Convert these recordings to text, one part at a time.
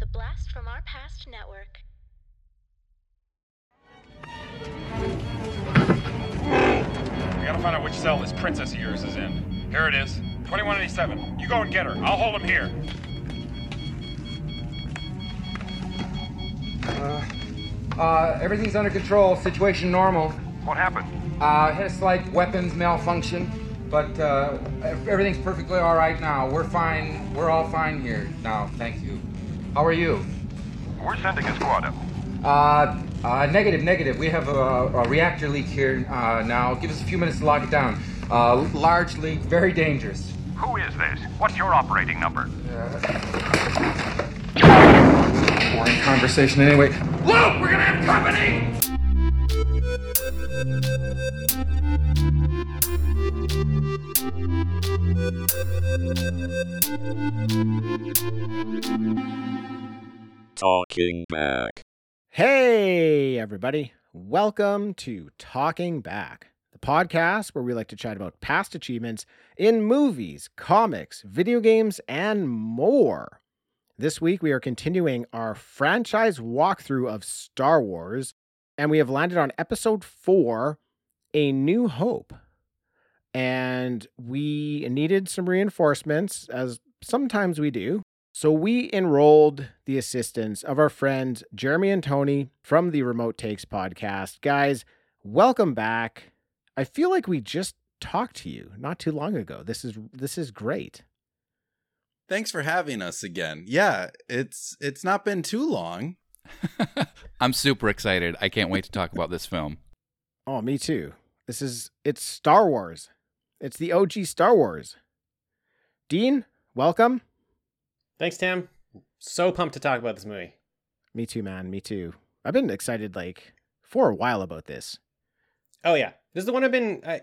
The Blast from Our Past Network. We gotta find out which cell this princess of yours is in. Here it is. 2187. You go and get her. I'll hold him here. Uh, everything's under control. Situation normal. What happened? Uh, had a slight weapons malfunction, but uh, everything's perfectly all right now. We're fine. We're all fine here now. Thank you. How are you? We're sending a squad up. Uh, uh, negative, negative. We have a, a reactor leak here uh, now. Give us a few minutes to lock it down. Uh, large leak, very dangerous. Who is this? What's your operating number? Boring conversation anyway. Luke, we're gonna have company. Talking back. Hey, everybody. Welcome to Talking Back, the podcast where we like to chat about past achievements in movies, comics, video games, and more. This week, we are continuing our franchise walkthrough of Star Wars, and we have landed on episode four A New Hope. And we needed some reinforcements, as sometimes we do. So we enrolled the assistance of our friends Jeremy and Tony from the Remote Takes podcast. Guys, welcome back. I feel like we just talked to you not too long ago. This is this is great. Thanks for having us again. Yeah, it's it's not been too long. I'm super excited. I can't wait to talk about this film. Oh, me too. This is it's Star Wars. It's the OG Star Wars. Dean, welcome. Thanks, Tim. So pumped to talk about this movie. Me too, man. Me too. I've been excited like for a while about this. Oh yeah, this is the one I've been. I,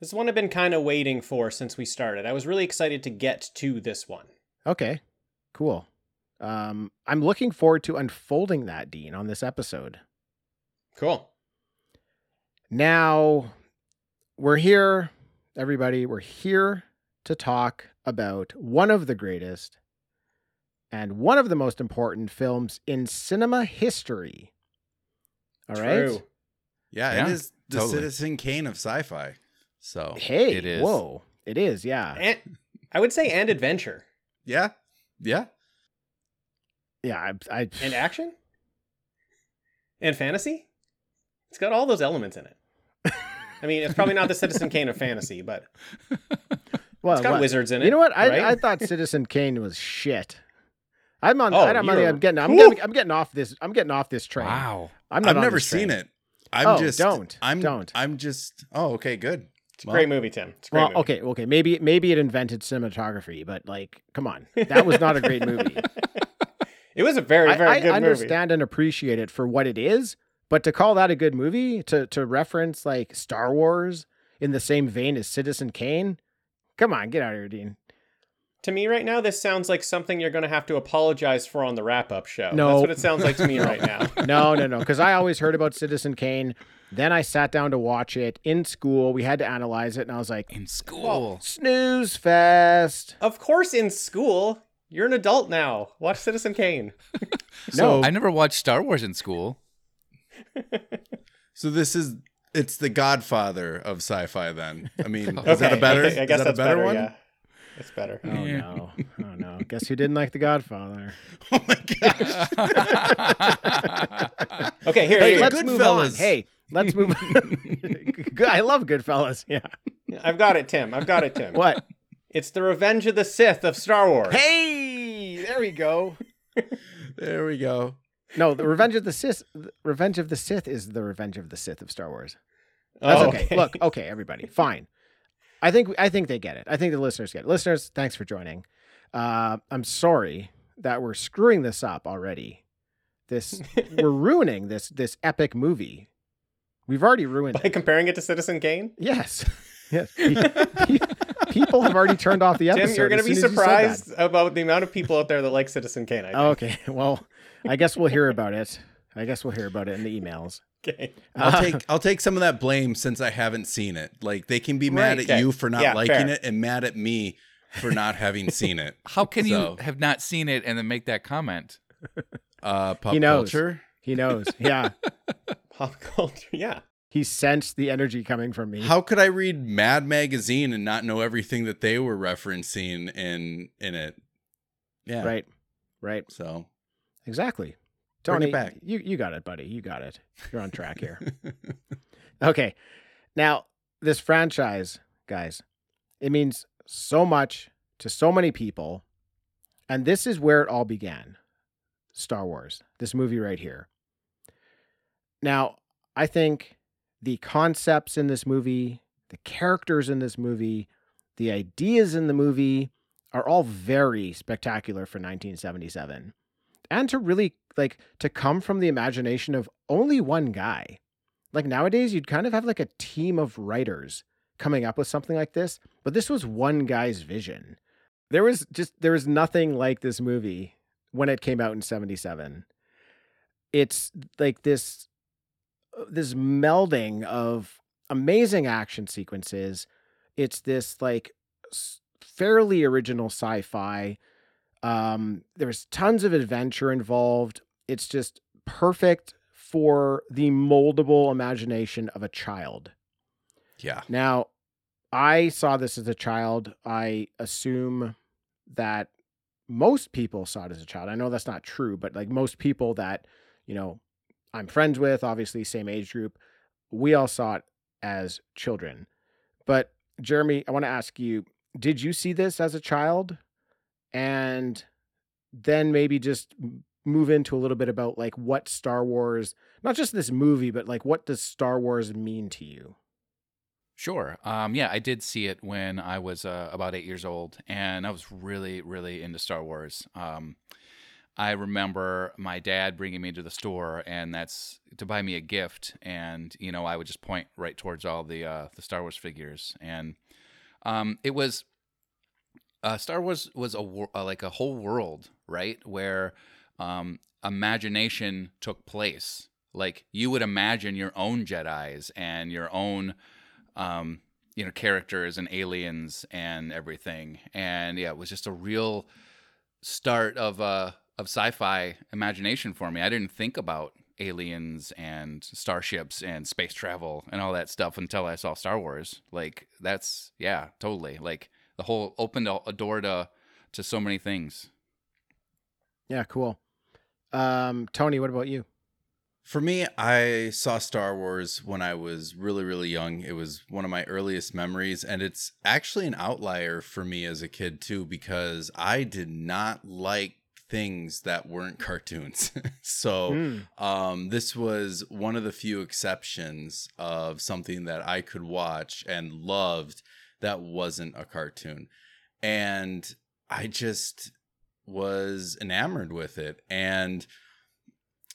this is the one I've been kind of waiting for since we started. I was really excited to get to this one. Okay, cool. Um, I'm looking forward to unfolding that, Dean, on this episode. Cool. Now, we're here, everybody. We're here to talk about one of the greatest and one of the most important films in cinema history. All right. True. Yeah, Yeah, it is the totally. Citizen Kane of sci-fi. So Hey, It is. whoa. It is, yeah. And I would say and adventure yeah, yeah. Yeah, I, I and action and fantasy. It's got all those elements in it. I mean, it's probably not the Citizen Kane of fantasy, but well, it's got what- wizards in it. You know what? I, right? I thought Citizen Kane was shit. I'm on. Oh, I'm, on you're- I'm getting. I'm getting. I'm getting off this. I'm getting off this train. Wow. I'm not I've never seen it. I'm Oh, just don't. I'm Don't. I'm just Oh, okay, good. It's a great movie, Tim. It's a great Well, movie. okay, okay. Maybe maybe it invented cinematography, but like, come on, that was not a great movie. It was a very, I, very I good I understand and appreciate it for what it is, but to call that a good movie, to to reference like Star Wars in the same vein as Citizen Kane, come on, get out of here, Dean. Movie. To me, right now, this sounds like something you're going to have to apologize for on the wrap-up show. No. That's what it sounds like to me right now. No, no, no, because I always heard about Citizen Kane. Then I sat down to watch it in school. We had to analyze it, and I was like, In school. snooze fest. Of course, in school, you're an adult now. Watch Citizen Kane. No, I never watched Star Wars in school. So this is it's the Godfather of sci-fi then. I mean, is that a better I, I guess is that that's a better, better one? Yeah, it's better. Oh no! Oh no! Guess who didn't like The Godfather? Oh my gosh. Okay, here, Hey, here. let's Goodfellas. move on. Hey, let's move. Good- I love Goodfellas. Yeah. I've got it, Tim. I've got it, Tim. What? It's the Revenge of the Sith of Star Wars. Hey, there we go. There we go. No, the Revenge of the Sith. Revenge of the Sith is the Revenge of the Sith of Star Wars. Oh, That's Oh, okay. Look, okay, everybody, fine. I think I think they get it. I think the listeners get it. Listeners, thanks for joining. Uh, I'm sorry that we're screwing this up already. This we're ruining this this epic movie. We've already ruined by it. comparing it to Citizen Kane. Yes. Yes. Pe- pe- People have already turned off the episode. Tim, you're going to be soon as you said that. surprised about the amount of people out there that like Citizen Kane. Okay. Well, I guess we'll hear about it. I guess we'll hear about it in the emails. Okay. I'll Uh, take I'll take some of that blame since I haven't seen it. Like they can be mad Right. at Okay. you for not Yeah, liking fair. it and mad at me for not having seen it. How can So- you have not seen it and then make that comment? Uh, pop He knows. culture. He knows. Yeah. Pop culture. Yeah. he sensed the energy coming from me. How could I read Mad Magazine and not know everything that they were referencing in in it? Yeah. Right. Right. So Exactly. Tony, back. you you got it, buddy. You got it. You're on track here. okay. Now, this franchise, guys, it means so much to so many people. And this is where it all began. Star Wars, this movie right here. Now, I think the concepts in this movie, the characters in this movie, the ideas in the movie are all very spectacular for 1977. And to really like to come from the imagination of only one guy. Like nowadays you'd kind of have like a team of writers coming up with something like this, but this was one guy's vision. There was just there was nothing like this movie when it came out in 77. It's like this this melding of amazing action sequences. It's this like fairly original sci-fi. Um, there's tons of adventure involved. It's just perfect for the moldable imagination of a child. yeah. Now, I saw this as a child. I assume that most people saw it as a child. I know that's not true, but like most people that, you know, I'm friends with, obviously same age group, we all saw it as children. But Jeremy, I want to ask you, did you see this as a child? And then maybe just move into a little bit about like what Star Wars, not just this movie, but like what does Star Wars mean to you? Sure. Um, yeah, I did see it when I was uh, about eight years old, and I was really, really into Star Wars. Um, I remember my dad bringing me to the store, and that's to buy me a gift, and you know I would just point right towards all the uh, the Star Wars figures, and um, it was uh, Star Wars was a like a whole world, right, where um, imagination took place. Like you would imagine your own Jedi's and your own um, you know, characters and aliens and everything. And yeah, it was just a real start of uh of sci-fi imagination for me. I didn't think about aliens and starships and space travel and all that stuff until I saw Star Wars. Like that's yeah, totally. Like the whole opened a, a door to to so many things. Yeah, cool. Um, Tony, what about you? For me, I saw Star Wars when I was really, really young. It was one of my earliest memories, and it's actually an outlier for me as a kid, too, because I did not like things that weren't cartoons. so, Mm. um, this was one of the few exceptions of something that I could watch and loved that wasn't a cartoon. And I just was enamored with it. And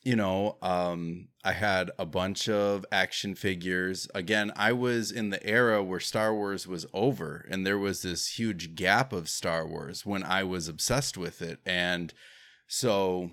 you know, um, I had a bunch of action figures. Again, I was in the era where Star Wars was over, and there was this huge gap of Star Wars when I was obsessed with it. And so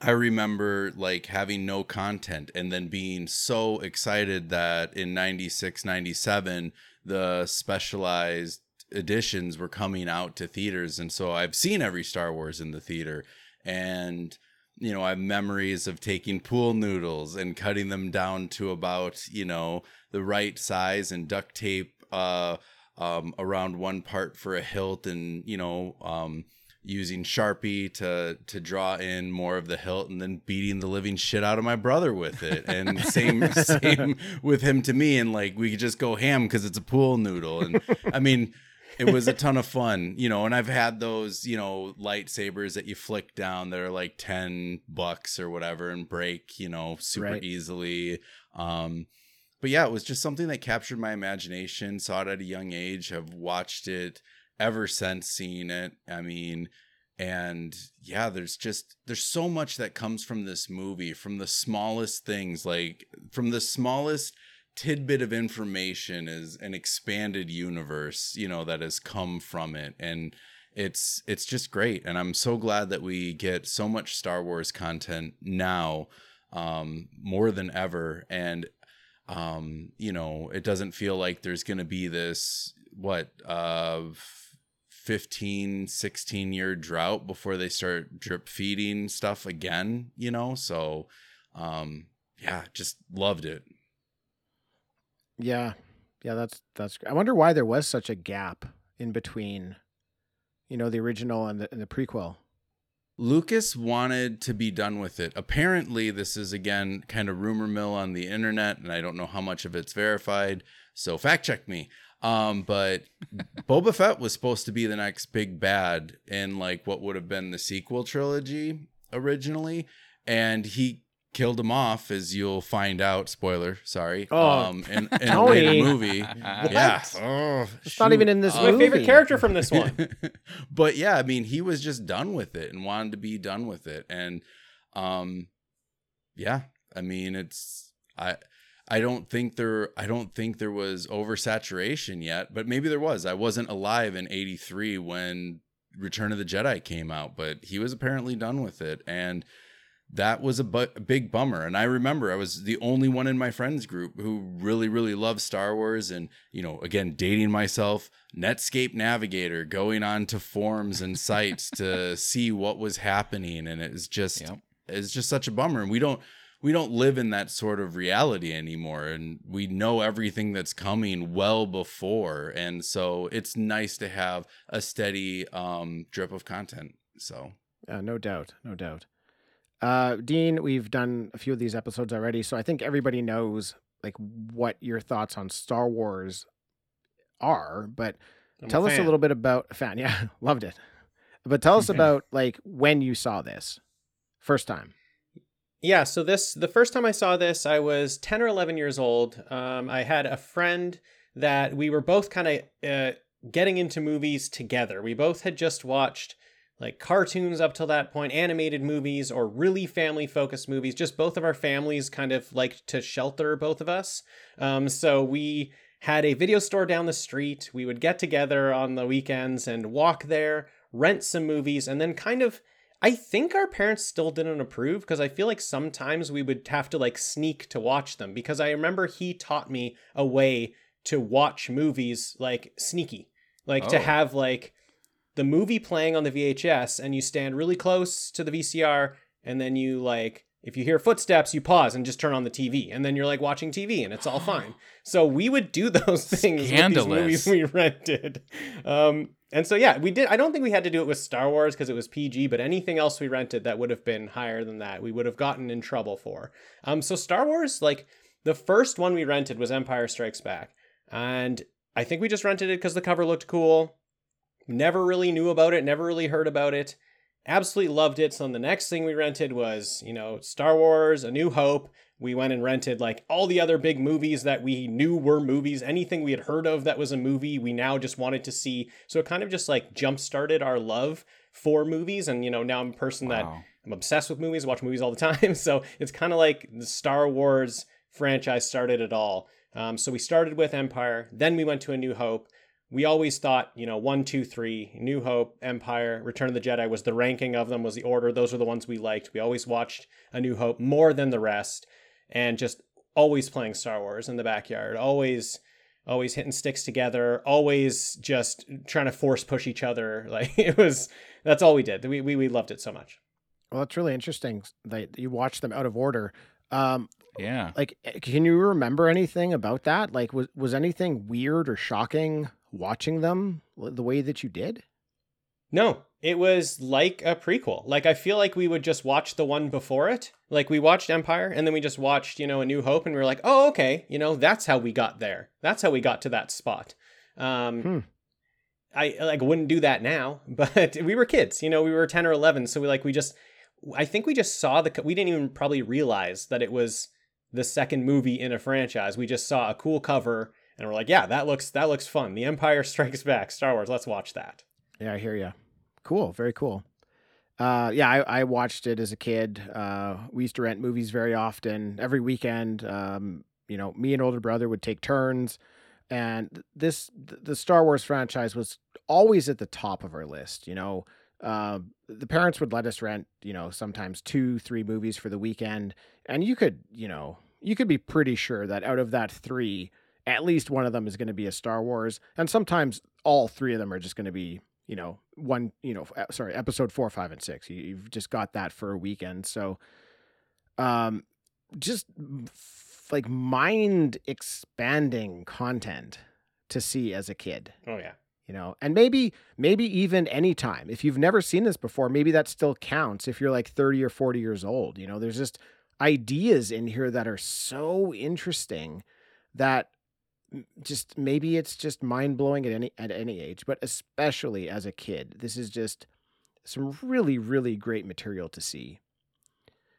I remember like having no content and then being so excited that in 96, 97, the specialized editions were coming out to theaters. And so I've seen every Star Wars in the theater. And you know, I have memories of taking pool noodles and cutting them down to about, you know, the right size and duct tape uh, um, around one part for a hilt and, you know, um, using Sharpie to to draw in more of the hilt and then beating the living shit out of my brother with it. And same same with him to me. And like we could just go ham because it's a pool noodle. And I mean, it was a ton of fun, you know, and I've had those, you know, lightsabers that you flick down that are like 10 bucks or whatever and break, you know, super Right. easily. Um, but yeah, it was just something that captured my imagination, saw it at a young age, have watched it ever since seeing it. I mean, and yeah, there's just there's so much that comes from this movie, from the smallest things, like from the smallest tidbit of information is an expanded universe you know that has come from it and it's it's just great and i'm so glad that we get so much star wars content now um more than ever and um you know it doesn't feel like there's going to be this what uh 15, 16 year drought before they start drip feeding stuff again, you know? So, um, yeah, just loved it. Yeah, yeah, that's that's. I wonder why there was such a gap in between, you know, the original and the, and the prequel. Lucas wanted to be done with it. Apparently, this is again kind of rumor mill on the internet, and I don't know how much of it's verified. So fact check me. Um, but Boba Fett was supposed to be the next big bad in like what would have been the sequel trilogy originally, and he killed him off, as you'll find out. Spoiler, sorry. Oh, um, in, in a later movie. yeah. Oh, It's not even in this My movie. favorite character from this one. but yeah, I mean, he was just done with it and wanted to be done with it. And um yeah, I mean, it's I I don't think there I don't think there was oversaturation yet, but maybe there was. I wasn't alive in 83 when Return of the Jedi came out, but he was apparently done with it and that was a, bu- big bummer. And i remember i was the only one in my friends group who really really loved star wars and you know again dating myself netscape navigator going on to forums and sites to see what was happening. And it was just Yep. it's just such a bummer. And we don't we don't live in that sort of reality anymore. And we know everything that's coming well before. And so it's nice to have a steady um drip of content. So Uh, no doubt, no doubt. Uh, Dean, we've done a few of these episodes already, so I think everybody knows like what your thoughts on Star Wars are. But I'm tell us a little bit about fan. Yeah, loved it. But tell us about like when you saw this first time. Yeah, so this the first time I saw this, I was 10 or 11 years old. Um, I had a friend that we were both kind of uh, getting into movies together. We both had just watched like cartoons up till that point, animated movies, or really family focused movies. Just both of our families kind of liked to shelter both of us. Um, so we had a video store down the street. We would get together on the weekends and walk there, rent some movies, and then kind of I think our parents still didn't approve because I feel like sometimes we would have to like sneak to watch them because I remember he taught me a way to watch movies like sneaky. Like to Oh. have like the movie playing on the VHS and you stand really close to the VCR and then you like if you hear footsteps you pause and just turn on the TV and then you're like watching TV and it's all fine. So we would do those things with these movies we rented. Um and so yeah, we did I don't think we had to do it with Star Wars because it was PG, but anything else we rented that would have been higher than that, we would have gotten in trouble for. Um so Star Wars like the first one we rented was Empire Strikes Back. And I think we just rented it because the cover looked cool. Never really knew about it, never really heard about it. Absolutely loved it. So then the next thing we rented was, you know, Star Wars, A New Hope. We went and rented like all the other big movies that we knew were movies. Anything we had heard of that was a movie, we now just wanted to see. So it kind of just like jump started our love for movies. And, you know, now I'm a person that I'm obsessed with movies, watch movies all the time. So it's kind of like the Star Wars franchise started it all. Um, so we started with Empire, then we went to A New Hope. We always thought, you know, one, two, three, New Hope, Empire, Return of the Jedi was the ranking of them, was the order. Those were the ones we liked. We always watched A New Hope more than the rest, and just always playing Star Wars in the backyard, always always hitting sticks together, always just trying to force push each other. Like it was that's all we did. We we, we loved it so much. Well, that's really interesting that you watched them out of order. Um, Yeah. like, eh, can you remember anything about that? Like, was was anything weird or shocking watching them the way that you did? No, it was like a prequel. Like I feel like we would just watch the one before it. Like we watched Empire and then we just watched, you know, A New Hope and we were like, "Oh, okay, you know, that's how we got there. That's how we got to that spot." Um Hmm. I like wouldn't do that now, but we were kids, you know, we were 10 or 11, so we like we just I think we just saw the we didn't even probably realize that it was the second movie in a franchise. We just saw a cool cover and we're like, "Yeah, that looks that looks fun. The Empire Strikes Back, Star Wars. Let's watch that." Yeah, I hear you. Cool, very cool. Uh, yeah, I, I watched it as a kid. Uh, we used to rent movies very often, every weekend. Um, you know, me and older brother would take turns, and this the Star Wars franchise was always at the top of our list. You know, uh, the parents would let us rent, you know, sometimes two, three movies for the weekend, and you could, you know, you could be pretty sure that out of that three, at least one of them is going to be a Star Wars, and sometimes all three of them are just going to be you know, one, you know, sorry, episode four, five, and six. You, you've just got that for a weekend. So, um, just f- like mind expanding content to see as a kid Oh yeah. you know and maybe maybe even anytime if you've never seen this before maybe that still counts if you're like 30 or 40 years old you know there's just ideas in here that are so interesting that just maybe it's just mind-blowing at any at any age but especially as a kid this is just some really really great material to see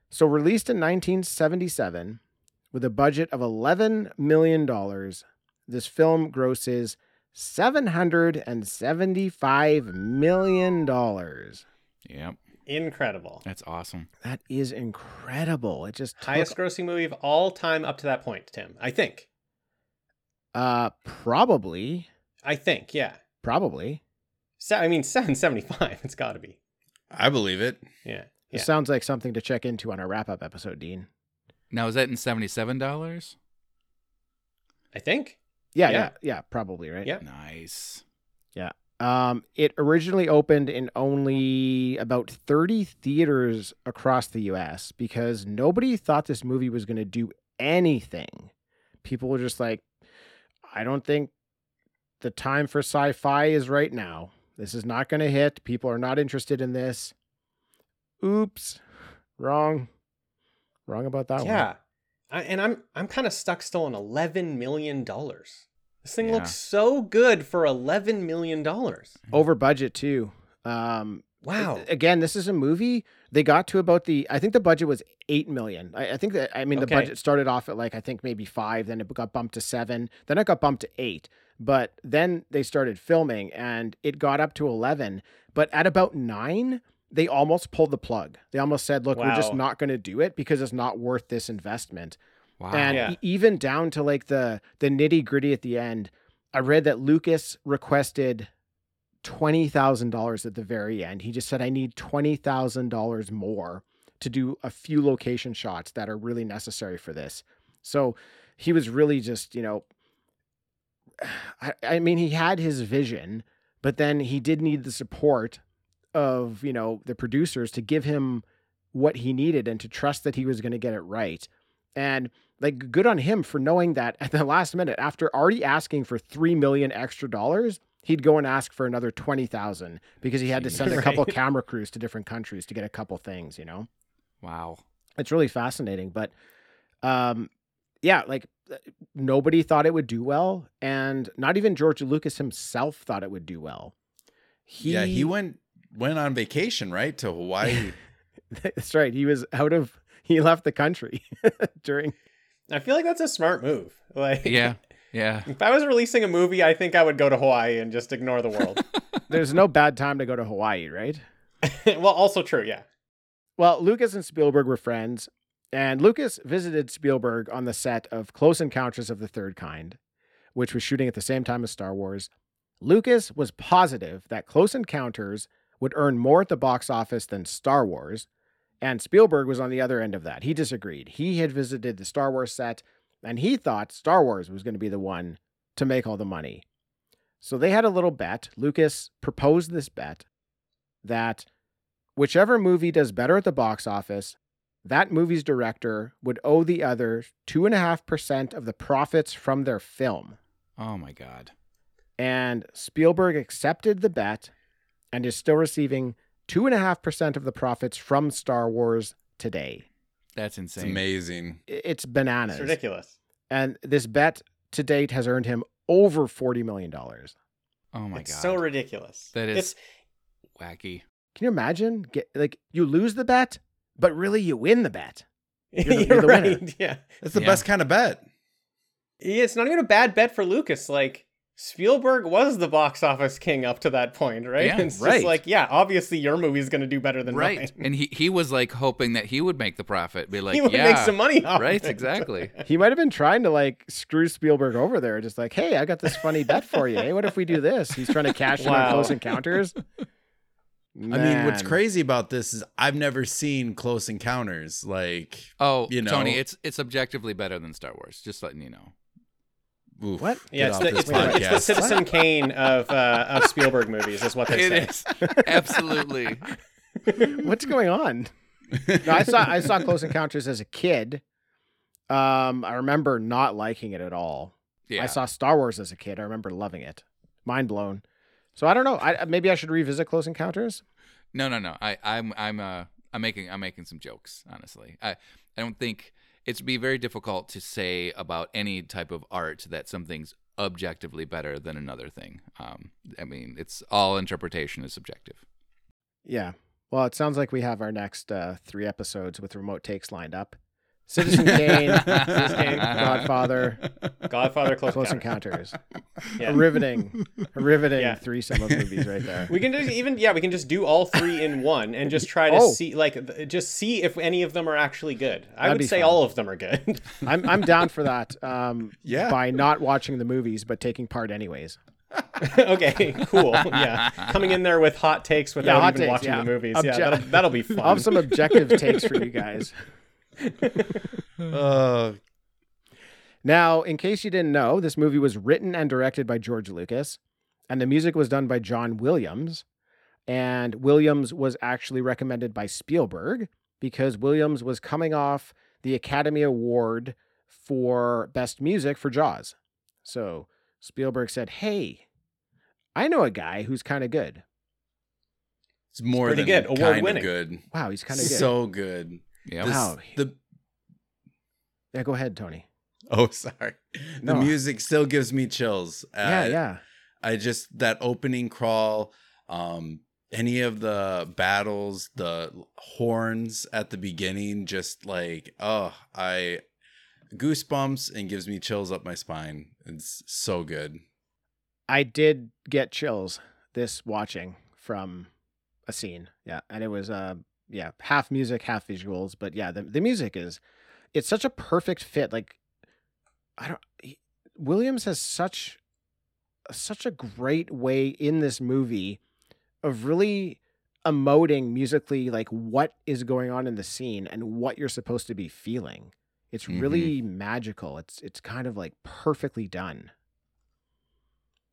so released in 1977 with a budget of 11 million dollars this film grosses $775 million. Yep. Incredible. That's awesome. That is incredible. It just took, Highest grossing movie of all time up to that point, Tim. I think. Uh probably I think, yeah. probably. Se- I mean, 775. It's got to be. I believe it. Yeah. It Yeah. sounds like something to check into on our wrap-up episode, Dean. Now is that in seventy-seven dollars? I think. Yeah, Yeah. yeah, yeah, probably, right? Yeah. Nice. Yeah. Um, it originally opened in only about 30 theaters across the US because nobody thought this movie was going to do anything. People were just like, I don't think the time for sci fi is right now. This is not going to hit. People are not interested in this. Oops. Wrong. Wrong about that one. yeah. And I'm I'm kind of stuck still on 11 million dollars. This thing Yeah. looks so good for 11 million dollars. Over budget, too. Um, Wow. again this is a movie they got to about the i think the budget was 8 million i, I think that i mean the budget started off at like i think maybe five then it got bumped to seven then it got bumped to eight but then they started filming and it got up to 11 but at about nine they almost pulled the plug they almost said look we're just not going to do it because it's not worth this investment Wow. and Yeah. even down to like the the nitty gritty at the end, I read that Lucas requested twenty thousand dollars at the very end. He just said, "I need twenty thousand dollars more to do a few location shots that are really necessary for this." So he was really just, you know, I, I mean, he had his vision, but then he did need the support of you know the producers to give him what he needed and to trust that he was going to get it right. And like good on him for knowing that at the last minute after already asking for 3 million extra dollars he'd go and ask for another 20,000 because he had to send a couple camera crews to different countries to get a couple things you know wow. it's really fascinating but um yeah like uh, nobody thought it would do well and not even George Lucas himself thought it would do well he Yeah, he went went on vacation, right? To Hawaii. that's right he was out of he left the country during I feel like that's a smart move. Like Yeah. Yeah. If I was releasing a movie, I think I would go to Hawaii and just ignore the world. there's no bad time to go to Hawaii right well, also true, yeah. Well, Lucas and Spielberg were friends, and Lucas visited Spielberg on the set of Close Encounters of the Third Kind, which was shooting at the same time as Star Wars. Lucas was positive that Close Encounters would earn more at the box office than Star Wars, and Spielberg was on the other end of that. He disagreed. He had visited the Star Wars set, and he thought Star Wars was going to be the one to make all the money. So they had a little bet. Lucas proposed this bet that whichever movie does better at the box office, that movie's director would owe the other 2.5% of the profits from their film. Oh my God. And Spielberg accepted the bet and is still receiving 2.5% of the profits from Star Wars today. That's It's insane. amazing. It's bananas. It's ridiculous. And this bet to date has earned him over $40 million. Oh my it's God. so ridiculous. That is It's, wacky. Can you imagine? Get like you lose the bet, but really you win the bet. you're, the- you're the winner. right. Yeah. That's the Yeah. best kind of bet. Yeah, It's not even a bad bet for Lucas. Like Spielberg was the box office king up to that point, right? Yeah, it's right. just like, yeah, obviously your movie's going to do better than Right. mine. And he, he was like hoping that he would make the profit. Be like, he would yeah. make some money off. Right. it. Exactly. He might have been trying to like screw Spielberg over there, just like, hey, I got this funny bet for you. Hey, what if we do this? He's trying to cash in on Close Encounters. I mean, what's crazy about this is I've never seen Close Encounters. Like, Oh, You know? Tony, it's it's objectively better than Star Wars. Just letting you know. Oof, What? Yeah, it's the, it's, the, it's the. Citizen Kane of uh, of Spielberg movies, is what they It say. is absolutely. What's going on? No, I saw I saw Close Encounters as a kid. Um, I remember not liking it at all. Yeah. I saw Star Wars as a kid. I remember loving it. Mind blown. So I don't know. I maybe I should revisit Close Encounters. No, no, no. I, I'm, I'm, uh, I'm making, I'm making some jokes. Honestly, I, I don't think it's be very difficult to say about any type of art that something's objectively better than another thing. Um, I mean, it's all interpretation is subjective. Yeah. Well, it sounds like we have our next uh, three episodes with remote takes lined up. Citizen Kane, Citizen Kane, Godfather, Godfather, Close, Close Encounters. Encounters. Yeah. A riveting, a riveting Yeah. threesome of movies right there. We can just even yeah, we can just do all three in one and just try to Oh. see like just see if any of them are actually good. I That'd would say fun. all of them are good. I'm I'm down for that. Um, Yeah. By not watching the movies but taking part anyways. okay, cool. Yeah, coming in there with hot takes without hot even takes, watching yeah. the movies. Obje- yeah, that'll, that'll be fun. I'll have some objective takes for you guys. Uh, Now, in case you didn't know, this movie was written and directed by George Lucas, and the music was done by John Williams. And Williams was actually recommended by Spielberg because Williams was coming off the Academy Award for Best Music for Jaws. So Spielberg said, Hey, I know a guy who's kind of good. it's more pretty than good, award kind of winning. good. Wow, he's kind of good. So good. Yeah. Wow. The yeah, go ahead, Tony. oh, sorry. No. The music still gives me chills. yeah, Uh, yeah. I just that opening crawl, um, any of the battles, the horns at the beginning, just like oh, I goosebumps and gives me chills up my spine. It's so good. I did get chills this watching from a scene. Yeah, and it was uh yeah, half music, half visuals, but yeah, the the music is it's such a perfect fit. Like I don't he, Williams has such such a great way in this movie of really emoting musically like what is going on in the scene and what you're supposed to be feeling. It's mm-hmm. really magical. It's it's kind of like perfectly done.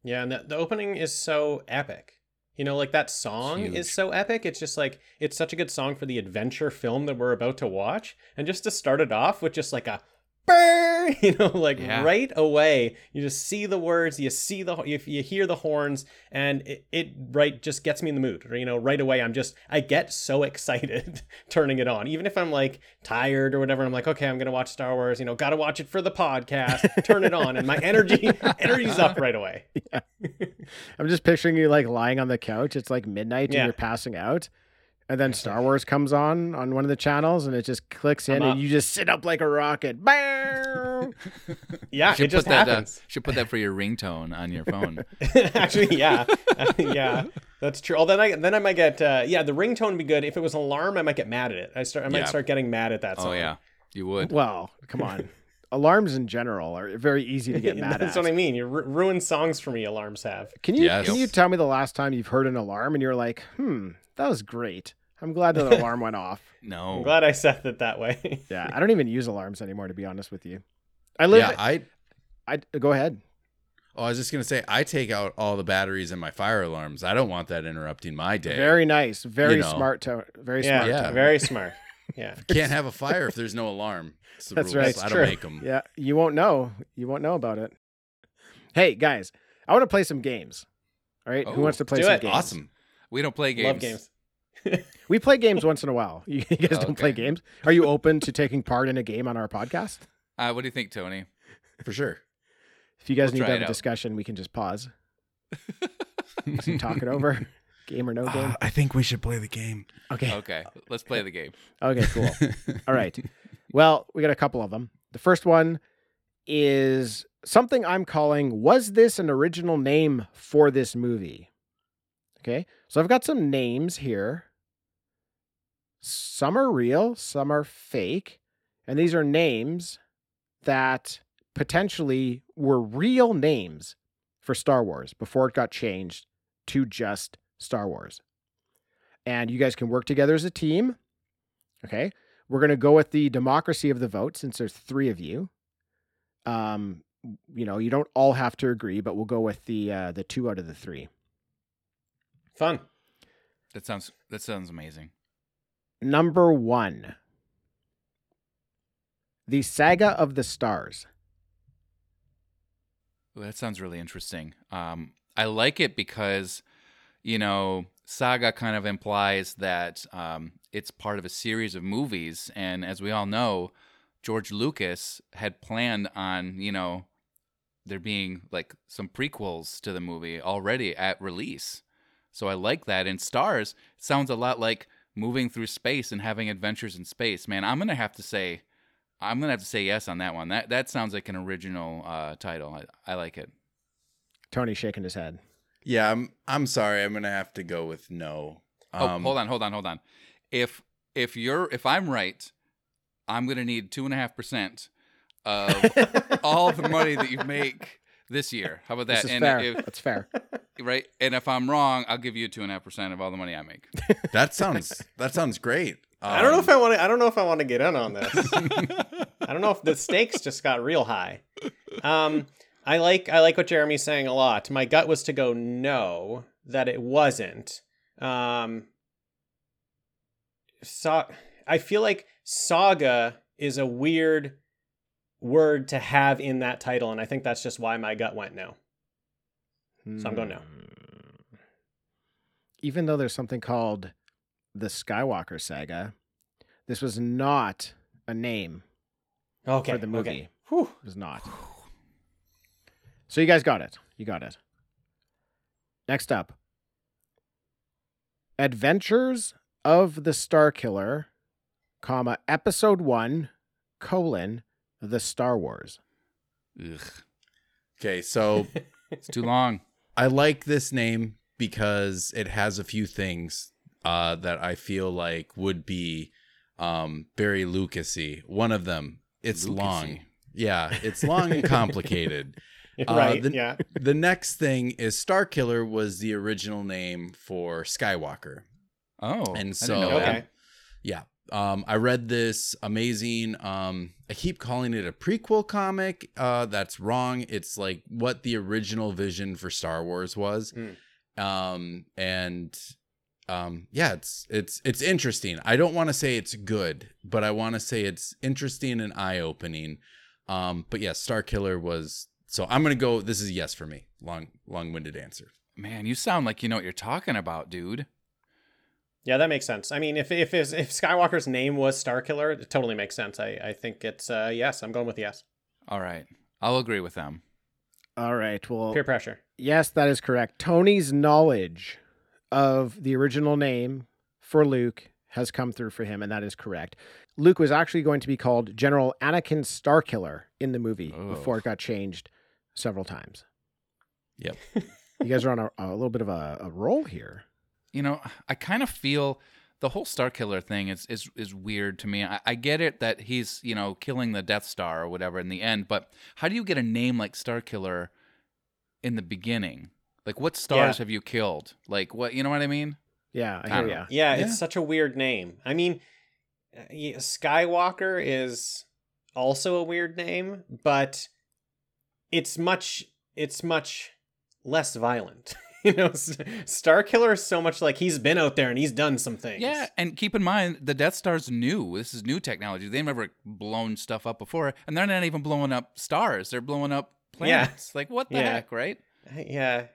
Yeah, and the, the opening is so epic. You know, like that song Huge. is so epic. It's just like it's such a good song for the adventure film that we're about to watch. And just to start it off with just like a burr, you know, like Yeah. right away, you just see the words, you see the you, you hear the horns, and it, it right just gets me in the mood. You know, right away, I'm just I get so excited turning it on, even if I'm like tired or whatever. I'm like, okay, I'm gonna watch Star Wars. You know, gotta watch it for the podcast. Turn it on, and my energy energy's up right away. I'm just picturing you like lying on the couch. It's like midnight Yeah. and you're passing out. And then Star Wars comes on on one of the channels and it just clicks in and you just sit up like a rocket. Bam! Yeah, should it just put that, uh, happens. should put that for your ringtone on your phone. Actually, yeah, yeah, that's true. Oh, then I then I might get uh, yeah. The ringtone would be good. If it was an alarm, I might get mad at it. I start I might Yeah. start getting mad at that. Song. oh yeah, you would. well, come on. Alarms in general are very easy to get mad that's at. That's what I mean. You ru- ruin songs for me. Alarms have. Can you Yes. can you tell me the last time you've heard an alarm and you're like, hmm, that was great. I'm glad that the alarm went off. No. I'm glad I set it that way. Yeah, I don't even use alarms anymore to be honest with you. I live. yeah, I I go ahead. oh, I was just gonna say I take out all the batteries in my fire alarms. I don't want that interrupting my day. Very nice. Very know. smart. To- very yeah, smart. Yeah. very smart. Yeah. Can't have a fire if there's no alarm. It's the That's rules. right. I don't true. make them. Yeah, you won't know. You won't know about it. Hey guys, I want to play some games. All right, who Oh, wants to play do some it. games? Awesome. We don't play games. Love games. We play games once in a while. You guys don't play games. Are you open to taking part in a game on our podcast? Uh, what do you think, Tony? For sure. If you guys We'll need to have a out. discussion, we can just pause. Just talk it over. Game or no game. I think we should play the game. Okay. Okay, let's play the game. Okay. Cool. All right. Well, we got a couple of them. The first one is something I'm calling Was this an original name for this movie? Okay. So I've got some names here. Some are real, some are fake. And these are names that potentially were real names for Star Wars before it got changed to just Star Wars. And you guys can work together as a team. Okay. We're going to go with the democracy of the vote since there's three of you. Um, you know, you don't all have to agree, but we'll go with the uh, the two out of the three. Fun. That sounds that sounds amazing. Number one, the Saga of the Stars. Ooh, that sounds really interesting. Um, I like it because, you know, saga kind of implies that um, it's part of a series of movies, and as we all know, George Lucas had planned on, you know, there being like some prequels to the movie already at release. So I like that. And stars sounds a lot like moving through space and having adventures in space. Man, I'm gonna have to say, I'm gonna have to say yes on that one. That that sounds like an original uh, title. I, I like it. Tony shaking his head. Yeah, I'm I'm sorry. I'm gonna have to go with no. Oh, Um, hold on, hold on, hold on. If if you're if I'm right, I'm gonna need two and a half percent of all the money that you make this year. How about that? This is and fair. if That's fair. right, and if I'm wrong, I'll give you two and a half percent of all the money I make. That sounds that sounds great. I don't know Um, if I want to. I don't know if I want to get in on this. I don't know if the stakes just got real high. Um, I like I like what Jeremy's saying a lot. My gut was to go no, that it wasn't. Um, so I feel like saga is a weird word to have in that title, and I think that's just why my gut went no. So I'm going no. Hmm. Even though there's something called the Skywalker saga, this was not a name Okay, for the movie. Okay. Whew. It was not. So you guys got it. You got it. Next up. Adventures of the Star Killer, comma, episode one, colon, the Star Wars. Ugh, Okay, so it's too long. I like this name because it has a few things uh, that I feel like would be um, very Lucasy. One of them, it's long. Yeah, it's long and complicated. Uh, right. the- yeah. the next thing is Star Killer was the original name for Skywalker. Oh, And I didn't so- know that. Okay. Yeah. Um, I read this amazing. Um, I keep calling it a prequel comic. Uh, that's wrong. It's like what the original vision for Star Wars was. Mm. Um, and um, yeah, it's it's it's interesting. I don't want to say it's good, but I want to say it's interesting and eye opening. Um, but yeah, Star Killer was. So I'm gonna go. This is a yes for me. Long long winded answer. Man, you sound like you know what you're talking about, dude. Yeah, that makes sense. I mean, if if his, if Skywalker's name was Starkiller, it totally makes sense. I I think it's uh yes. I'm going with yes. All right, I'll agree with them. All right. Well, Peer pressure. Yes, that is correct. Tony's knowledge of the original name for Luke has come through for him, and that is correct. Luke was actually going to be called General Anakin Starkiller in the movie Oh. before it got changed several times. Yep. You guys are on a, a little bit of a, a roll here. You know, I kind of feel the whole Star Killer thing is is is weird to me. I, I get it that he's you know killing the Death Star or whatever in the end, but how do you get a name like Star Killer in the beginning? Like, what stars Yeah. have you killed? Like, what you know what I mean? Yeah, I I hear don't Yeah, Yeah. it's such a weird name. I mean, uh, Skywalker is also a weird name, but it's much it's much less violent. you know, S- Starkiller is so much like he's been out there and he's done some things. Yeah, and keep in mind the Death Star's new. This is new technology. They've never blown stuff up before, and they're not even blowing up stars. They're blowing up Yeah. planets. Like what the Yeah. heck, right? yeah.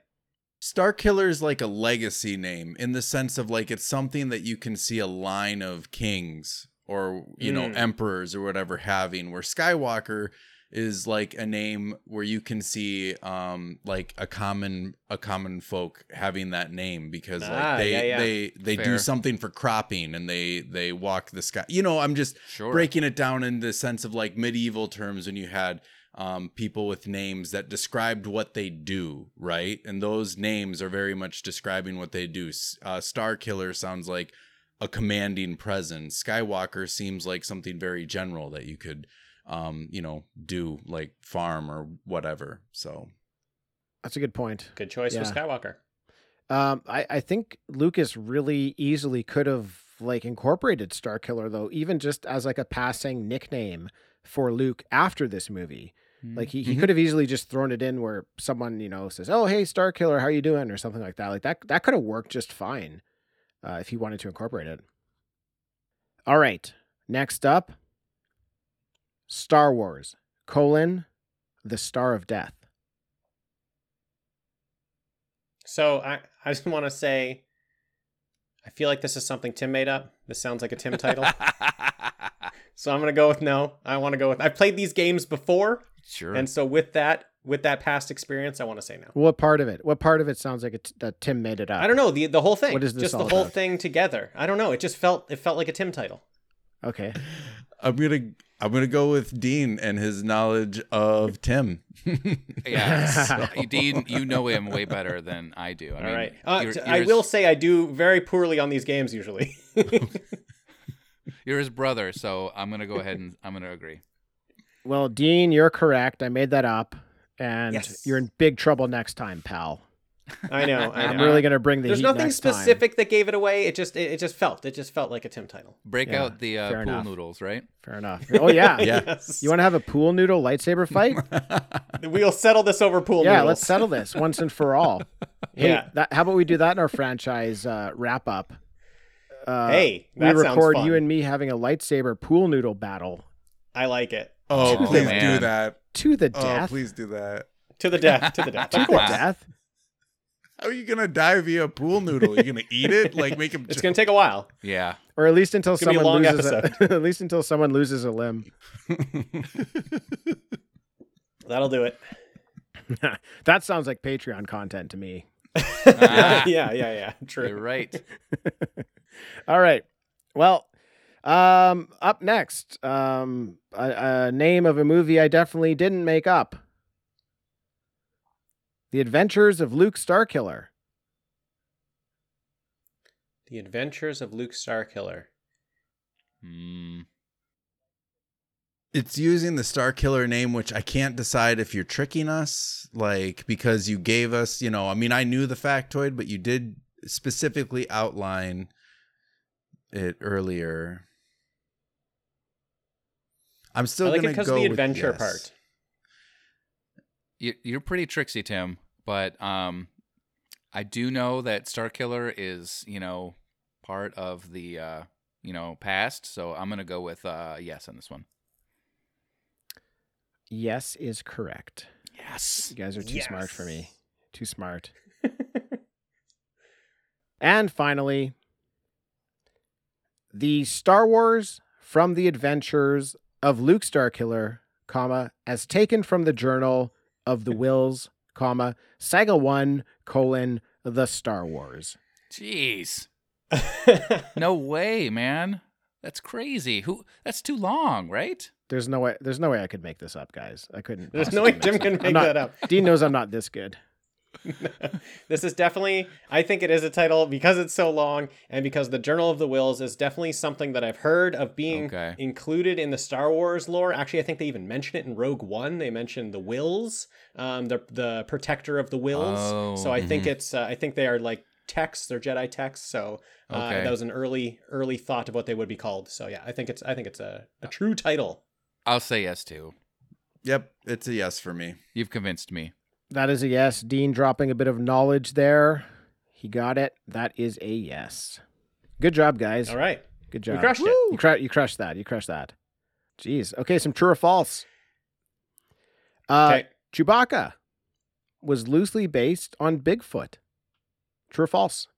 Star Killer is like a legacy name in the sense of like it's something that you can see a line of kings or you know Mm. emperors or whatever having where Skywalker is like a name where you can see um like a common a common folk having that name because like Ah, they yeah, yeah. they they do something for cropping and they they walk the sky you know I'm just Sure. breaking it down in the sense of like medieval terms when you had um, people with names that described what they do, right? And those names are very much describing what they do. Uh, Star Killer sounds like a commanding presence. Skywalker seems like something very general that you could, um, you know, do like farm or whatever. So That's a good point. Good choice Yeah. for Skywalker. Um, I, I think Lucas really easily could have like incorporated Star Killer though, even just as like a passing nickname for Luke after this movie. Like he, he Mhm. could have easily just thrown it in where someone you know says, "Oh, hey, Star Killer, how you doing?" or something like that. Like that that could have worked just fine uh, if he wanted to incorporate it. All right, next up, Star Wars: colon, the Star of Death. So I, I just want to say, I feel like this is something Tim made up. This sounds like a Tim title. so I'm gonna go with no. I want to go with. I've played these games before, sure. and so with that, with that past experience, I want to say no. What part of it? What part of it sounds like it, that Tim made it up? I don't know the the whole thing. What is this just the all whole about? thing together? I don't know. It just felt it felt like a Tim title. Okay. I'm gonna I'm gonna go with Dean and his knowledge of Tim. yeah, Dean, you know him way better than I do. I All mean, right. Uh, you're, you're I his- will say I do very poorly on these games usually. You're his brother, so I'm gonna go ahead and I'm gonna agree. Well, Dean, you're correct. I made that up, and Yes. you're in big trouble next time, pal. I know. I I'm really gonna bring the There's heat nothing next time. specific that gave it away. It just it, it just felt it just felt like a Tim title. Break Yeah, out the uh, pool enough. noodles, right? Fair enough. Oh yeah. Yeah. Yes. You want to have a pool noodle lightsaber fight? We'll settle this over pool yeah, noodles. let's settle this once and for all. Hey, Yeah. that, how about we do that in our franchise uh, wrap up? Uh, Hey, we that sounds record fun. you and me having a lightsaber pool noodle battle I like it. oh, Oh, please man. do that. to the Oh, death. please do that. To the death. To the death. To the death. How are you gonna die via pool noodle? Are You're gonna eat it? Like make him It's gonna take a while. Yeah. Or at least until It's a someone long loses a, at least until someone loses a limb. That'll do it. that sounds like Patreon content to me. yeah, yeah, yeah. True. You're right. All right. Well, um, up next, um, a, a name of a movie I definitely didn't make up. The Adventures of Luke Starkiller. The Adventures of Luke Starkiller. Hmm. It's using the Star Killer name, which I can't decide if you're tricking us, like because you gave us, you know, I mean, I knew the factoid, but you did specifically outline it earlier. I'm still I like gonna because go of the with adventure yes. part. You, you're pretty tricksy, Tim. But um, I do know that Star Killer is, you know, part of the, uh, you know, past. So I'm gonna go with uh, yes on this one. Yes is correct. Yes. You guys are too smart for me. Too smart. and finally, the Star Wars from the Adventures of Luke Starkiller, comma, as taken from the Journal of the Whills, comma, Saga 1, colon, the Star Wars. Jeez. No way, man. That's crazy. Who? That's too long, right? There's no way there's no way I could make this up, guys. I couldn't. There's no way Jim can I'm make not- that up. Dean knows I'm not this good. this is definitely I think it is a title because it's so long and because the Journal of the Whills is definitely something that I've heard of being Okay. included in the Star Wars lore. Actually, I think they even mention it in Rogue One. They mentioned the Whills, um, the the protector of the Whills. Oh, so I think mhm. it's uh, I think they are like texts, they're Jedi texts. So uh, Okay. that was an early early thought of what they would be called. So yeah, I think it's I think it's a, a true title. I'll say yes to. Yep, it's a yes for me. You've convinced me. That is a yes. Dean dropping a bit of knowledge there. He got it. That is a yes. Good job, guys. All right, Good we job. crushed it. You, cru- you crushed that. You crushed that. Jeez. Okay, some true or false. Uh, Okay. Chewbacca was loosely based on Bigfoot. True or false?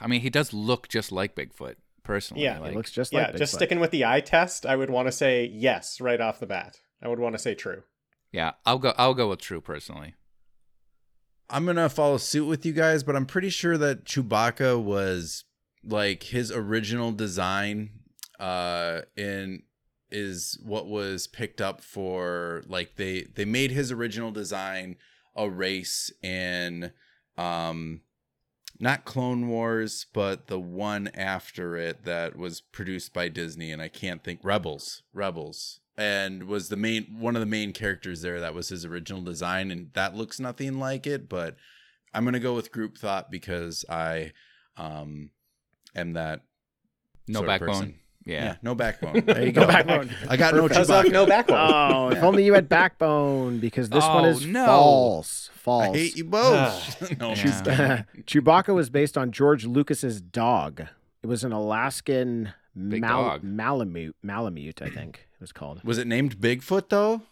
I mean, he does look just like Bigfoot, personally. Yeah, he like, it looks just yeah, like Bigfoot. just sticking with the eye test, I would want to say yes right off the bat. I would want to say true. Yeah. I'll go. I'll go with true personally. I'm gonna follow suit with you guys, but I'm pretty sure that Chewbacca was like his original design uh in is what was picked up for like they they made his original design a race in um not Clone Wars, but the one after it that was produced by Disney, and I can't think Rebels, Rebels, and was the main one of the main characters there. That was his original design, and that looks nothing like it. But I'm gonna go with group thought because I um am that No sort backbone. person. Yeah. no backbone. There you go, backbone. I got no Because Chewbacca. no backbone. Oh, if only you had backbone, because this one Oh, is no. false. I False. hate you both. no, I'm. Chewbacca was based on George Lucas's dog. It was an Alaskan Big Mal- dog. Malamute. Malamute, I think it was called. Was it named Bigfoot though?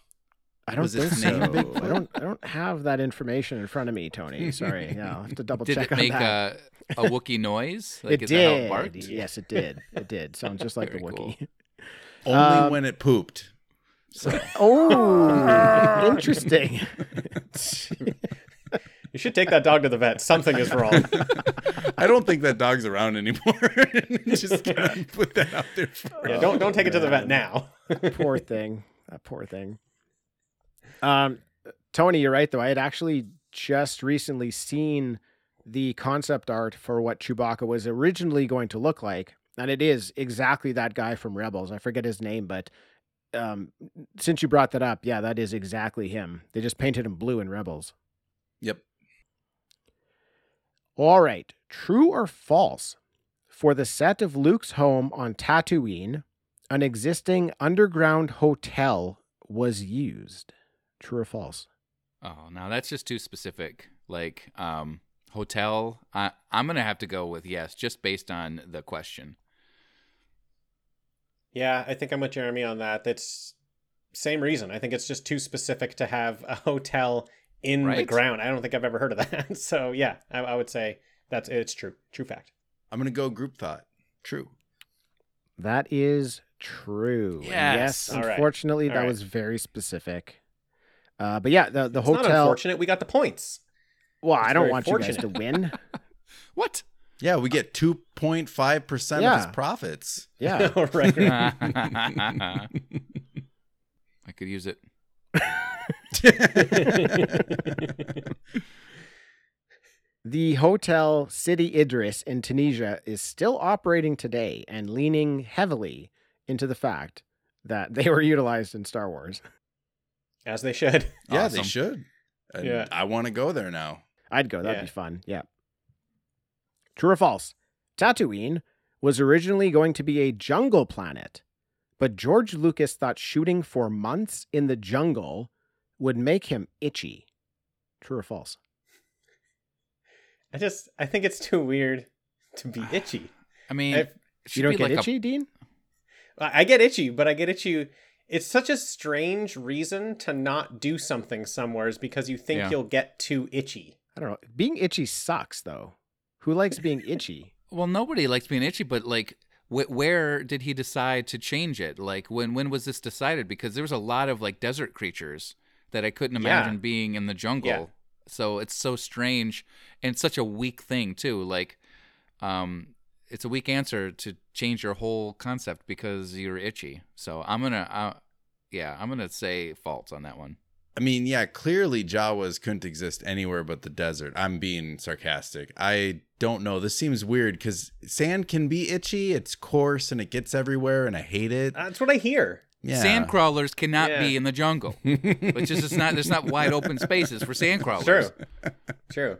I don't Was think so. named Bigfoot? I don't. I don't have that information in front of me, Tony. Sorry. Yeah, I'll have to double Did check it on make that. a, a Wookiee noise? Like, it is that how it did. barked? Yes, it did. It did. Sounds just like the Very cool. Only Um, when it pooped. So Oh, interesting. You should take that dog to the vet. Something is wrong. I don't think that dog's around anymore. just put that out there. For Yeah, don't don't take it to the vet now. poor thing. That poor thing. Um, Tony, you're right though. I had actually just recently seen the concept art for what Chewbacca was originally going to look like, and it is exactly that guy from Rebels. I forget his name, but um, since you brought that up, yeah, that is exactly him. They just painted him blue in Rebels. Yep. All right, true or false? For the set of Luke's home on Tatooine, an existing underground hotel was used. True or false? Oh, now that's just too specific. Like, um, hotel. I, I'm gonna have to go with yes, just based on the question. Yeah, I think I'm with Jeremy on that. That's same reason. I think it's just too specific to have a hotel in the ground. I don't think I've ever heard of that. So yeah, I, I would say that's it's true. True fact. I'm gonna go group thought. True. That is true. Yes. Yes. Unfortunately, All that right. was very specific. Uh, but yeah, the the It's not unfortunate. We got the points. Well, I don't very want you guys to win. What? Yeah, we get 2.5 percent of his profits. Yeah. right. right. I could use it. The Hotel Sidi Driss in Tunisia is still operating today and leaning heavily into the fact that they were utilized in Star Wars. As they should. Yeah, they should. And Yeah. I want to go there now. I'd go. That'd Yeah. be fun. Yeah. True or false? Tatooine was originally going to be a jungle planet, but George Lucas thought shooting for months in the jungle would make him itchy. True or false? I just I think it's too weird to be itchy. I mean, I- You don't get like a- itchy, Dean? I I get itchy, but I get itchy. It's such a strange reason to not do something somewhere is because you think Yeah. you'll get too itchy. I don't know. Being itchy sucks, though. Who likes being itchy? Well, nobody likes being itchy, but like, wh- where did he decide to change it? Like, when when was this decided? Because there was a lot of like desert creatures that I couldn't Yeah. imagine being in the jungle. Yeah. So it's so strange and such a weak thing too. Like, um, it's a weak answer to change your whole concept because you're itchy. So I'm gonna, uh, yeah, I'm gonna say false on that one. I mean, yeah, clearly Jawas couldn't exist anywhere but the desert. I'm being sarcastic. I don't know. This seems weird because sand can be itchy. It's coarse and it gets everywhere, and I hate it. That's what I hear. Yeah. Sand crawlers cannot Yeah. be in the jungle. It's just it's not there's not wide open spaces for sand crawlers. True. True.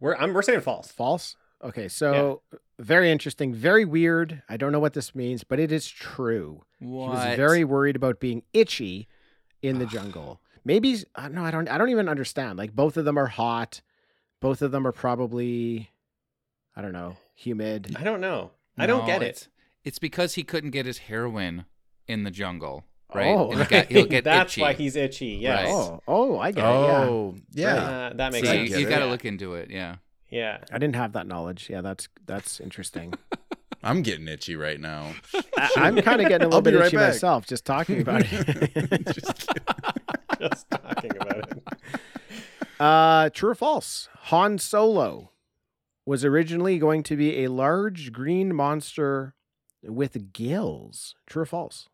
We're I'm we're saying false. False? Okay, so very interesting, very weird. I don't know what this means, but it is true. He What? was very worried about being itchy in the jungle. Maybe uh, no, I don't. I don't even understand. Like both of them are hot. Both of them are probably, I don't know, humid. I don't know. I don't get it. It's because he couldn't get his heroin in the jungle, right? Oh, And he got- he'll get That's itchy. why he's itchy. Yes. Right. Oh, oh, I get it. Yeah, Oh, yeah. Uh, that makes See, sense. get you got to Yeah. look into it. Yeah. Yeah. I didn't have that knowledge. Yeah, that's that's interesting. I'm getting itchy right now. I, I'm kind of getting a I'll little bit right itchy back. myself just talking about it. Just. Just talking about it. Uh, true or false? Han Solo was originally going to be a large green monster with gills. True or false?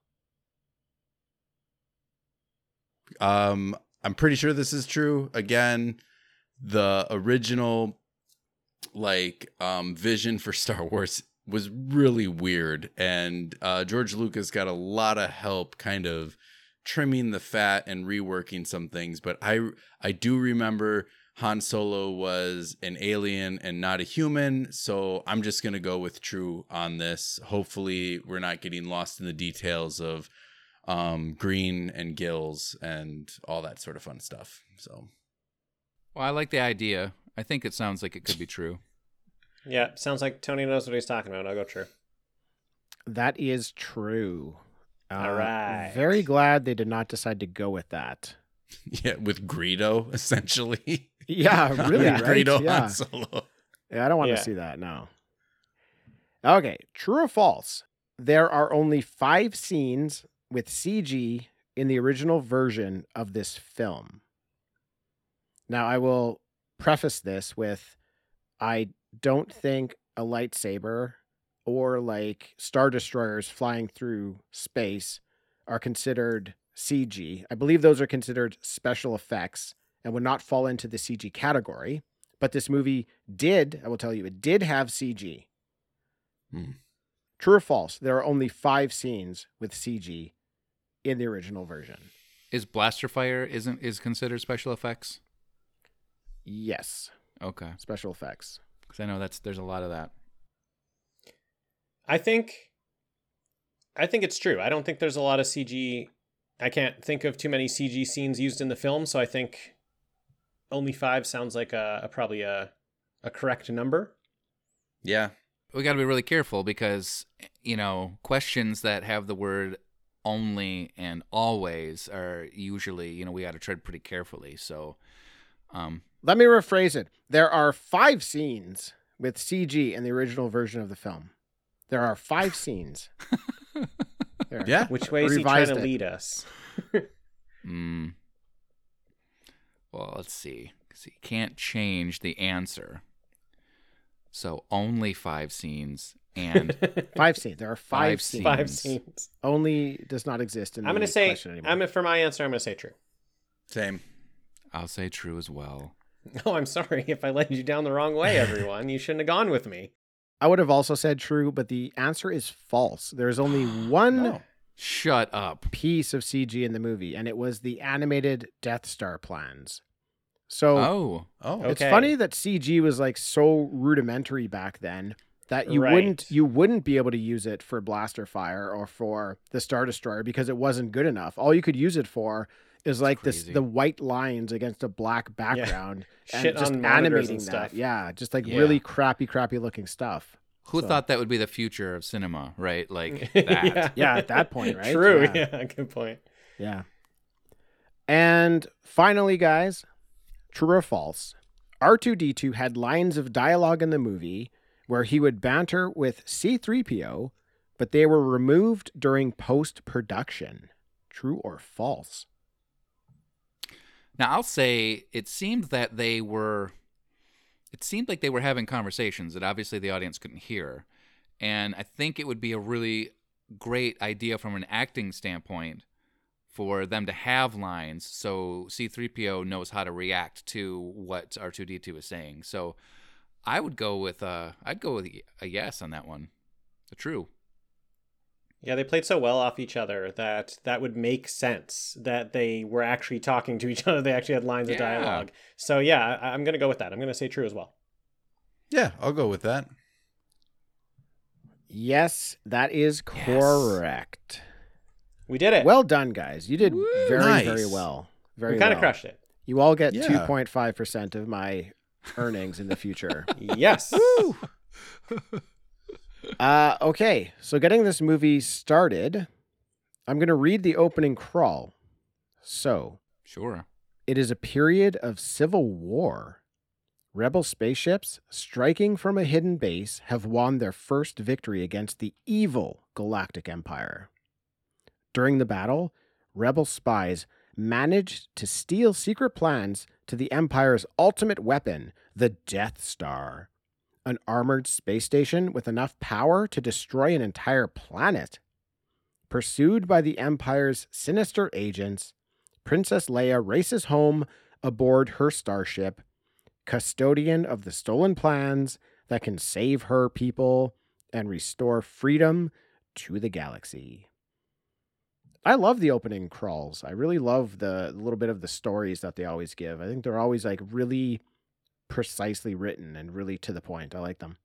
Um, I'm pretty sure this is true. Again, the original like um vision for Star Wars was really weird and uh George Lucas got a lot of help kind of trimming the fat and reworking some things, but I I do remember Han Solo was an alien and not a human. So I'm just going to go with true on this. Hopefully, we're not getting lost in the details of um, green and gills and all that sort of fun stuff. So, Well, I like the idea. I think it sounds like it could be true. Yeah, sounds like Tony knows what he's talking about. I'll go true. That is true. Uh, All right. Very glad they did not decide to go with that. yeah, with Greedo, essentially. Yeah, really, Yeah, right? Greedo yeah. Han Solo. Yeah, I don't want Yeah. to see that. No. Okay, true or false? There are only five scenes with CG in the original version of this film. Now, I will preface this with I don't think a lightsaber or like Star Destroyers flying through space are considered CG. I believe those are considered special effects and would not fall into the CG category. But this movie did, I will tell you, it did have CG. Hmm. True or false? There are only five scenes with CG in the original version. Is blaster fire isn't is considered special effects? Yes, Okay, special effects. because I know that's there's a lot of that. I think I think it's true. I don't think there's a lot of CG. I can't think of too many CG scenes used in the film, so I think only five sounds like a, a probably a a correct number. Yeah. We got to be really careful because you know questions that have the word only and always are usually you know we got to tread pretty carefully. So, um, Let me rephrase it. There are five scenes with CG in the original version of the film. There are five scenes. There. Yeah. Which way is he trying Revised to it. lead us? mm, well, let's see. 'Cause he can't change the answer. So only five scenes and Five scenes. There are five, Five scenes. Five Scenes. scenes. Only does not exist in I'm gonna say question anymore. I'm for my answer. I'm gonna say true. Same. I'll say true as well. Oh, I'm sorry if I led you down the wrong way, everyone. you shouldn't have gone with me. I would have also said true, but the answer is false. There's only one Oh. Shut up. piece of CG in the movie, and it was the animated Death Star plans. So Oh, Oh. it's okay. funny that CG was like so rudimentary back then that you Right. wouldn't you wouldn't be able to use it for blaster fire or for the Star Destroyer because it wasn't good enough. All you could use it for is like this the white lines against a black background and Shit just on animating and that. stuff. Yeah, just like Yeah. really crappy, crappy looking stuff. Who So- thought that would be the future of cinema, right? Like that. yeah. Yeah, at that point, right? True. Yeah. Yeah. Good point. Yeah. And finally, guys, true or false? R2D2 had lines of dialogue in the movie where he would banter with C3PO, but they were removed during post production. True or false? Now I'll say it seemed that they were it seemed like they were having conversations that obviously the audience couldn't hear. And I think it would be a really great idea from an acting standpoint for them to have lines so C3PO knows how to react to what R2D2 is saying. So I would go with uh I'd go with a yes on that one. A true. Yeah, they played so well off each other that that would make sense that they were actually talking to each other. They actually had lines of dialogue. So yeah, I- I'm gonna go with that. I'm gonna say true as well. Yeah, I'll go with that. Yes, that is correct. We did it. Well done, guys. You did very, Nice. very well. Very we kind of well. crushed it. You all get Yeah. 2.5% of my earnings in the future. Yes. Uh, okay, so getting this movie started, I'm going to read the opening crawl. So, Sure. it is a period of civil war. Rebel spaceships, striking from a hidden base, have won their first victory against the evil Galactic Empire. During the battle, Rebel spies managed to steal secret plans to the Empire's ultimate weapon, the Death Star, an armored space station with enough power to destroy an entire planet. Pursued by the Empire's sinister agents, Princess Leia races home aboard her starship, custodian of the stolen plans that can save her people and restore freedom to the galaxy. I love the opening crawls. I really love the, little bit of the stories that they always give. I think they're always like really precisely written and really to the point. I like them.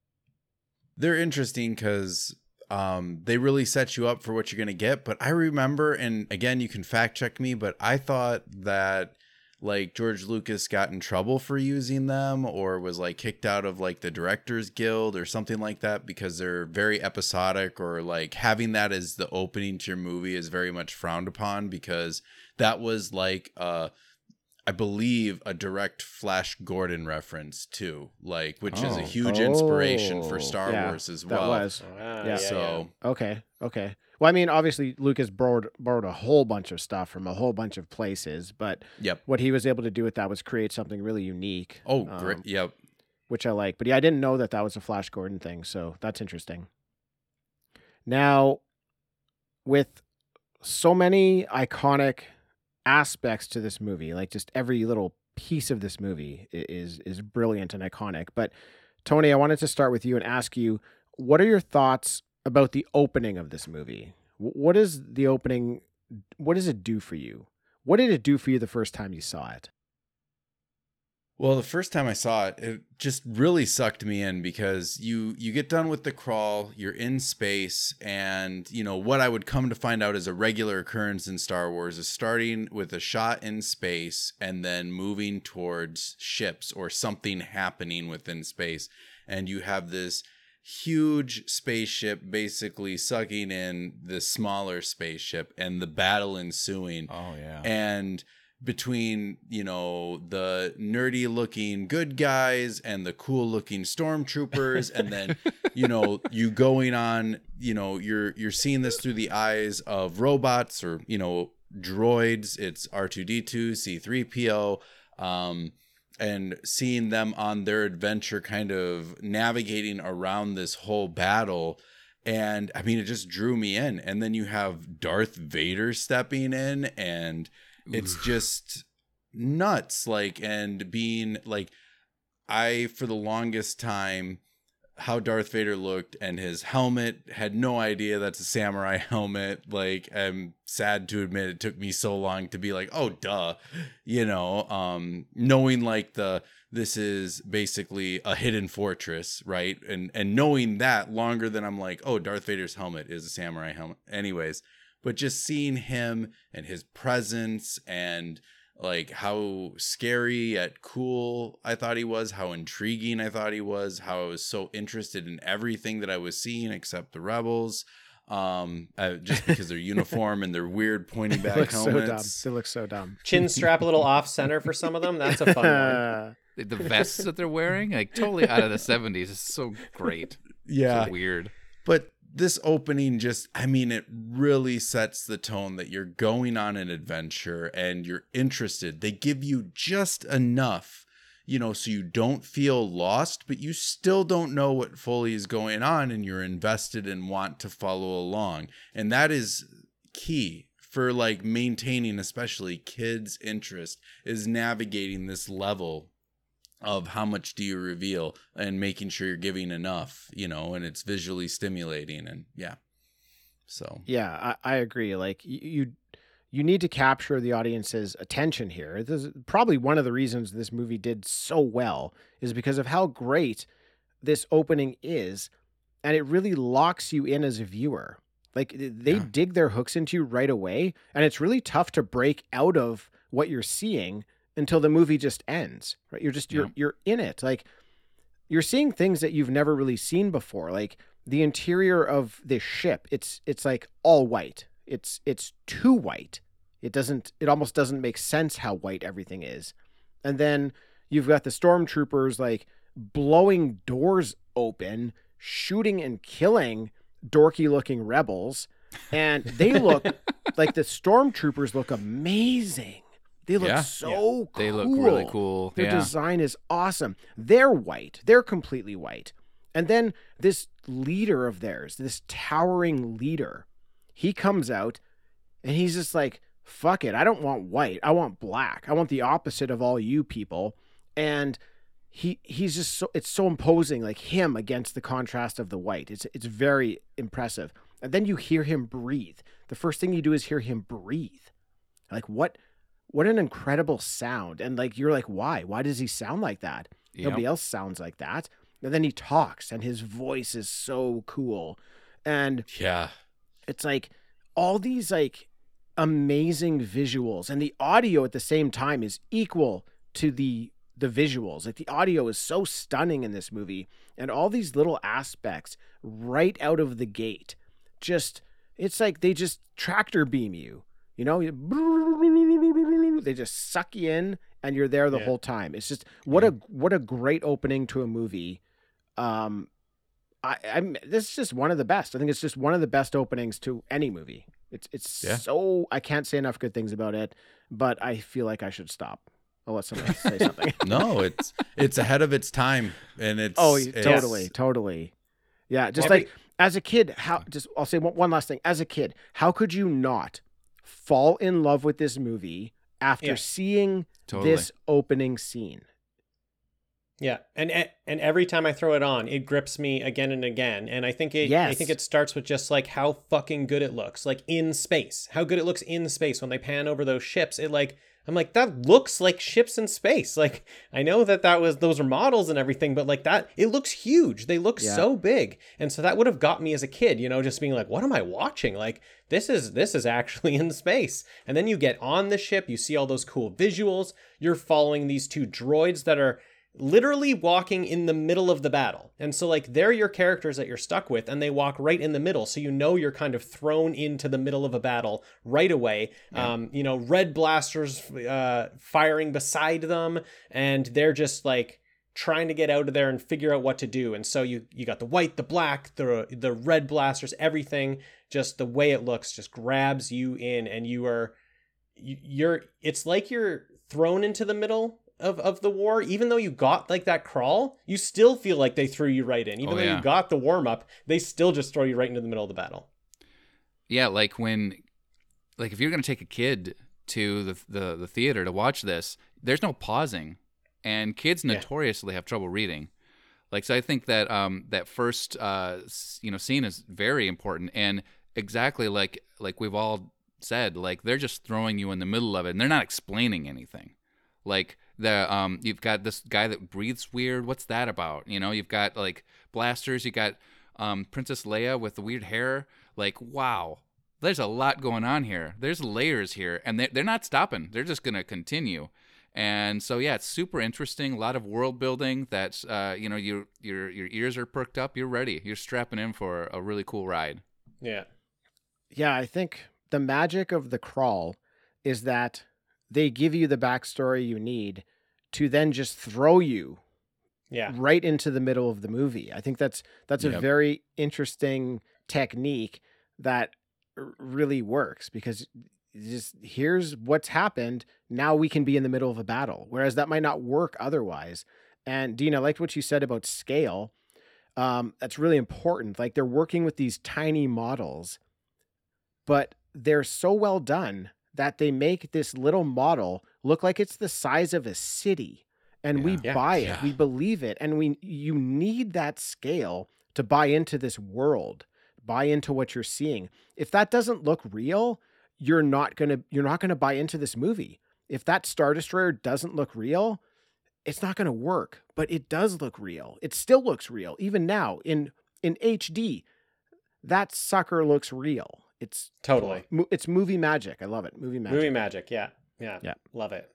They're interesting because um, they really set you up for what you're going to get. But I remember, and again, you can fact check me, but I thought that like George Lucas got in trouble for using them or was like kicked out of like the Directors Guild or something like that because they're very episodic or like having that as the opening to your movie is very much frowned upon because that was like uh I believe a direct Flash Gordon reference too, like which is a Oh. huge inspiration for Oh, Star yeah, Wars as That well. was. Ah, Yeah. so Okay. Okay. Well, I mean, obviously, Lucas borrowed borrowed a whole bunch of stuff from a whole bunch of places, but yep. what he was able to do with that was create something really unique. Oh, um, great. Yep. which I like. But yeah, I didn't know that that was a Flash Gordon thing, so that's interesting. Now, with so many iconic aspects to this movie, like just every little piece of this movie is is brilliant and iconic. But Tony, I wanted to start with you and ask you, what are your thoughts about the opening of this movie? What is the opening? What does it do for you? What did it do for you the first time you saw it? Well, the first time I saw it, it just really sucked me in because you you get done with the crawl, you're in space, and you know what I would come to find out is a regular occurrence in Star Wars is starting with a shot in space and then moving towards ships or something happening within space, and you have this huge spaceship basically sucking in the smaller spaceship and the battle ensuing Oh yeah. and between you know the nerdy looking good guys and the cool looking stormtroopers and then you know you going on you know you're you're seeing this through the eyes of robots or you know droids. It's r2d2 c3po um and seeing them on their adventure kind of navigating around this whole battle. And i mean it just drew me in. And then you have darth vader stepping in and it's just nuts like and being like i for the longest time how darth vader looked and his helmet had no idea that's a samurai helmet. Like i'm sad to admit it took me so long to be like oh duh you know um knowing like the this is basically a hidden fortress right? And and knowing that longer than i'm like oh darth vader's helmet is a samurai helmet. Anyways but just seeing him and his presence and like how scary yet cool I thought he was, how intriguing I thought he was, how I was so interested in everything that I was seeing except the rebels. Um, uh, just because their uniform and their weird pointy They back look so dumb. helmets. They look so dumb. Chin strap a little off center for some of them. That's a fun one. the the vests that they're wearing, like totally out of the seventies, is so great. yeah, So weird. But this opening just, I mean, it really sets the tone that you're going on an adventure and you're interested. They give you just enough, you know, so you don't feel lost, but you still don't know what fully is going on and you're invested and want to follow along. And that is key for like maintaining, especially kids' interest, is navigating this level of how much do you reveal and making sure you're giving enough, you know, and it's visually stimulating and yeah. So Yeah, I, I agree. Like you, you need to capture the audience's attention here. This is probably one of the reasons this movie did so well is because of how great this opening is, and it really locks you in as a viewer. Like they Yeah. dig their hooks into you right away, and it's really tough to break out of what you're seeing until the movie just ends. Right? You're just you're Yeah. you're in it. Like you're seeing things that you've never really seen before. Like the interior of this ship, it's it's like all white. It's it's too white. It doesn't it almost doesn't make sense how white everything is. And then you've got the stormtroopers like blowing doors open, shooting and killing dorky looking rebels. And they look like the stormtroopers look amazing. They look Yeah. so They look really cool. cool. Their yeah. design is awesome. They're white. They're completely white. And then this leader of theirs, this towering leader, he comes out and he's just like, fuck it. I don't want white. I want black. I want the opposite of all you people. And he he's just so it's so imposing, like him against the contrast of the white. It's it's very impressive. And then you hear him breathe. The first thing you do is hear him breathe. Like what what an incredible sound. And like you're like, why? Why does he sound like that? Yep. Nobody else sounds like that. And then he talks, and his voice is so cool. And Yeah. it's like all these like amazing visuals and the audio at the same time is equal to the the visuals like the audio is so stunning in this movie and all these little aspects right out of the gate just it's like they just tractor beam you you know they just suck you in and you're there the Yeah. whole time it's just what a what a great opening to a movie um I, I'm this is just one of the best. I think it's just one of the best openings to any movie. It's it's Yeah. so I can't say enough good things about it, but I feel like I should stop. I'll let somebody else say something. No, it's it's ahead of its time, and it's oh, it's- totally, totally. Yeah, just Every- like as a kid, how just I'll say one, one last thing. As a kid, how could you not fall in love with this movie after Yeah. seeing Totally. this opening scene? Yeah, and and and every time I throw it on, it grips me again and again. And I think it, I think it starts with just like how fucking good it looks, like in space. How good it looks in space when they pan over those ships. It like I'm like that looks like ships in space. Like I know that that was those are models and everything, but like that it looks huge. They look Yeah. so big, and so that would have got me as a kid. You know, just being like, what am I watching? Like this is this is actually in space. And then you get on the ship, you see all those cool visuals. You're following these two droids that are literally walking in the middle of the battle. And so like they're your characters that you're stuck with and they walk right in the middle. So you know you're kind of thrown into the middle of a battle right away. Um, you know, red blasters uh firing beside them and they're just like trying to get out of there and figure out what to do. And so you you got the white, the black, the the red blasters, everything just the way it looks just grabs you in and you are you're it's like you're thrown into the middle of, of the war even though you got like that crawl you still feel like they threw you right in even Oh, though yeah. you got the warm up they still just throw you right into the middle of the battle Yeah, like when, like if you're gonna take a kid to the the, the theater to watch this, there's no pausing, and kids Yeah. notoriously have trouble reading. Like so, I think that um that first uh you know scene is very important, and exactly like like we've all said, like they're just throwing you in the middle of it, and they're not explaining anything. Like the um you've got this guy that breathes weird. What's that about? You know, you've got like blasters. You got um Princess Leia with the weird hair. Like wow, there's a lot going on here. There's layers here, and they're, they're not stopping. They're just gonna continue. And so yeah, it's super interesting. A lot of world building. That's uh you know your your your ears are perked up. You're ready. You're strapping in for a really cool ride. yeah Yeah, I think the magic of the crawl is that they give you the backstory you need to then just throw you yeah right into the middle of the movie. I think that's that's a very interesting technique that really works because just here's what's happened. Now we can be in the middle of a battle, whereas that might not work otherwise. And Dean, I liked what you said about scale. Um, that's really important. Like they're working with these tiny models, but they're so well done that they make this little model look like it's the size of a city. And we Yeah. Yeah. buy it, Yeah. we believe it, and we you need that scale to buy into this world, buy into what you're seeing. If that doesn't look real, you're not gonna you're not gonna buy into this movie. If that Star Destroyer doesn't look real, it's not going to work but it does look real it still looks real even now in in hd that sucker looks real it's totally. it's movie magic. I love it. Movie magic. Movie magic yeah. Yeah. Yeah. love it.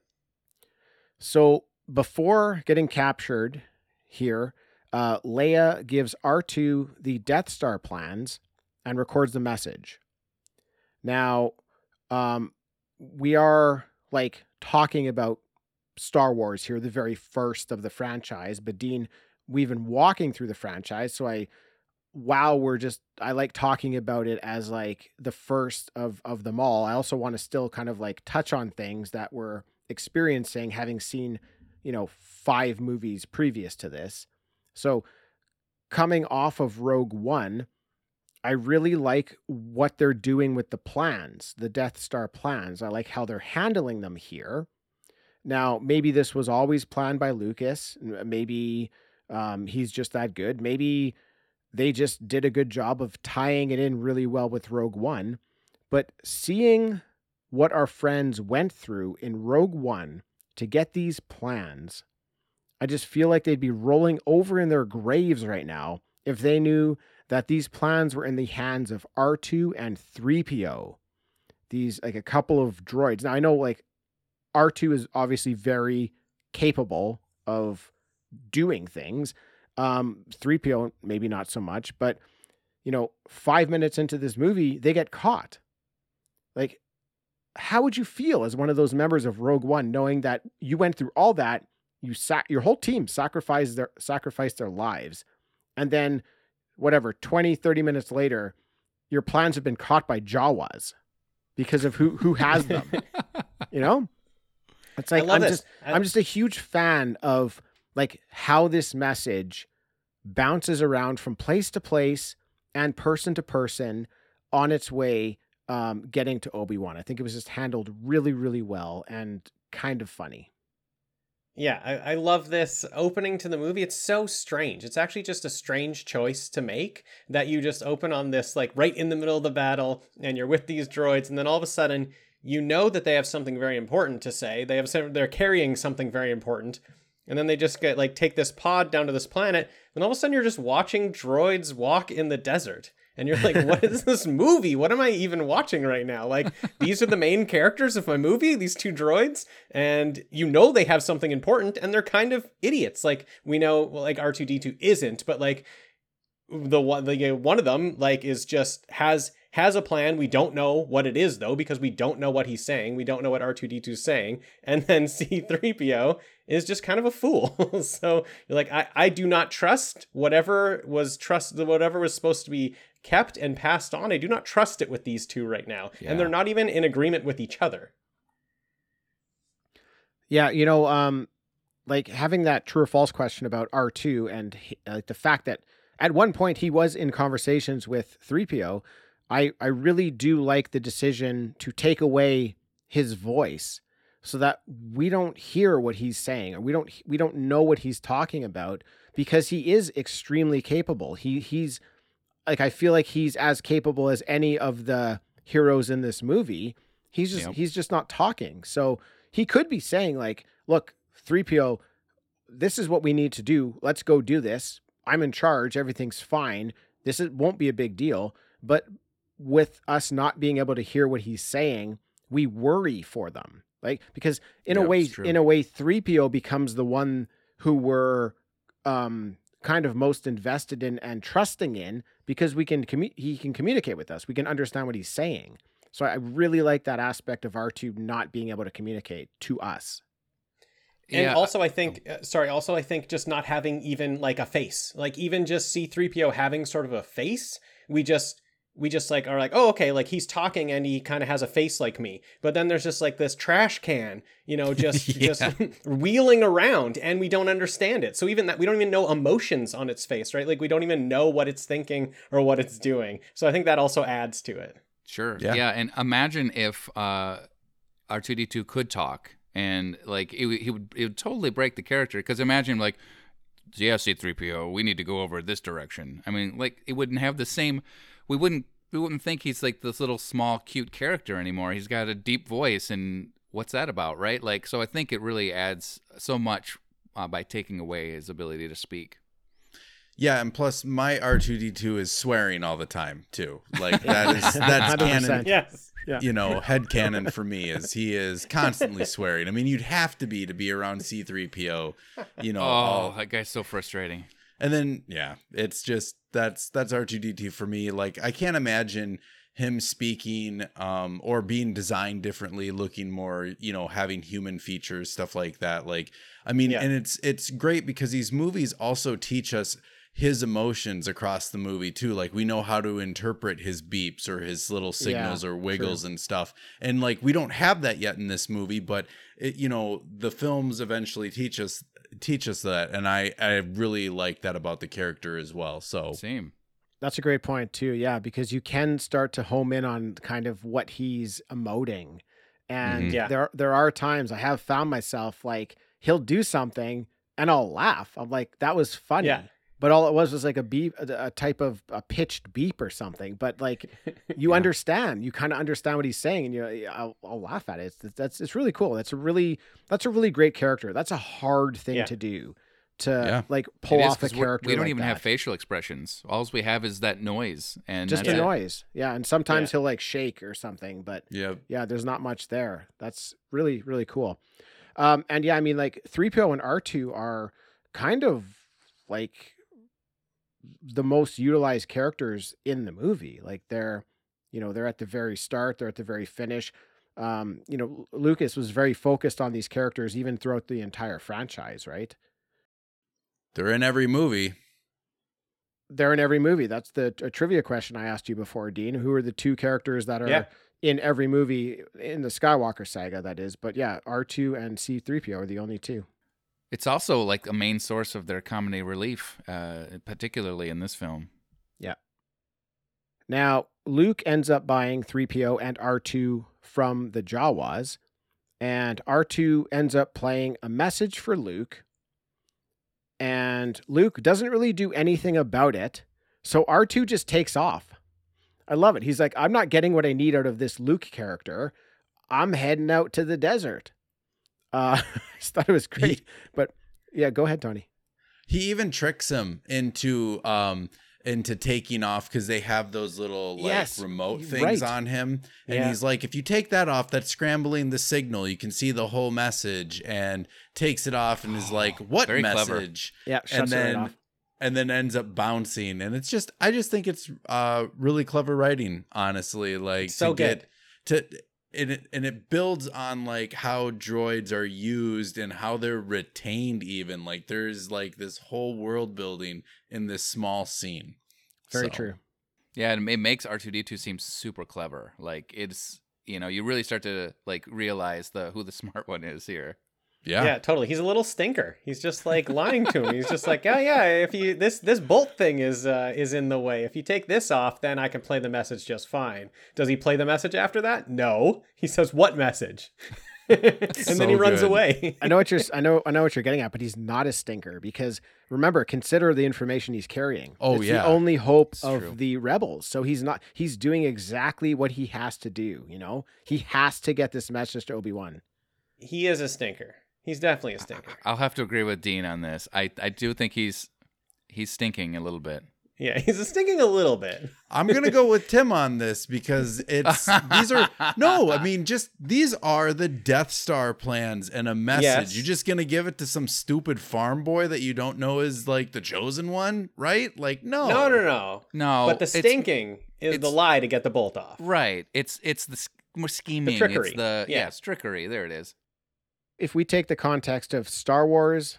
So before getting captured here uh, leia gives r2 the death star plans and records the message. Now um, we are like talking about Star Wars here, the very first of the franchise. But Dean, we've been walking through the franchise, so I, wow, we're just I like talking about it as like the first of of them all. I also want to still kind of like touch on things that we're experiencing, having seen, you know, five movies previous to this. So, coming off of Rogue One. I really like what they're doing with the plans, the Death Star plans. I like how they're handling them here. Now, maybe this was always planned by Lucas. Maybe um, he's just that good. Maybe they just did a good job of tying it in really well with Rogue One. But seeing what our friends went through in Rogue One to get these plans, I just feel like they'd be rolling over in their graves right now if they knew that these plans were in the hands of R2 and 3PO. These like a couple of droids. Now I know like R2 is obviously very capable of doing things. Um 3PO maybe not so much, but you know, 5 minutes into this movie, they get caught. Like how would you feel as one of those members of Rogue One knowing that you went through all that, you sac- your whole team sacrificed their sacrificed their lives and then whatever 20 30 minutes later your plans have been caught by jawas because of who who has them you know it's like I love i'm this. just I- i'm just a huge fan of like how this message bounces around from place to place and person to person on its way um getting to obi-wan i think it was just handled really really well and kind of funny Yeah, I, I love this opening to the movie. It's so strange. It's actually just a strange choice to make that you just open on this, like right in the middle of the battle, and you're with these droids, and then all of a sudden, you know that they have something very important to say. They have they're carrying something very important, and then they just get like take this pod down to this planet, and all of a sudden you're just watching droids walk in the desert. And you're like, what is this movie? What am I even watching right now? Like, these are the main characters of my movie, these two droids, and you know they have something important, and they're kind of idiots. Like, we know, well, like, R2D2 isn't, but like, the one, the, one of them, like, is just has has a plan. We don't know what it is though, because we don't know what he's saying. We don't know what R2D2 is saying. And then C3PO is just kind of a fool. so you're like, I, I do not trust whatever was trust whatever was supposed to be kept and passed on. I do not trust it with these two right now. Yeah. And they're not even in agreement with each other. Yeah, you know, um, like having that true or false question about R two and he- like the fact that at one point he was in conversations with three PO. I I really do like the decision to take away his voice so that we don't hear what he's saying or we don't we don't know what he's talking about because he is extremely capable. He he's like I feel like he's as capable as any of the heroes in this movie. He's just Yep. he's just not talking. So he could be saying like, "Look, 3PO, this is what we need to do. Let's go do this. I'm in charge. Everything's fine. This is, won't be a big deal." But with us not being able to hear what he's saying, we worry for them. Like because in a way in a way 3PO becomes the one who we're um kind of most invested in and trusting in because we can commu- he can communicate with us. We can understand what he's saying. So I really like that aspect of R2 not being able to communicate to us. And Yeah. also, I think, uh, sorry, also, I think just not having even like a face, like even just C3PO having sort of a face, we just, we just like are like, oh, okay, like he's talking and he kind of has a face like me. But then there's just like this trash can, you know, just, Yeah. just wheeling around and we don't understand it. So even that, we don't even know emotions on its face, right? Like we don't even know what it's thinking or what it's doing. So I think that also adds to it. Sure. Yeah. Yeah. and imagine if uh, R2D2 could talk and like it, would- he would it would totally break the character because imagine like yeah C3PO we need to go over this direction. I mean like it wouldn't have the same we wouldn't we wouldn't think he's like this little small cute character anymore. He's got a deep voice and what's that about, right? Like so I think it really adds so much uh, by taking away his ability to speak. Yeah, and plus my R2D2 is swearing all the time too. Like that is that's 100%. canon. Yes. Yeah. You know, head canon for me is he is constantly swearing. I mean, you'd have to be to be around C3PO, you know, Oh, all, that guy's so frustrating. and then yeah, it's just that's that's R2D2 for me. Like I can't imagine him speaking um or being designed differently, looking more, you know, having human features, stuff like that. Like I mean, Yeah. and it's it's great because these movies also teach us his emotions across the movie too. Like we know how to interpret his beeps or his little signals or wiggles and stuff. And like we don't have that yet in this movie, but it, you know, the films eventually teach us teach us that and I I really like that about the character as well. So Same. That's a great point too. Yeah, because you can start to home in on kind of what he's emoting. And Mhm. Yeah. there there are times I have found myself like he'll do something and I'll laugh. I'm like that was funny. Yeah. But all it was was like a beep, a, a type of a pitched beep or something. But like you Yeah. understand, you kind of understand what he's saying, and you, I'll, I'll laugh at it. It's, that's it's really cool. That's a really that's a really great character. That's a hard thing Yeah. to do. to Yeah. like pull It is, off a 'cause we're- character. We don't like even have facial expressions. All we have is that noise, and just that's a it. noise. Yeah, and sometimes Yeah. he'll like shake or something, but Yeah. yeah, there's not much there. That's really really cool. Um, and yeah, I mean like three PO and R two are kind of like the most utilized characters in the movie. Like they're, you know, they're at the very start, they're at the very finish. Um, you know, Lucas was very focused on these characters even throughout the entire franchise, right? They're in every movie. They're in every movie. That's the a trivia question I asked you before, Dean. Who are the two characters that are Yeah. in every movie in the Skywalker saga? That is, but yeah, R two and C three PO are the only two. It's also like a main source of their comedy relief, uh, particularly in this film. Yeah. Now, Luke ends up buying 3PO and R2 from the Jawas, and R2 ends up playing a message for Luke. And Luke doesn't really do anything about it. So R2 just takes off. I love it. He's like, I'm not getting what I need out of this Luke character. I'm heading out to the desert. Uh, I just thought it was great. but yeah, go ahead, Tony. He even tricks him into um into taking off because they have those little like Yes, remote things right. on him. And Yeah. he's like, if you take that off, that's scrambling the signal. You can see the whole message and takes it off and is like, What Very clever. message? Yeah, and shuts it right then off. and then ends up bouncing. And it's just I just think it's uh really clever writing, honestly. Like so to get good. to and it, and it builds on like how droids are used and how they're retained even like there's like this whole world building in this small scene Very So, true. Yeah, and it makes R two D two seem super clever. Like it's you know you really start to like realize the who the smart one is here. Yeah, Yeah. totally. He's a little stinker. He's just like lying to him. He's just like, oh yeah, if you this this bolt thing is uh, is in the way. If you take this off, then I can play the message just fine. Does he play the message after that? No. He says, "What message?" and So then he runs good. away. I know what you're. I know. I know what you're getting at, but he's not a stinker because remember, consider the information he's carrying. Oh, it's yeah. the only hope It's of true. the rebels. So he's not. He's doing exactly what he has to do. You know, he has to get this message to Obi Wan. he is a stinker. He's definitely a stinker. I'll have to agree with Dean on this. I I do think he's he's stinking a little bit. Yeah, he's stinking a little bit. i'm gonna go with tim on this because it's these are no i mean just these are the death star plans and a message Yes. you're just gonna give it to some stupid farm boy that you don't know is like the chosen one right like no No, no, no. No, but the it's- stinking is the lie to get the bolt off. Right. It's it's the s- more scheming. trickery. It's the Yeah. yeah. it's trickery. There it is. If we take the context of Star Wars,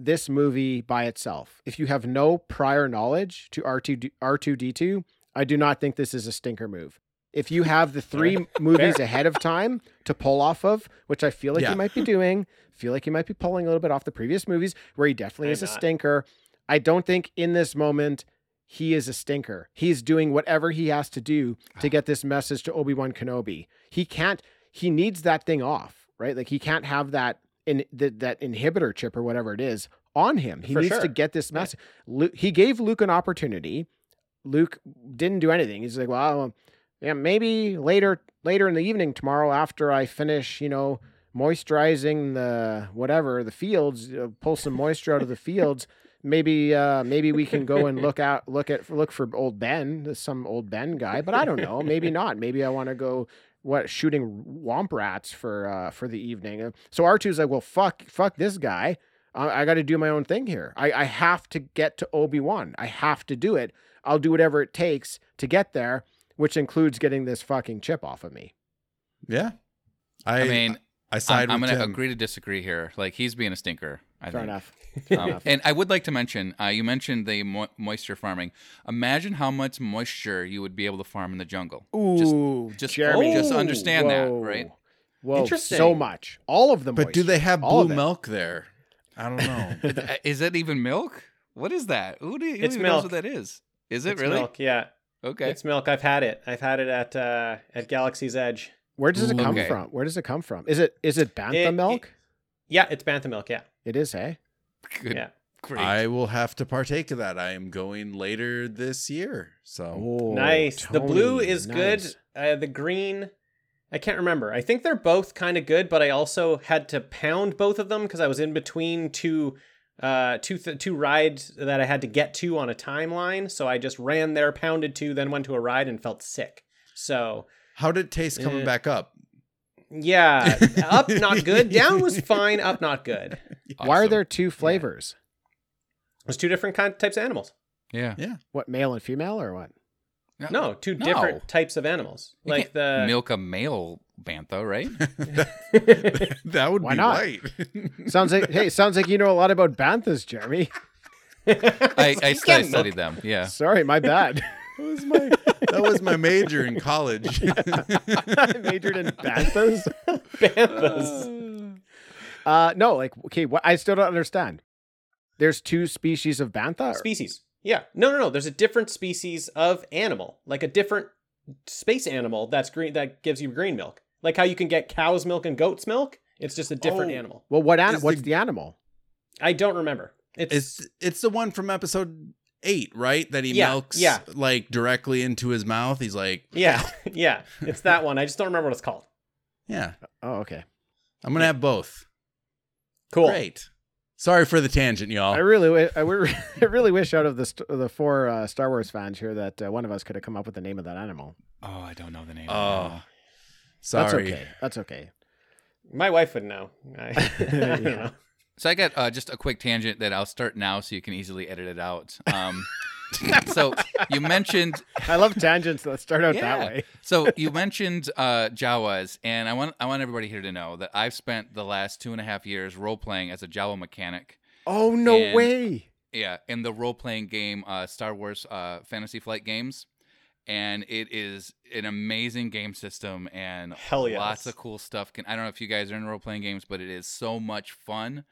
this movie by itself, if you have no prior knowledge to R two R two D two, I do not think this is a stinker move. If you have the three movies ahead of time to pull off of, which I feel like Yeah. you might be doing, feel like you might be pulling a little bit off the previous movies where he definitely I'm is a not. stinker. I don't think in this moment he is a stinker. He's doing whatever he has to do to ah. get this message to Obi-Wan Kenobi. He can't he needs that thing off, right? Like he can't have that in that that inhibitor chip or whatever it is on him. He For needs to get this message. Luke, he gave Luke an opportunity. Luke didn't do anything. He's like, well, yeah, maybe later later in the evening tomorrow after I finish, you know, moisturizing the whatever the fields, uh, pull some moisture out of the fields. Maybe uh, maybe we can go and look out look at look for old Ben, some old Ben guy. But I don't know. Maybe not. Maybe I want to go what shooting womp rats for uh, for the evening. Uh, So R 2s like, well, fuck fuck this guy. I, I got to do my own thing here. I, I have to get to Obi Wan. I have to do it. I'll do whatever it takes to get there, which includes getting this fucking chip off of me. yeah i, I, mean, i side I'm, I'm going to Tim. agree to disagree here. Like he's being a stinker. I Fair think. enough. Fair Um, enough. and I would like to mention, uh, you mentioned the mo- moisture farming. Imagine how much moisture you would be able to farm in the jungle. Ooh, just- Jeremy. just Ooh, understand that, right? Whoa, so much. All of them. but do they have blue milk there i don't know Uh, Is it even milk? What is that? Who, do, who It's even knows what that is? Is it It's really? milk, yeah. Okay. It's milk. I've had it. I've had it at uh, at Galaxy's Edge. Where does it come Okay. from? Where does it come from? Is it is it bantha It- milk? Yeah, it's bantha milk. Yeah, It is, eh? Good. yeah. Great. i will have to partake of that i am going later this year so Oh, nice. the blue is nice. good. Uh, the green, I can't remember. I think they're both kind of good, but I also had to pound both of them because I was in between two uh, two th- two rides that I had to get to on a timeline. So I just ran there, pounded two, then went to a ride and felt sick. So How did it taste coming Eh. back up? Yeah, up not good. Down was fine. Up not good. Why are there two flavors? There's two different kind types of animals. Yeah. Yeah. What male and female or what? No, two No. different types of animals. You like can't the milk a male bantha, right? that would Why be not? right. Sounds like hey, sounds like you know a lot about banthas, Jeremy. I, I, You I can't studied them. Yeah. Sorry, my bad. That was my that was my major in college. I majored in banthas. banthas. Uh, no, like okay, what I still don't understand. There's two species of bantha. or- species. Yeah. No, no, no. There's a different species of animal, like a different space animal that's green that gives you green milk. Like how you can get cow's milk and goat's milk. It's just a different Oh. animal. Well, what an- what's the- the animal? I don't remember. It's, It's it's the one from episode eight, right? That he Yeah, milks yeah. like directly into his mouth. He's like, yeah, yeah. It's that one. I just don't remember what it's called. Yeah, Oh, okay. I'm gonna have both. Cool. Great. Sorry for the tangent, y'all. I really, I, wi- I really wish out of the st- the four uh, Star Wars fans here that uh, one of us could have come up with the name of that animal. Oh, I don't know the name. Oh, That's sorry. okay. That's okay. My wife would know. I, I don't Yeah. know. So I got uh, just a quick tangent that I'll start now, so you can easily edit it out. Um, so you mentioned I love tangents that start out Yeah. that way. so you mentioned uh, Jawas, and I want I want everybody here to know that I've spent the last two and a half years role playing as a Jawa mechanic. Oh no way! Yeah, in the role playing game uh, Star Wars uh, Fantasy Flight games, and it is an amazing game system and Hell yes. lots of cool stuff. Can I don't know if you guys are in role playing games, but it is so much fun.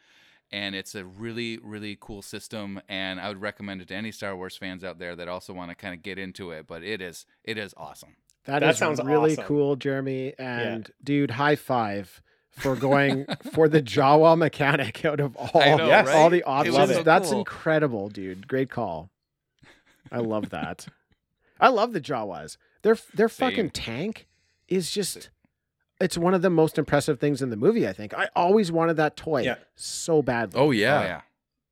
And it's a really, really cool system, and I would recommend it to any Star Wars fans out there that also want to kind of get into it. But it is, it is awesome. That That is sounds really awesome. cool, Jeremy. And dude, high five for going for the Jawa mechanic out of all, I know, Yes. all right? the options. so That's cool. incredible, dude. Great call. I love that. I love the Jawas. Their their Same. fucking tank is just it's one of the most impressive things in the movie, I think. I always wanted that toy Yeah. so badly. Oh Oh yeah.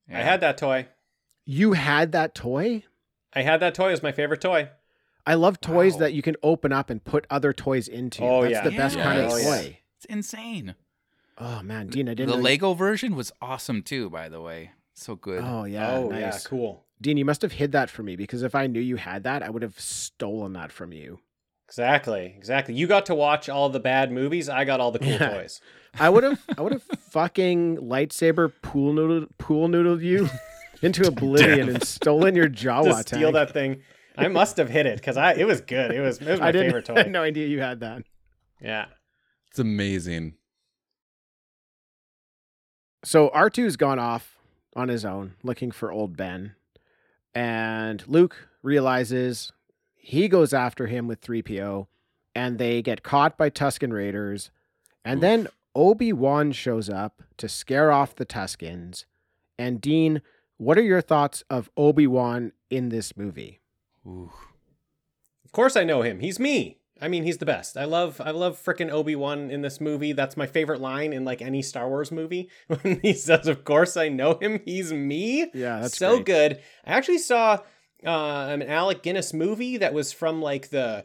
yeah, I had that toy. You had that toy? I had that toy. It was my favorite toy. I love toys Wow. that you can open up and put other toys into. Oh, That's yeah. the best Yeah. kind of toy. It's insane. Oh man, Dean, I The didn't know you- Lego version was awesome too, by the way. So good. Oh yeah, oh nice. yeah, cool. Dean, you must have hid that from me because if I knew you had that, I would have stolen that from you. Exactly, exactly. You got to watch all the bad movies. I got all the cool Yeah. toys. I would have, I would have fucking lightsaber pool noodle, pool noodled you into oblivion and stolen your Jawa to steal tank. that thing. I must have hit it because I it was good. It was it was my I didn't, favorite I toy. had no idea you had that. Yeah. It's amazing. So R2's gone off on his own looking for old Ben. And Luke realizes he goes after him with 3PO and they get caught by Tuscan Raiders. And then Obi-Wan shows up to scare off the Tuscans. And Dean, what are your thoughts of Obi-Wan in this movie? Ooh. Of course I know him. He's me. I mean, he's the best. I love I love frickin' Obi-Wan in this movie. That's my favorite line in like any Star Wars movie. When he says, "Of course I know him. He's me." Yeah, that's so great. good. I actually saw uh, an Alec Guinness movie that was from like the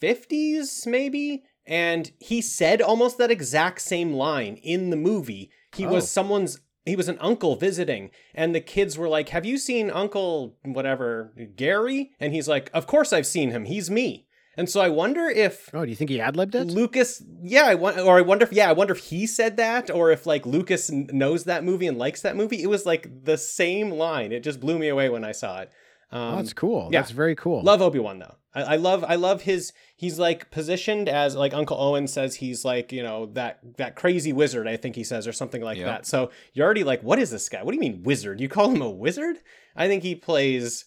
50s maybe and he said almost that exact same line in the movie. He Oh. was someone's he was an uncle visiting and the kids were like, "Have you seen Uncle whatever Gary?" And he's like, "Of course I've seen him. He's me." And so I wonder if Oh, do you think he ad-libbed it? Lucas, yeah, I want, or I wonder if, yeah, I wonder if he said that, or if like Lucas n- knows that movie and likes that movie. It was like the same line. It just blew me away when I saw it. Um, oh, that's cool. yeah. That's very cool. Love Obi Wan though. I, I love, I love his. He's like positioned as like Uncle Owen says he's like you know that that crazy wizard. I think he says or something like Yep. that. So you're already like, what is this guy? What do you mean wizard? You call him a wizard? I think he plays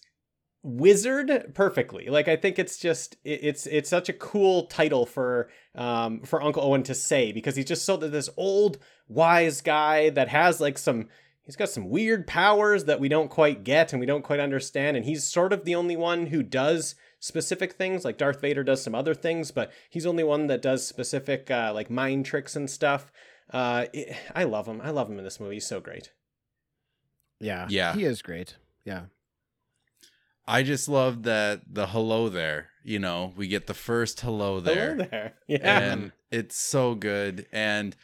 wizard perfectly like i think it's just it- it's it's such a cool title for um for uncle owen to say because he's just so that this old wise guy that has like some he's got some weird powers that we don't quite get and we don't quite understand and he's sort of the only one who does specific things like darth vader does some other things but he's the only one that does specific uh like mind tricks and stuff uh it, i love him i love him in this movie he's so great Yeah. Yeah. He is great. Yeah. I just love that the hello there. You know, we get the first hello there. Hello there. Yeah. and it's so good. And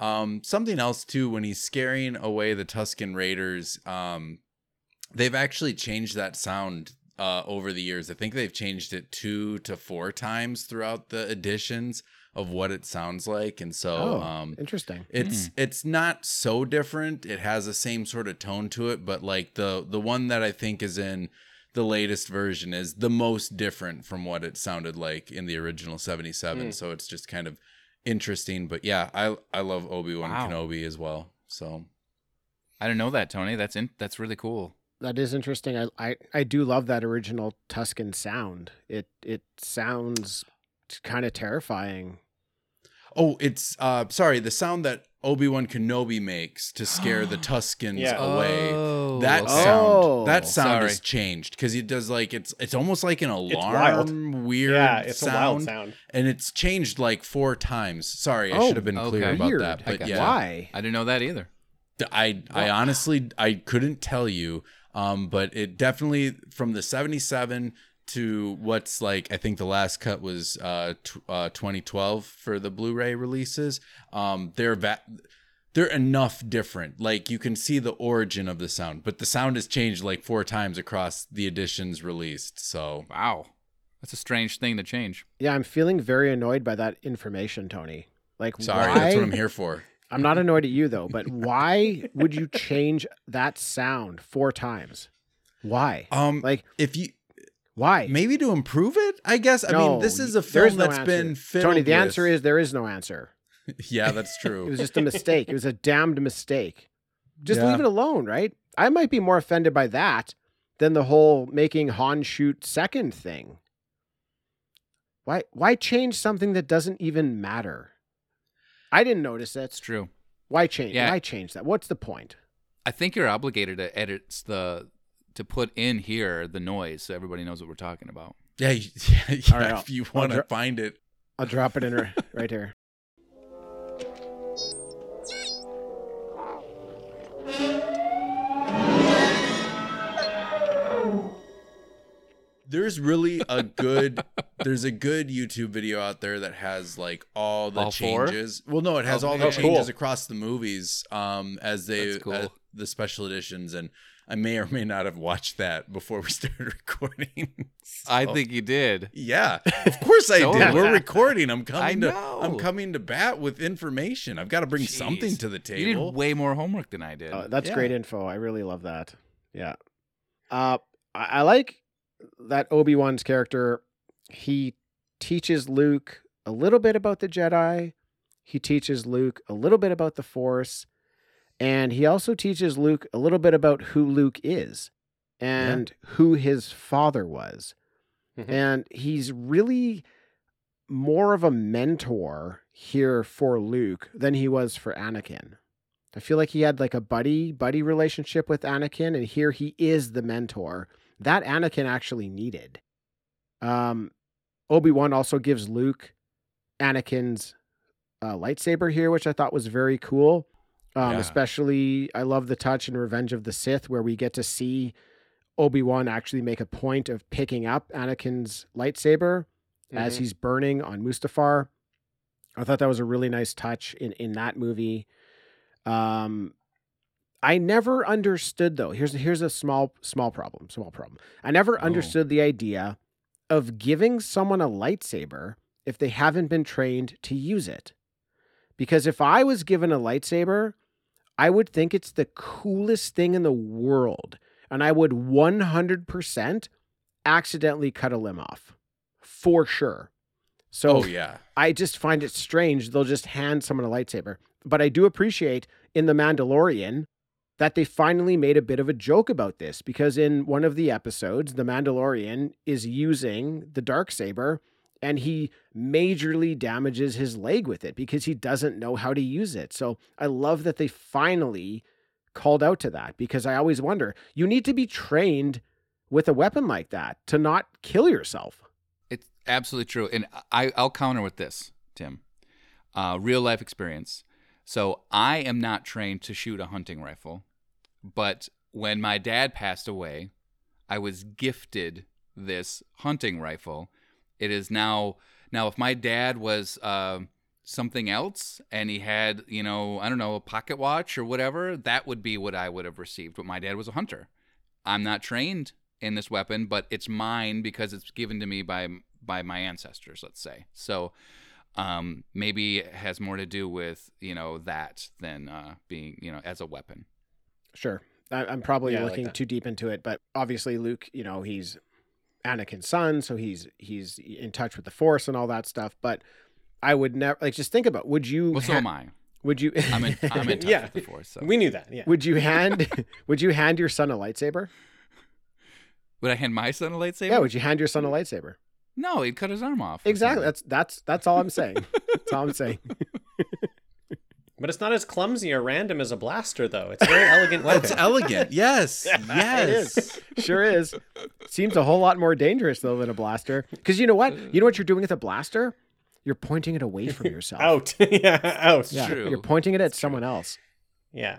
um, something else too, when he's scaring away the Tuscan Raiders, um, they've actually changed that sound uh, over the years. I think they've changed it two to four times throughout the editions of what it sounds like, and so Oh, um, interesting. it's it's not so different. It has the same sort of tone to it, but like the the one that I think is in the latest version is the most different from what it sounded like in the original 77. Mm. So it's just kind of interesting, but yeah, I I love Obi-Wan Wow. Kenobi as well. So I didn't know that, Tony. That's in, that's really cool. That is interesting. I, I I do love that original Tuscan sound. It it sounds kind of terrifying. Oh, it's uh sorry, the sound that Obi-Wan Kenobi makes to scare the Tuscans Yeah. away. Oh, that okay. sound that Oh, sound sorry. has changed because it does like it's it's almost like an wild. alarm weird yeah, it's sound. a wild sound. and it's changed like four times. Sorry, I Oh, should have been clear okay. about Weird. that. But got yeah, Why? I didn't know that either. I I honestly I couldn't tell you. Um, but it definitely from the '77 to what's like I think the last cut was uh, t- uh 2012 for the Blu-ray releases. Um, they're va- they're enough different. Like you can see the origin of the sound, but the sound has changed like four times across the editions released. So Wow. That's a strange thing to change. Yeah, I'm feeling very annoyed by that information, Tony. Like, sorry, why? that's what I'm here for. I'm not annoyed at you though, but why would you change that sound four times? Why? Um, Like, if you why? maybe to improve it, I guess. I No, mean, this is a film no that's answer. been filled Tony. The with- answer is there is no answer. yeah, that's true. It was just a mistake. it was a damned mistake. Just Yeah. leave it alone, right? I might be more offended by that than the whole making Han shoot second thing. Why why change something that doesn't even matter? I didn't notice that. It's true. Why change? Yeah. Why change that? What's the point? I think you're obligated to edit the to put in here the noise so everybody knows what we're talking about. Yeah, you- yeah, yeah All right, I'll- if you want to dra- find it. I'll drop it in ri- right here. There's really a good there's a good YouTube video out there that has like all the All four? changes. Well, no, it has Oh, all the oh, changes cool. across the movies um as they That's cool. uh, the special editions and I may or may not have watched that before we started recording. I think you did. Yeah, of course I So did. did We're recording. I'm coming I to know. I'm coming to bat with information. I've got to bring something to the table. You table. did way more homework than I did. Uh, that's Yeah. great info. I really love that. Yeah. Uh, I, I like that Obi Wan's character. He teaches Luke a little bit about the Jedi. He teaches Luke a little bit about the Force, and he also teaches Luke a little bit about who Luke is and who his father was. Mhm. And he's really more of a mentor here for Luke than he was for Anakin. I feel like he had like a buddy buddy relationship with Anakin, and here he is the mentor that Anakin actually needed. Um, Obi Wan also gives Luke Anakin's uh, lightsaber here, which I thought was very cool. Um, Yeah. Especially, I love the touch in Revenge of the Sith where we get to see Obi Wan actually make a point of picking up Anakin's lightsaber as Mhm. he's burning on Mustafar. I thought that was a really nice touch in in that movie. Um, I never understood though. Here's here's a small small problem. Small problem. I never Oh. understood the idea of giving someone a lightsaber if they haven't been trained to use it. Because if I was given a lightsaber, I would think it's the coolest thing in the world, and I would 100% accidentally cut a limb off, for sure. So oh yeah. I just find it strange they'll just hand someone a lightsaber. But I do appreciate in The Mandalorian that they finally made a bit of a joke about this because in one of the episodes, The Mandalorian is using the dark saber and he majorly damages his leg with it because he doesn't know how to use it. So I love that they finally called out to that because I always wonder, you need to be trained with a weapon like that to not kill yourself. It's absolutely true. And I, I'll counter with this, Tim. Uh, real life experience. So I am not trained to shoot a hunting rifle, but when my dad passed away, I was gifted this hunting rifle. It is now now if my dad was uh, something else and he had you know I don't know a pocket watch or whatever, that would be what I would have received. But my dad was a hunter. I'm not trained in this weapon, but it's mine because it's given to me by by my ancestors. Let's say so. Um, maybe it has more to do with you know that than uh, being you know as a weapon. Sure. I, I'm probably Yeah, I like looking too deep into it, but obviously Luke, you know, he's Anakin's son, so he's he's in touch with the Force and all that stuff. But I would never like just think about would you Well, so ha- am I. would you I'm in. I'm in touch Yeah. with the force. So. We knew that. Yeah. would you hand would you hand your son a lightsaber? Would I hand my son a lightsaber? Yeah, would you hand your son a lightsaber? No, he'd cut his arm off. Exactly. something. That's that's that's all I'm saying. That's all I'm saying. But it's not as clumsy or random as a blaster, though. It's a very elegant weapon. That's elegant. Yes. yes. It is. Sure is. Seems a whole lot more dangerous though than a blaster. Because you know what? You know what you're doing with a blaster? You're pointing it away from yourself. out. yeah, out. Yeah, True. you're pointing it at someone else. Yeah.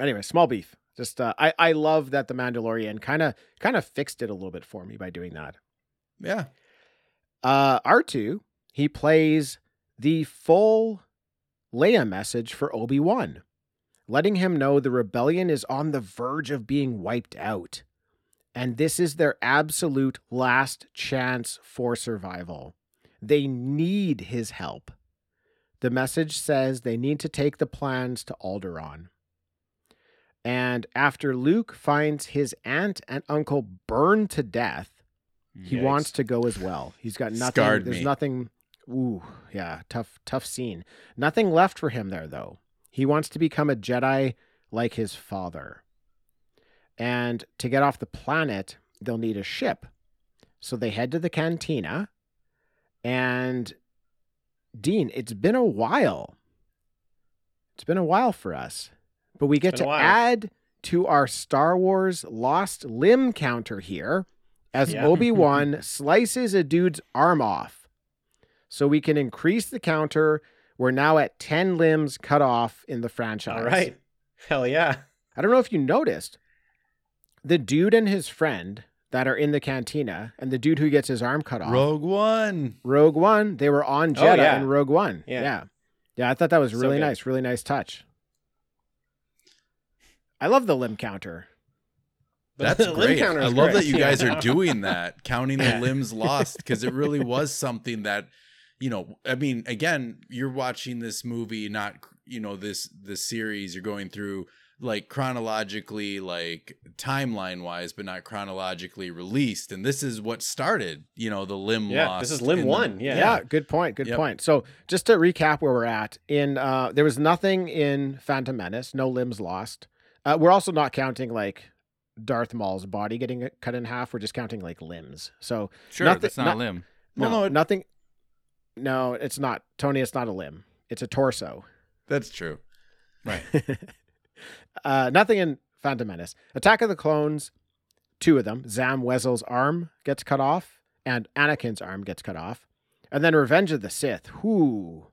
Anyway, small beef. Just uh, I I love that the Mandalorian kind of kind of fixed it a little bit for me by doing that. Yeah. Uh, R2, he plays the full Leia message for Obi Wan, letting him know the rebellion is on the verge of being wiped out, and this is their absolute last chance for survival. They need his help. The message says they need to take the plans to Alderaan. And after Luke finds his aunt and uncle burned to death, he Yikes. wants to go as well. He's got nothing. Scarred there's me. nothing. Ooh, yeah, tough, tough scene. Nothing left for him there, though. He wants to become a Jedi like his father. And to get off the planet, they'll need a ship. So they head to the cantina. And Dean, it's been a while. It's been a while for us. But we get to add to our Star Wars lost limb counter here as Yeah. Obi-Wan slices a dude's arm off. So we can increase the counter. We're now at 10 limbs cut off in the franchise. All right. Hell yeah. I don't know if you noticed the dude and his friend that are in the cantina and the dude who gets his arm cut off. Rogue One. Rogue One, they were on Oh, Jedha yeah. in Rogue One. Yeah. yeah. Yeah, I thought that was really good. nice. Really nice touch. I love the limb counter. That's the great. I love great. that you guys are doing that, counting the limbs lost, because it really was something that, you know, I mean, again, you're watching this movie, not you know this this series. You're going through like chronologically, like timeline wise, but not chronologically released. And this is what started, you know, the limb Yeah, lost. this is limb in the- one. Yeah. Yeah, good point. Good Yep. point. So just to recap where we're at, in uh there was nothing in Phantom Menace, no limbs lost. Uh, we're also not counting like Darth Maul's body getting cut in half. We're just counting like limbs. So Sure, Nothing- that's not, not- a limb. no, Well, no, it- nothing. No, it's not Tony. It's not a limb. It's a torso. That's true. Right. uh, nothing in Phantom Menace. Attack of the Clones, two of them. Zam Wesell's arm gets cut off, and Anakin's arm gets cut off. And then Revenge of the Sith, whoo,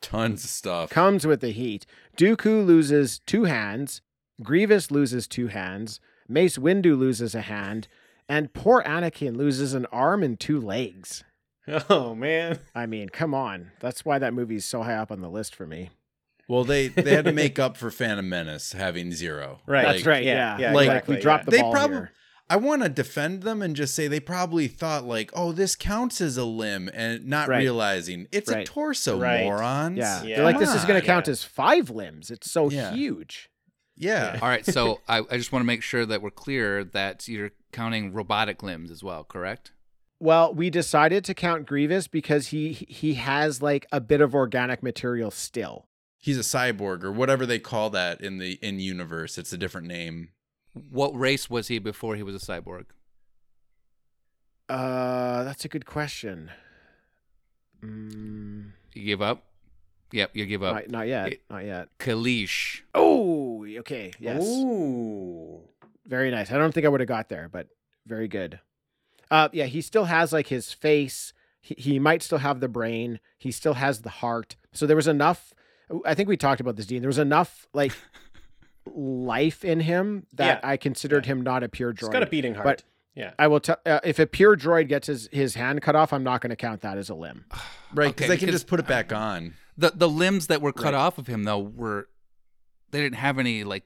Tons of stuff. comes with the heat. Dooku loses two hands. Grievous loses two hands. Mace Windu loses a hand. And poor Anakin loses an arm and two legs. Oh man. I mean, come on. That's why that movie's so high up on the list for me. Well, they they had to make up for Phantom Menace having zero. Right. That's right. yeah, Yeah. yeah, like exactly, we dropped yeah. the They ball probably- here. I want to defend them and just say they probably thought like, "Oh, this counts as a limb," and not Right. realizing it's Right. a torso, Right. morons. Yeah. Yeah. They're like, this is going to count on. as five limbs. It's so Yeah. huge. Yeah. All right, so I, I just want to make sure that we're clear that you're counting robotic limbs as well, correct? Well, we decided to count Grievous because he he has like a bit of organic material still. He's a cyborg or whatever they call that in the in universe. It's a different name. What race was he before he was a cyborg? Uh, that's a good question. Mm, You give up? Yep, you give up. not, not yet. It- not yet. Kaleesh. Oh, okay. Yes. Ooh. Very nice. I don't think I would have got there, but very good. Uh, yeah, he still has like his face. He, he might still have the brain. He still has the heart. So there was enough. I think we talked about this, Dean. There was enough like life in him that Yeah. I considered him not a pure droid. It's got a beating heart. But yeah. I will tell uh, if a pure droid gets his, his hand cut off, I'm not going to count that as a limb. Right, Okay, because they can just put it back on. The the limbs that were cut Right. off of him though were they didn't have any like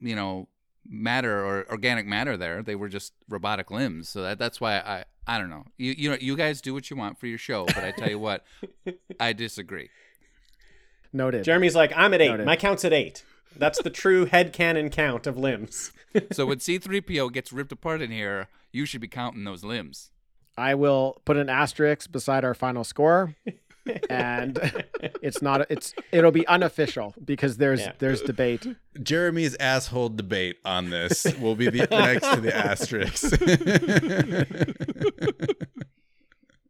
you know matter or organic matter there. They were just robotic limbs. So that that's why I I don't know. You you know you guys do what you want for your show, but I tell you what, I disagree. Noted. Jeremy's like, I'm at eight. Noted. My count's at eight. That's the true head headcanon count of limbs. So when C3PO gets ripped apart in here, you should be counting those limbs. I will put an asterisk beside our final score, and it's not. It's it'll be unofficial because there's Yeah. there's debate. Jeremy's asshole debate on this will be the next to the asterisk.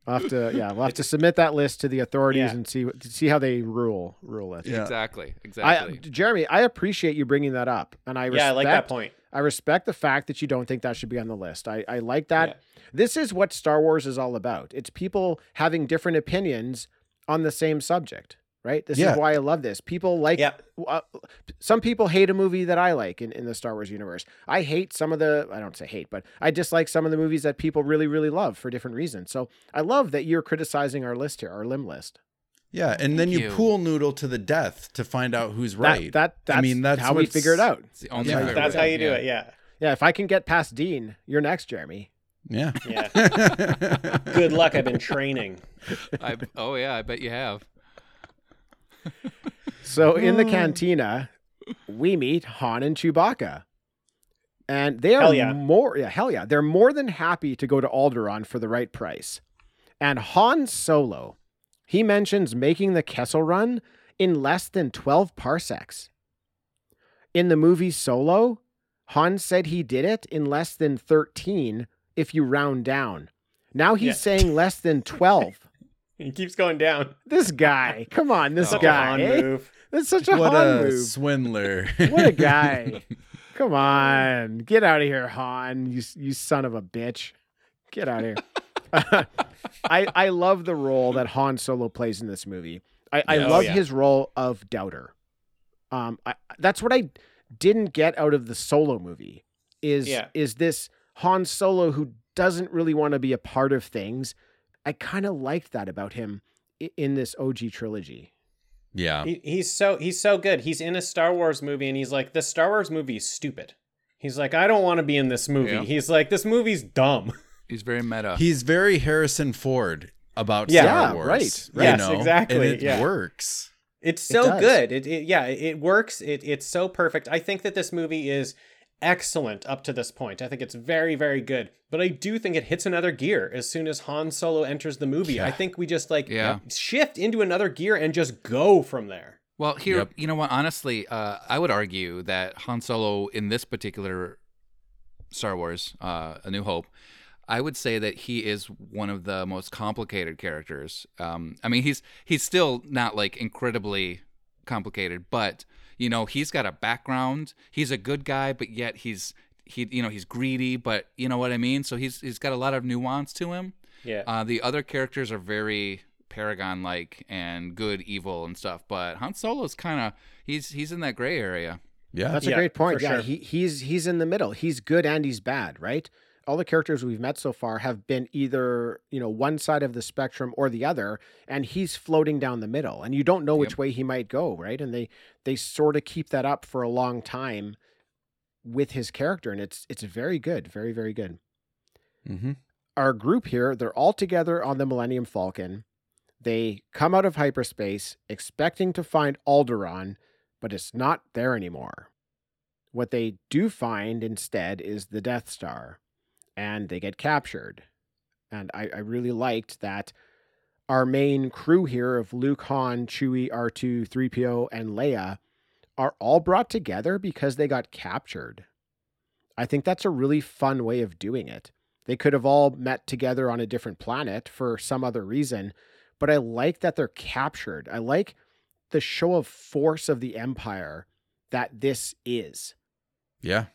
We'll have to yeah, we'll have to submit that list to the authorities Yeah. and see what- see how they rule rule it. Yeah. Exactly. I uh, Exactly. Jeremy, I appreciate you bringing that up, and I respect, yeah, I like that point. I respect the fact that you don't think that should be on the list. I, I like that. Yeah. This is what Star Wars is all about. It's people having different opinions on the same subject, right? This Yeah. is why I love this. People like, Yeah. uh, some people hate a movie that I like in, in the Star Wars universe. I hate some of the, I don't say hate, but I dislike some of the movies that people really, really love for different reasons. So I love that you're criticizing our list here, our limb list. yeah, and then you, you. pool noodle to the death to find out who's That- right. That, that's I mean, that's how we figure it out. It's the only Yeah. That's how you do Yeah. it. Yeah. Yeah, if I can get past Dean, you're next, Jeremy. Yeah. Yeah. Good luck. I've been training. I, oh yeah, I bet you have. So in the uh. cantina, we meet Han and Chewbacca. And they are Hell yeah. more yeah, hell yeah. They're more than happy to go to Alderaan for the right price. And Han Solo, he mentions making the Kessel run in less than 12 parsecs. In the movie Solo, Han said he did it in less than 13 if you round down. Now he's Yeah. saying less than 12. He keeps going down. This guy, come on, this Such guy. a Han eh? move. That's such a what Han a move. swindler. What a guy. Come on. Get out of here, Han. You you son of a bitch. Get out of here. I I love the role that Han Solo plays in this movie. I, I Oh, love yeah. his role of doubter. Um I, that's what I didn't get out of the solo movie is Yeah. is this Han Solo who doesn't really want to be a part of things. I kind of liked that about him in this OG trilogy. yeah. He, he's so he's so good. He's in a Star Wars movie and he's like, this Star Wars movie is stupid. He's like, I don't want to be in this movie. Yeah. He's like, this movie's dumb. He's very meta. He's very Harrison Ford about Yeah. Star Wars. right, right. Yes, know? exactly, And it yeah. works. It's so does. good. It, it yeah, it, it works. It, it's so perfect. I think that this movie is excellent up to this point. I think it's very very good. But I do think it hits another gear as soon as Han Solo enters the movie. I think we just like Yeah. shift into another gear and just go from there. Well, here, Yep. you know what? Honestly, uh, I would argue that Han Solo in this particular Star Wars, uh, A New Hope, I would say that he is one of the most complicated characters. Um, I mean, he's he's still not like incredibly complicated, but you know, he's got a background. He's a good guy, but yet he's he you know he's greedy, but you know what I mean. So he's he's got a lot of nuance to him. Yeah. Uh, the other characters are very Paragon like and good, evil, and stuff. But Han Solo's kind of he's he's in that gray area. Yeah. That's a Yeah, great point. Yeah, sure. he he's he's in the middle. He's good and he's bad, right? All the characters we've met so far have been either, you know, one side of the spectrum or the other, and he's floating down the middle. And you don't know which Yep. way he might go, right? And they they sort of keep that up for a long time with his character and it's it's very good, very very good. Mm-hmm. Our group here, they're all together on the Millennium Falcon. They come out of hyperspace expecting to find Alderaan, but it's not there anymore. What they do find instead is the Death Star, and they get captured. And I, I really liked that our main crew here of Luke, Han, Chewie, R2, 3PO, and Leia are all brought together because they got captured. I think that's a really fun way of doing it. They could have all met together on a different planet for some other reason, but I like that they're captured. I like the show of force of the Empire that this is. Yeah.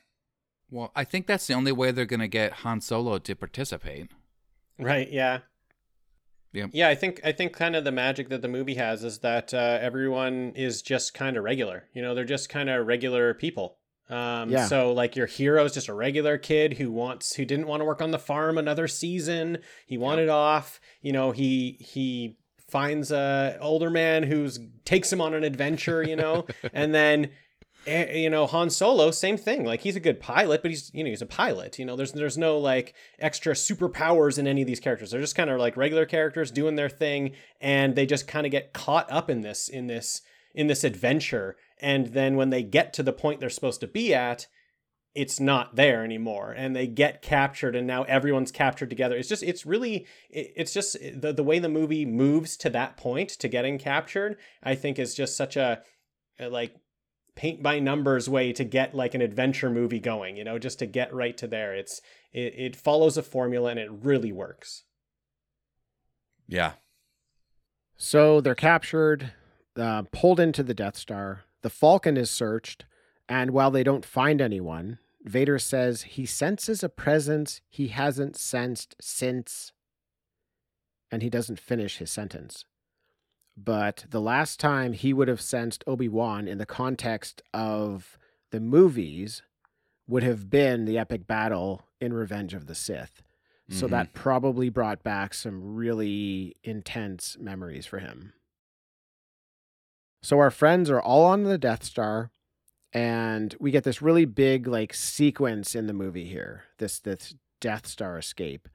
Well, I think that's the only way they're going to get Han Solo to participate. Right, yeah. Yeah, Yeah. I think I think kind of the magic that the movie has is that uh, everyone is just kind of regular. You know, they're just kind of regular people. Um, Yeah. So like your hero is just a regular kid who wants who didn't want to work on the farm another season. He wanted off. You know, he he finds a older man who's takes him on an adventure. You know, and then you know Han Solo, same thing. Like he's a good pilot, but he's you know he's a pilot. You know, there's there's no like extra superpowers in any of these characters. They're just kind of like regular characters doing their thing, and they just kind of get caught up in this in this in this adventure. And then when they get to the point they're supposed to be at, it's not there anymore and they get captured and now everyone's captured together it's just it's really it's just the, the way the movie moves to that point to getting captured i think is just such a, a like paint by numbers way to get like an adventure movie going you know just to get right to there it's it, it follows a formula and it really works Yeah. So they're captured, uh, pulled into the Death Star. The Falcon is searched, and while they don't find anyone, Vader says he senses a presence he hasn't sensed since. And he doesn't finish his sentence. But the last time he would have sensed Obi Wan in the context of the movies would have been the epic battle in Revenge of the Sith. So Mhm. that probably brought back some really intense memories for him. So our friends are all on the Death Star, and we get this really big like sequence in the movie here. This this Death Star escape.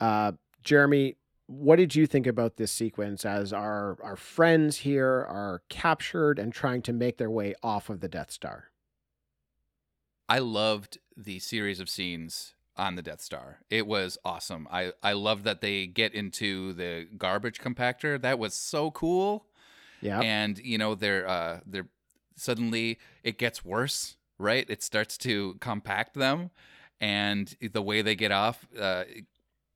Uh, Jeremy, what did you think about this sequence as our our friends here are captured and trying to make their way off of the Death Star? I loved the series of scenes on the Death Star. It was awesome. I I loved that they get into the garbage compactor. That was so cool. Yeah. And you know they're uh they're suddenly it gets worse, right? It starts to compact them, and the way they get off, uh,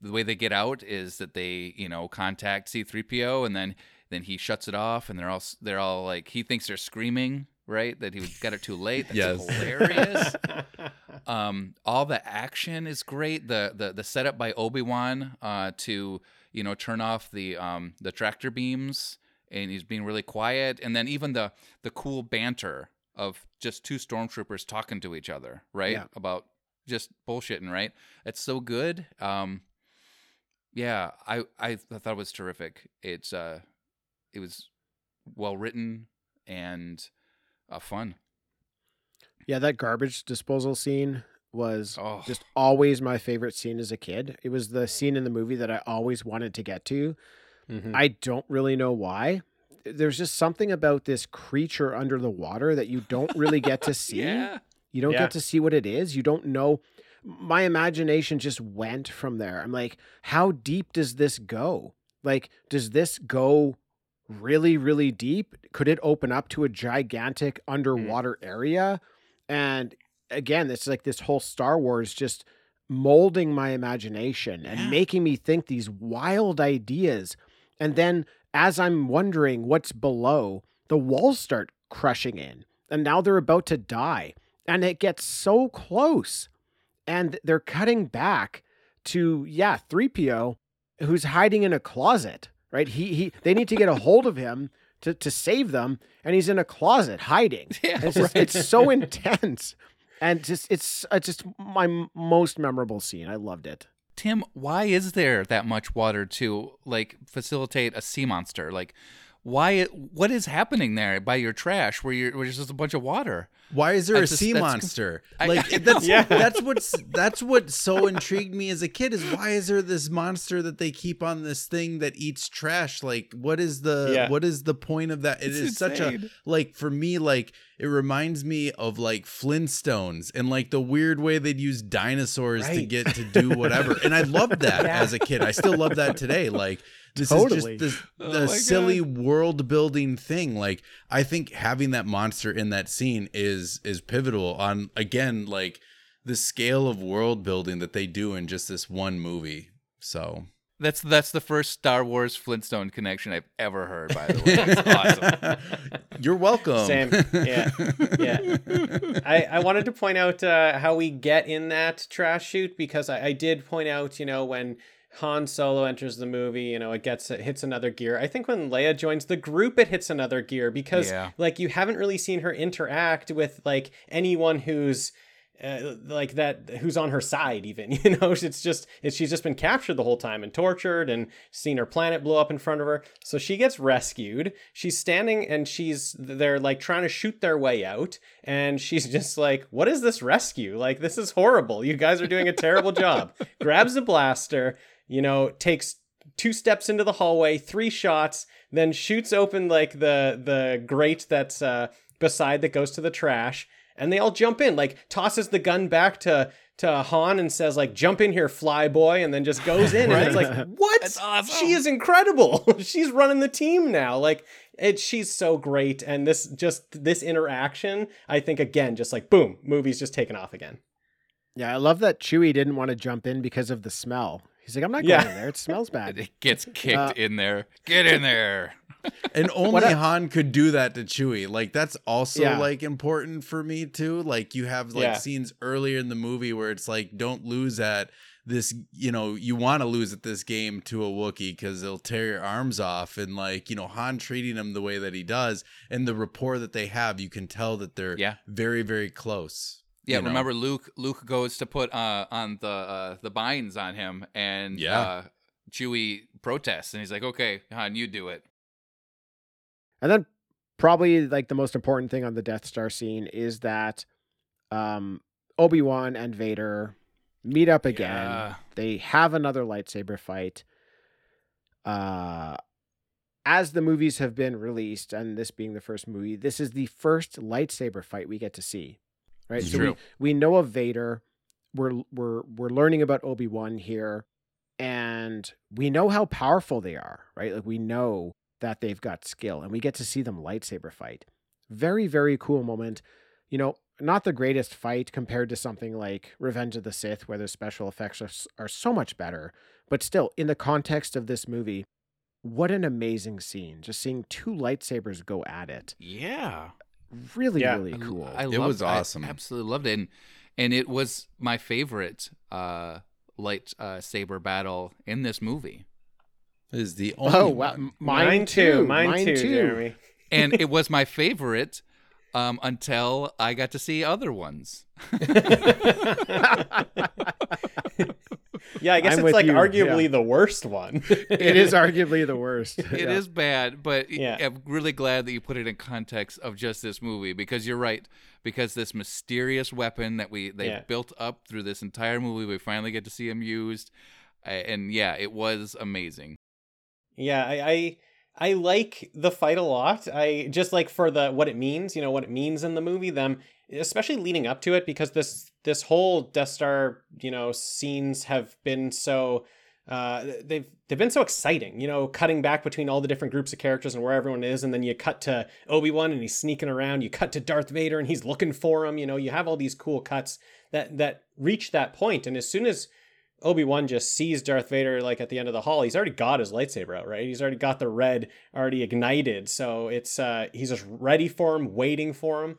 the way they get out is that they you know contact C-3PO, and then then he shuts it off, and they're all they're all like he thinks they're screaming, right? That he got it too late. That's Yes. hilarious. um, all the action is great. The the the setup by Obi Wan uh, to you know turn off the um, the tractor beams, and he's being really quiet. And then even the the cool banter of just two stormtroopers talking to each other, right? Yeah. About just bullshitting, right? It's so good. Um, yeah, I I thought it was terrific. It's uh, it was well written and uh, fun. Yeah, that garbage disposal scene was Oh. just always my favorite scene as a kid. It was the scene in the movie that I always wanted to get to. Mhm. I don't really know why. There's just something about this creature under the water that you don't really get to see. Yeah. You don't Yeah. get to see what it is. You don't know. My imagination just went from there. I'm like, how deep does this go? Like, does this go really, really deep? Could it open up to a gigantic mm. underwater area? And again, it's like this whole Star Wars just molding my imagination Yeah. and making me think these wild ideas. And then as I'm wondering what's below, the walls start crushing in. And now they're about to die. And it gets so close. And they're cutting back to, yeah, 3PO, who's hiding in a closet, right? He he they need to get a hold of him to, to save them, and he's in a closet hiding. Yeah, it's just it's so intense. And just it's it's just my most memorable scene. I loved it. Tim, why is there that much water to like facilitate a sea monster? Like, why? it, What is happening there by your trash where you're where there's just a bunch of water? Why is there I a just- sea that's- monster? I- like I that's. Yeah. that's what's that's what so intrigued me as a kid is why is there this monster that they keep on this thing that eats trash? Like what is the Yeah. what is the point of that? It is It's such a like for me like it reminds me of like Flintstones and like the weird way they'd use dinosaurs to get to do whatever. and I loved that Yeah. as a kid. I still love that today. Like this Totally. is just this Oh the my silly world building thing. Like I think having that monster in that scene is is pivotal on again like the scale of world building that they do in just this one movie. So That's that's the first Star Wars Flintstone connection I've ever heard. By the way, that's awesome. You're welcome. Same. Yeah. Yeah. I, I wanted to point out uh, how we get in that trash chute because I, I did point out, you know, when Han Solo enters the movie, you know, it gets it hits another gear. I think when Leia joins the group, it hits another gear because Yeah. like you haven't really seen her interact with like anyone who's uh, like that who's on her side even you know? It's just it's, she's just been captured the whole time and tortured and seen her planet blow up in front of her. So she gets rescued. She's standing and she's they're like trying to shoot their way out and she's just like what is this rescue? Like this is horrible. You guys are doing a terrible job. Grabs a blaster you know takes two steps into the hallway three shots then shoots open like the the grate that's uh beside that goes to the trash and they all jump in like tosses the gun back to to Han and says like jump in here fly boy and then just goes in and it's like what? That's awesome. she is incredible. She's running the team now. Like it she's so great and this just this interaction I think again just like boom movie's just taken off again. Yeah, I love that Chewie didn't want to jump in because of the smell. He's like, I'm not going Yeah. in there. It smells bad. It gets kicked Uh, in there. Get in there. and only What I- Han could do that to Chewie. Like that's also Yeah. like important for me too. Like you have like Yeah. scenes earlier in the movie where it's like don't lose at this, you know, you want to lose at this game to a Wookiee because they'll tear your arms off and like, you know, Han treating him the way that he does and the rapport that they have, you can tell that they're Yeah. very, very close. Yeah, you know? remember Luke Luke goes to put uh on the uh the binds on him and Yeah. uh Chewie protests and he's like, "Okay, Han, you do it." And then probably like the most important thing on the Death Star scene is that um Obi-Wan and Vader meet up again. Yeah. They have another lightsaber fight. Uh as the movies have been released and this being the first movie, this is the first lightsaber fight we get to see. Right? It's so we, true. we know of Vader. We're we're we're learning about Obi-Wan here and we know how powerful they are, right? Like we know that they've got skill and we get to see them lightsaber fight. Very, very cool moment. You know, not the greatest fight compared to something like Revenge of the Sith, where the special effects are, are so much better. But still, in the context of this movie, what an amazing scene. Just seeing two lightsabers go at it. Yeah. Really, Yeah. really I- cool. I, It loved- was I awesome. absolutely loved it, and and it was my favorite uh, light uh, saber battle in this movie, Is the only oh, wow. one. m- Mine, too. mine, too, Jeremy and it was my favorite um, until I got to see other ones. yeah I guess I'm it's like you, arguably yeah. the worst one it is arguably the worst. It is Yeah. bad, but Yeah. I'm really glad that you put it in context of just this movie because you're right. Because this mysterious weapon that we they Yeah. built up through this entire movie, we finally get to see him used, uh, and yeah, it was amazing. Yeah, I, I I like the fight a lot. I just like for the what it means, you know, what it means in the movie, them especially leading up to it because this this whole Death Star, you know, scenes have been so uh they've they've been so exciting, you know, cutting back between all the different groups of characters and where everyone is and then you cut to Obi-Wan and he's sneaking around, you cut to Darth Vader and he's looking for him, you know, you have all these cool cuts that that reach that point and as soon as Obi-Wan just sees Darth Vader like at the end of the hall. He's already got his lightsaber out, right? He's already got the red already ignited. So it's uh he's just ready for him, waiting for him.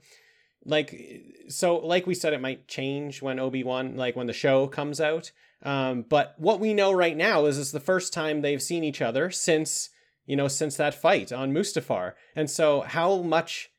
Like so like we said it might change when Obi-Wan like when the show comes out. Um but what we know right now is it's the first time they've seen each other since you know since that fight on Mustafar. And so how much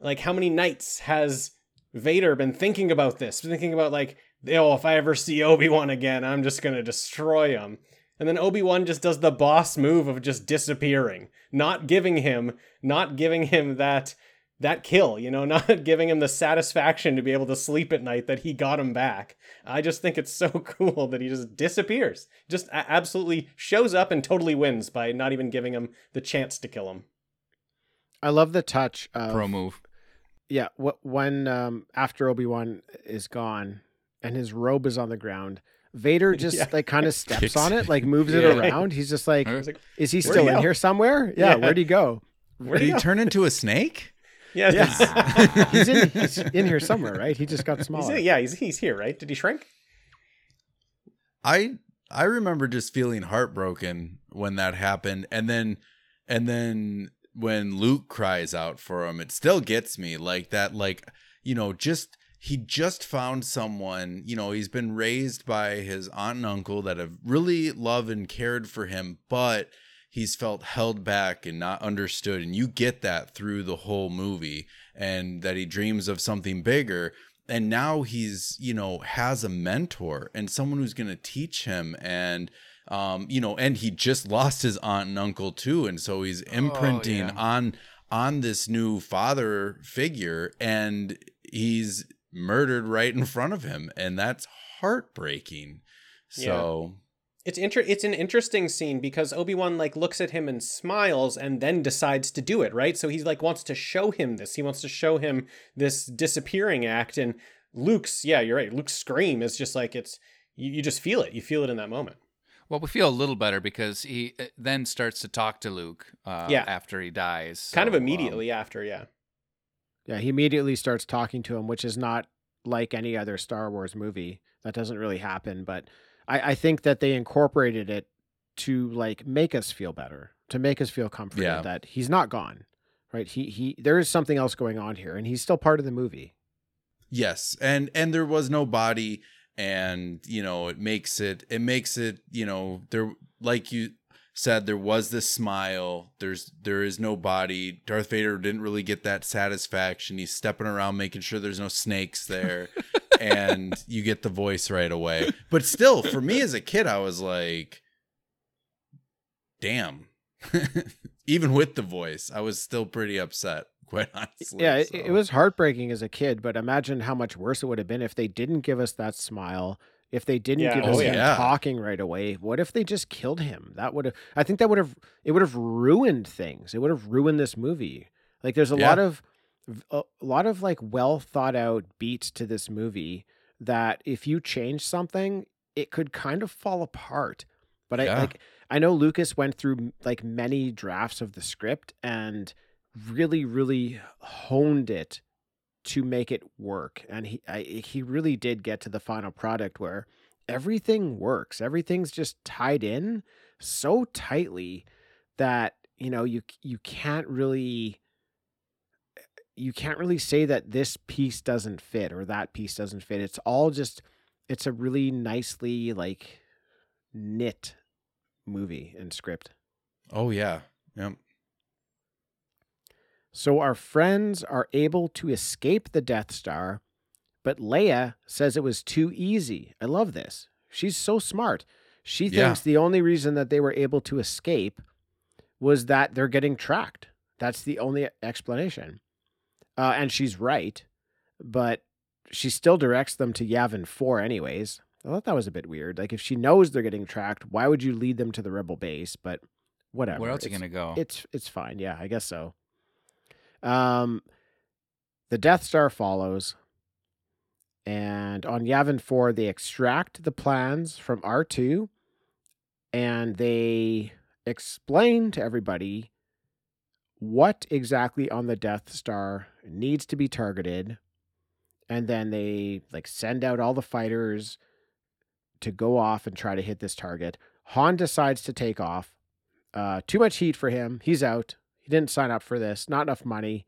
like how many nights has Vader been thinking about this? Thinking about like oh, if I ever see Obi Wan again, I'm just gonna destroy him. And then Obi Wan just does the boss move of just disappearing, not giving him, not giving him that that kill, you know, not giving him the satisfaction to be able to sleep at night that he got him back. I just think it's so cool that he just disappears, just absolutely shows up and totally wins by not even giving him the chance to kill him. I love the touch of Pro move. yeah wh- when um after obi-wan is gone and his robe is on the ground vader just Yeah. like kind of steps Kicks on it like moves it around he's just like Huh? is he still he in go? here somewhere yeah, Yeah. where'd he go Did he turn into a snake? Yeah, yeah. He's in he's in here somewhere right? He just got He's smaller. in, yeah, he's, he's here, right? Did he shrink? I I remember just feeling heartbroken when that happened. And then and then when Luke cries out for him it still gets me like that like you know just he just found someone, you know, he's been raised by his aunt and uncle that have really loved and cared for him, but he's felt held back and not understood. And you get that through the whole movie, and that he dreams of something bigger. And now he's, you know, has a mentor and someone who's going to teach him. And, um, you know, and he just lost his aunt and uncle too. And so he's imprinting yeah. on on this new father figure and he's murdered right in front of him and that's heartbreaking so It's inter- it's an interesting scene because Obi-Wan like looks at him and smiles and then decides to do it, right? So he's like wants to show him this. He wants to show him this disappearing act and Luke's yeah, you're right. Luke's scream is just like it's you, you just feel it. You feel it in that moment. Well, we feel a little better because he uh, then starts to talk to Luke uh, Yeah. after he dies. kind of So, um, immediately after, yeah. Yeah, he immediately starts talking to him, which is not like any other Star Wars movie. That doesn't really happen, but I, I think that they incorporated it to like make us feel better, to make us feel comforted Yeah. that he's not gone. Right. He he there is something else going on here and he's still part of the movie. Yes, and and there was no body, and you know it makes it it makes it you know there like you said there was this smile. There's there is no body. Darth Vader didn't really get that satisfaction. He's stepping around making sure there's no snakes there, and you get the voice right away. But still, for me as a kid, I was like, damn. Even with the voice, I was still pretty upset. Quite honestly, yeah, it, it was heartbreaking as a kid, but imagine how much worse it would have been if they didn't give us that smile. If they didn't Yeah. give Oh, us him yeah. talking right away, what if they just killed him? That would have I think that would have it would have ruined things. It would have ruined this movie. Like there's a Yeah. lot of a, lot of like well thought out beats to this movie that if you change something, it could kind of fall apart. But I like I know Lucas went through like many drafts of the script and really really honed it to make it work. And he I, he really did get to the final product where everything works. Everything's just tied in so tightly that you know you you can't really you can't really say that this piece doesn't fit or that piece doesn't fit it's all just it's a really nicely like knit movie and script Oh yeah, yep. So our friends are able to escape the Death Star, but Leia says it was too easy. I love this. She's so smart. She Yeah. thinks the only reason that they were able to escape was that they're getting tracked. That's the only explanation. Uh, and she's right, but she still directs them to Yavin 4 anyways. I thought that was a bit weird. Like if she knows they're getting tracked, why would you lead them to the rebel base? But whatever. Where else are you gonna go? it's it's fine. Yeah, I guess so. Um, the Death Star follows, and on Yavin Four, they extract the plans from R two, and they explain to everybody what exactly on the Death Star needs to be targeted, and then they like send out all the fighters to go off and try to hit this target. Han decides to take off. Uh, too much heat for him. He's out. He didn't sign up for this. Not enough money.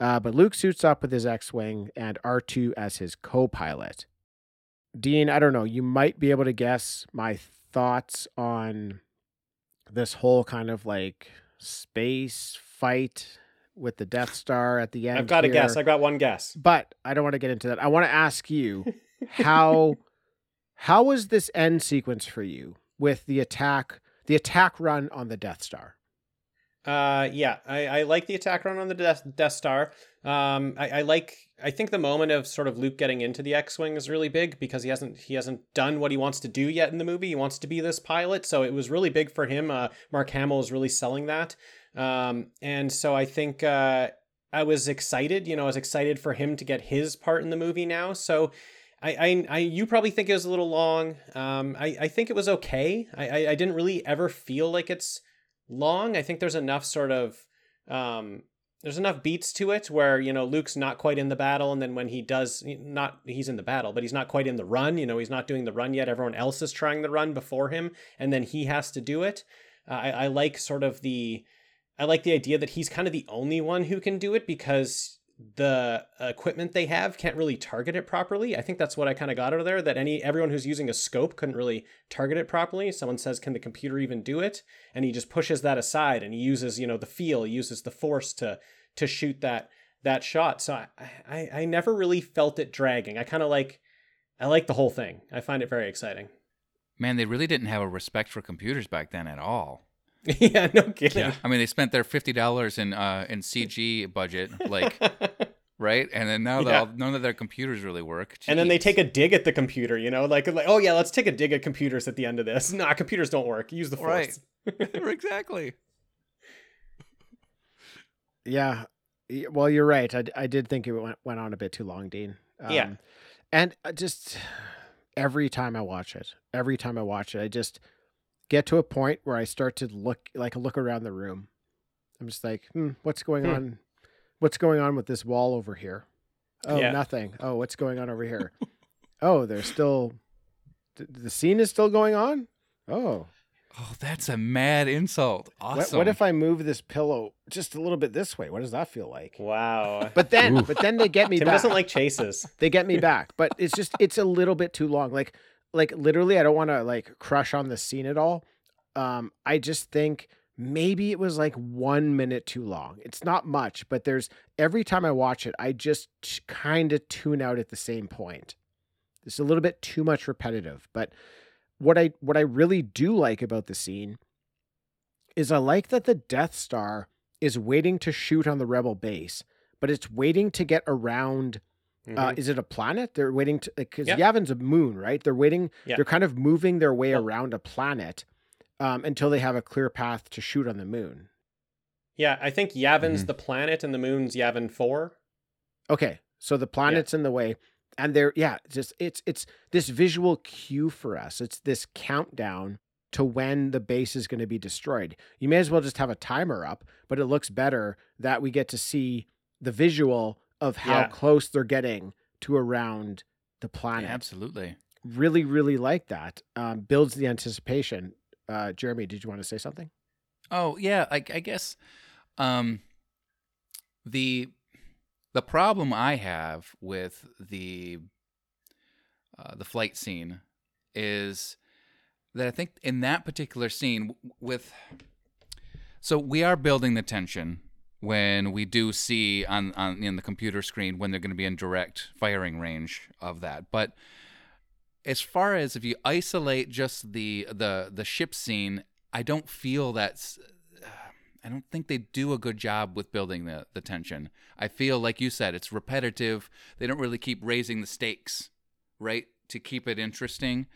Uh, but Luke suits up with his X-wing and R2 as his co-pilot. Dean, I don't know. You might be able to guess my thoughts on this whole kind of like space fight with the Death Star at the end. I've got a guess. I've got one guess. but I don't want to get into that. I want to ask you how how was this end sequence for you with the attack the attack run on the Death Star? Uh, yeah, I, I like the attack run on the Death, Death Star. Um, I, I like. I think the moment of sort of Luke getting into the X-wing is really big because he hasn't he hasn't done what he wants to do yet in the movie. He wants to be this pilot, so it was really big for him. Uh, Mark Hamill is really selling that, um, and so I think uh, I was excited. You know, I was excited for him to get his part in the movie now. So. I, I, I, you probably think it was a little long. Um, I, I think it was okay. I, I, I didn't really ever feel like it's long. I think there's enough sort of um there's enough beats to it where you know Luke's not quite in the battle and then when he does not he's in the battle but he's not quite in the run you know he's not doing the run yet everyone else is trying the run before him and then he has to do it uh, I, I like sort of the I like the idea that he's kind of the only one who can do it because the equipment they have can't really target it properly. I think that's what I kind of got out of there that any everyone who's using a scope couldn't really target it properly. Someone says, "Can the computer even do it?" And he just pushes that aside and he uses, you know, the feel, he uses the force to to shoot that that shot. So I I, I never really felt it dragging. I kind of like I like the whole thing. I find it very exciting. Man, they really didn't have a respect for computers back then at all. yeah, no kidding. Yeah. I mean, they spent their fifty dollars in uh, in CG budget, like right, and then now Yeah. yeah. none of their computers really work. And then they take a dig at the computer, you know, like like oh yeah, let's take a dig at computers at the end of this. Nah, computers don't work. Use the force. Right. exactly. Yeah. Well, you're right. I, I did think it went, went on a bit too long, Dean. Um, Yeah. And just every time I watch it, every time I watch it, I just get to a point where I start to look like look around the room. I'm just like, hmm, what's going Hmm. on? What's going on with this wall over here? Oh, Yeah. nothing. Oh, what's going on over here? oh, there's still th- the scene is still going on. Oh, Oh, that's a mad insult. what, Awesome. what if I move this pillow just a little bit this way? What does that feel like? Wow. But then, but then they get me Tim back. doesn't like chases. they get me back, but it's just it's a little bit too long. Like like literally, I don't want to like crush on the scene at all. Um, I just think maybe it was like one minute too long. It's not much, but there's every time I watch it, I just kind of tune out at the same point. It's a little bit too much repetitive, but what I what I really do like about the scene is I like that the Death Star is waiting to shoot on the rebel base, but it's waiting to get around uh, Mhm. is it a planet? They're waiting to because Yeah. Yavin's a moon, right? They're waiting. Yeah. They're kind of moving their way Well- around a planet um, until they have a clear path to shoot on the moon. yeah, I think Yavin's Mhm. the planet and the moon's Yavin 4. Okay, so the planet's in the way, and they're yeah, just it's it's this visual cue for us. It's this countdown to when the base is going to be destroyed. You may as well just have a timer up, but it looks better that we get to see the visual of how Yeah. close they're getting to around the Yeah, planet. absolutely. really really like that um, builds the anticipation uh, jeremy did you want to say something Oh yeah, I, I guess um, the the problem I have with the uh, the flight scene is that I think in that particular scene with so we are building the tension when we do see on, on in the computer screen when they're going to be in direct firing range of that. But as far as if you isolate just the the the ship scene i don't feel that's uh, i don't think they do a good job with building the the tension. I feel like you said it's repetitive. They don't really keep raising the stakes right to keep it interesting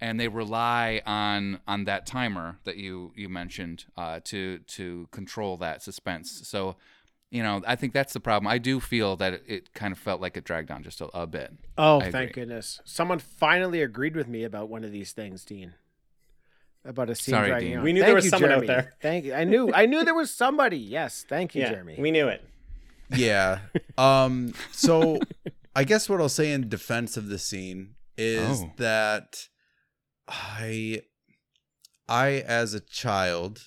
and they rely on on that timer that you you mentioned uh, to to control that suspense. So, you know, I think that's the problem. I do feel that it, it kind of felt like it dragged on just a, a bit. oh I thank agree. goodness someone finally agreed with me about one of these things dean about a scene Sorry, dragging Dean. on. We knew there was you, someone out there. thank you i knew i knew there was somebody yes thank you yeah, jeremy we knew it. Yeah. Um so I guess what I'll say in defense of the scene is Oh. that I I as a child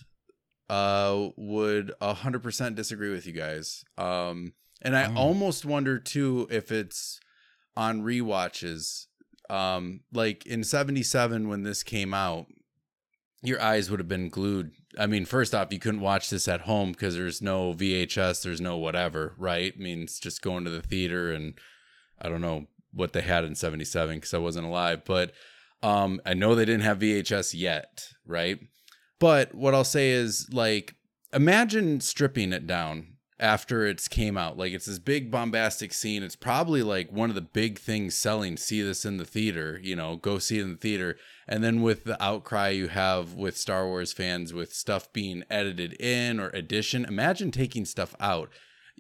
uh would 100% disagree with you guys. Um and I Oh. almost wonder too if it's on rewatches um like in 77 when this came out your eyes would have been glued. I mean, first off, you couldn't watch this at home because there's no VHS, there's no whatever, right? I mean, it's just going to the theater and I don't know what they had in 77 because I wasn't alive, but um, I know they didn't have VHS yet, right? But what I'll say is like, imagine stripping it down after it's came out. Like it's this big bombastic scene. It's probably like one of the big things selling. See this in the theater, you know, go see it in the theater. And then with the outcry you have with Star Wars fans with stuff being edited in or addition, imagine taking stuff out.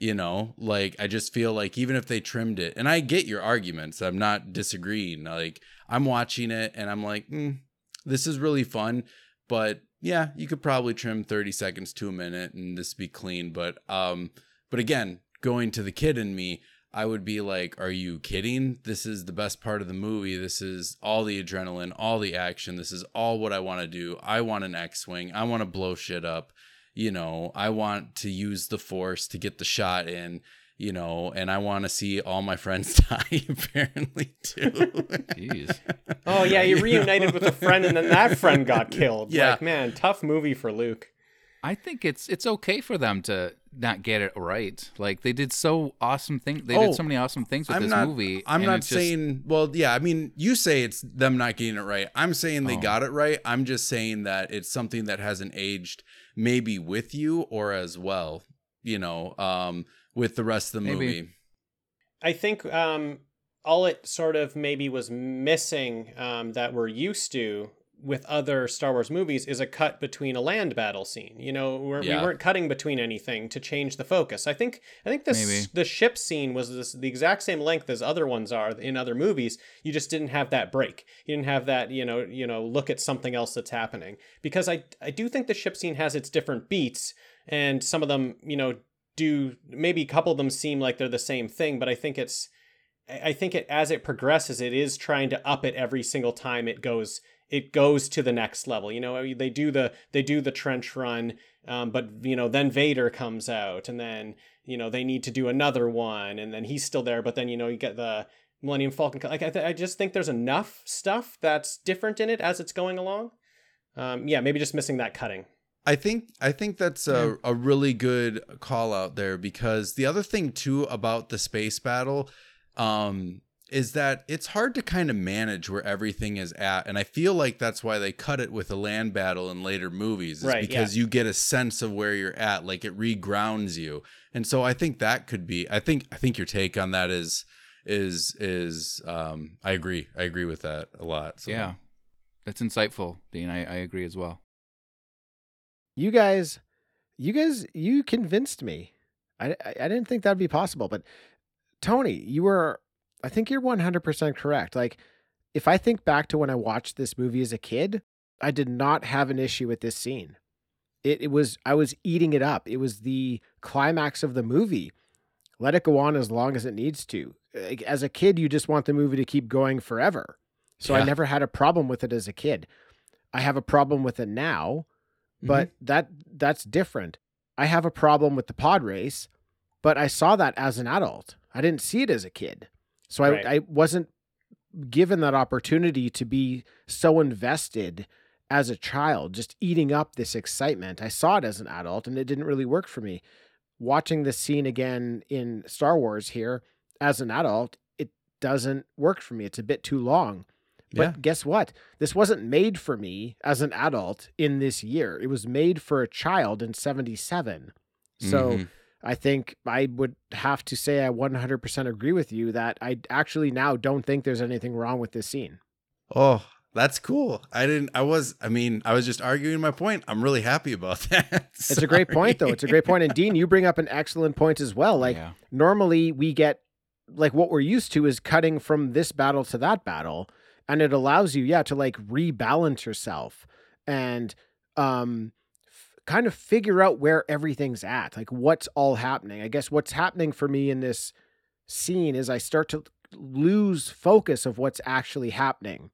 You know, like I just feel like even if they trimmed it, and I get your arguments, I'm not disagreeing. Like I'm watching it and I'm like, mm, this is really fun, but yeah, you could probably trim 30 seconds to a minute and this be clean. But um, but again, going to the kid in me, I would be like, Are you kidding? This is the best part of the movie. This is all the adrenaline, all the action. This is all what I want to do. I want an X Wing. I want to blow shit up. You know, I want to use the force to get the shot in. you know, and I want to see all my friends die apparently too. Jeez. Oh yeah, he reunited with a friend, and then that friend got killed. Yeah. Like man, tough movie for Luke. I think it's it's okay for them to not get it right. Like they did so awesome things. They Oh, did so many awesome things with I'm this not. movie. I'm not it's just- saying. Well, yeah. I mean, you say it's them not getting it right. I'm saying they Oh. got it right. I'm just saying that it's something that hasn't aged, maybe with you or as well. You know, um, with the rest of the Maybe. movie. I think um, all it sort of maybe was missing um, that we're used to with other Star Wars movies is a cut between a land battle scene. You know, we're, Yeah. we weren't cutting between anything to change the focus. I think I think this Maybe. the ship scene was this, the exact same length as other ones are in other movies. You just didn't have that break. You didn't have that you know you know look at something else that's happening because I I do think the ship scene has its different beats and some of them you know do maybe a couple of them seem like they're the same thing, but I think it's I I think it as it progresses, it is trying to up it every single time it goes it goes to the next level. You know, they do the they do the trench run, um, but you know then Vader comes out, and then you know they need to do another one, and then he's still there, but then you know you get the Millennium Falcon. Like I, th- I just think there's enough stuff that's different in it as it's going along. Um, yeah, maybe just missing that cutting. I think I think that's a, a really good call out there because the other thing too about the space battle um is that it's hard to kind of manage where everything is at and I feel like that's why they cut it with a land battle in later movies is Right, because you get a sense of where you're at like it regrounds you. And so I think that could be I think I think your take on that is is is um I agree. I agree with that a lot. So. Yeah, that's insightful, Dean. I, I agree as well. You guys, you guys, you convinced me. I, I, I didn't think that'd be possible, but Tony, you were, I think you're 100% correct. Like, if I think back to when I watched this movie as a kid, I did not have an issue with this scene. It, it was, I was eating it up. It was the climax of the movie. Let it go on as long as it needs to. Like, As a kid, you just want the movie to keep going forever. So I never had a problem with it as a kid. I have a problem with it now mm-hmm. but that that's different. I have a problem with the pod race, but I saw that as an adult. I didn't see it as a kid. So Right. I, I wasn't given that opportunity to be so invested as a child, just eating up this excitement. I saw it as an adult and it didn't really work for me. Watching this scene again in Star Wars here as an adult, it doesn't work for me. It's a bit too long. But Yeah. guess what? This wasn't made for me as an adult in this year. It was made for a child in 77. So Mhm. I think I would have to say I 100% agree with you that I actually now don't think there's anything wrong with this scene. Oh, that's cool. I didn't. I was. I mean, I was just arguing my point. I'm really happy about that. It's a great point, though. It's a great point. And Dean, you bring up an excellent point as well. Like, yeah. normally we get, like, what we're used to is cutting from this battle to that battle. And it allows you, yeah, to like rebalance yourself and um, f- kind of figure out where everything's at, like what's all happening. I guess what's happening for me in this scene is I start to lose focus of what's actually happening.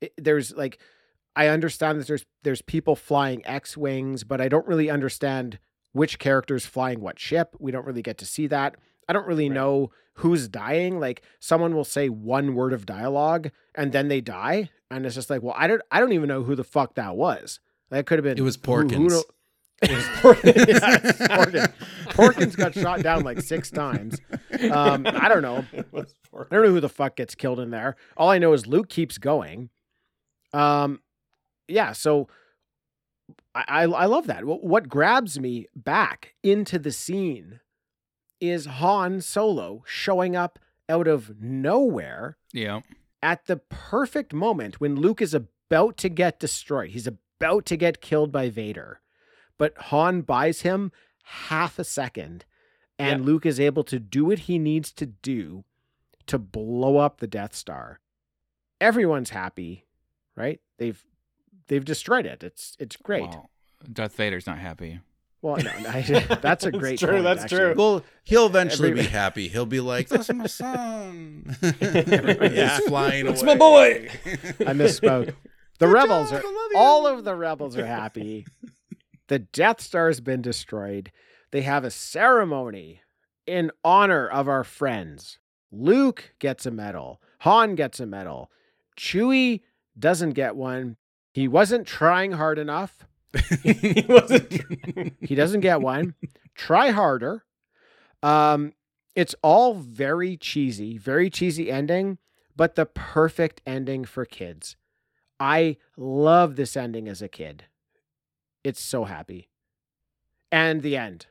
It, there's like, I understand that there's there's people flying X wings, but I don't really understand which character's flying what ship. We don't really get to see that. I don't really Right. know who's dying. Like someone will say one word of dialogue and then they die, and it's just like, well, I don't, I don't even know who the fuck that was. Like, it could have been. It was who- who Porkins. got shot down like six times. Um, I don't know. It was for- I don't know who the fuck gets killed in there. All I know is Luke keeps going. Um, yeah. So I I, I love that. What, what grabs me back into the scene is Han Solo showing up out of nowhere Yeah. at the perfect moment when Luke is about to get destroyed. He's about to get killed by Vader. But Han buys him half a second, and Yep. Luke is able to do what he needs to do to blow up the Death Star. Everyone's happy, right? They've they've destroyed it. It's it's great. Well, Darth Vader's not happy. Well, no, I- that's a That's great. true, point, that's actually. true. Well, he'll eventually Every- be happy. He'll be like, "That's my son." Yeah. He's flying It's away. my boy. I misspoke. The Good rebels job, are I love you. all of the rebels are happy. The Death Star has been destroyed. They have a ceremony in honor of our friends. Luke gets a medal. Han gets a medal. Chewie doesn't get one. He wasn't trying hard enough. he wasn't. He doesn't get one. Try harder. Um, it's all very cheesy, very cheesy ending, but the perfect ending for kids. I love this ending as a kid. It's so happy. And the end.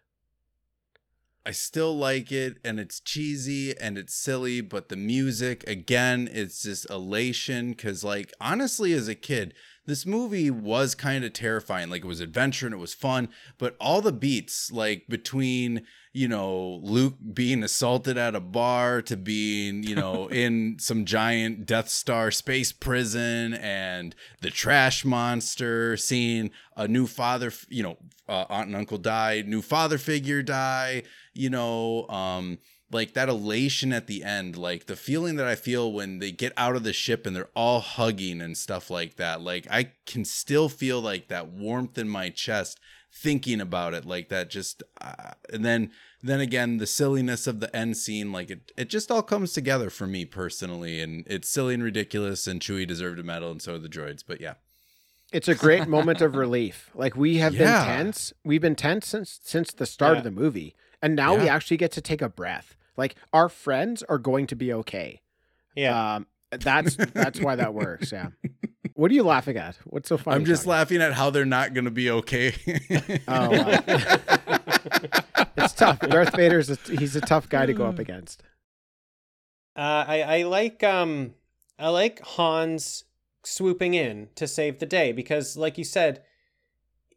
I still like it and it's cheesy and it's silly, but the music again, it's just elation because like honestly as a kid, this movie was kind of terrifying. Like it was adventure and it was fun, but all the beats like between, you know, Luke being assaulted at a bar to being, you know, in some giant Death Star space prison and the trash monster, seeing a new father, you know, uh, aunt and uncle die, new father figure die, you know, um, like that elation at the end, like the feeling that I feel when they get out of the ship and they're all hugging and stuff like that. Like I can still feel like that warmth in my chest thinking about it like that just uh, and then then again the silliness of the end scene like it it just all comes together for me personally and it's silly and ridiculous and Chewie deserved a medal and so did the droids but yeah It's a great moment of relief. Like we have Yeah. been tense. We've been tense since since the start Yeah. of the movie. And now we actually get to take a breath. Like our friends are going to be okay. Yeah. Um that's that's why that works, yeah. What are you laughing at? What's so funny? I'm just Tony? laughing at how they're not going to be okay Oh, wow. it's tough. Darth Vader's a, he's a tough guy to go up against. Uh, I I like um I like Han's swooping in to save the day because, like you said,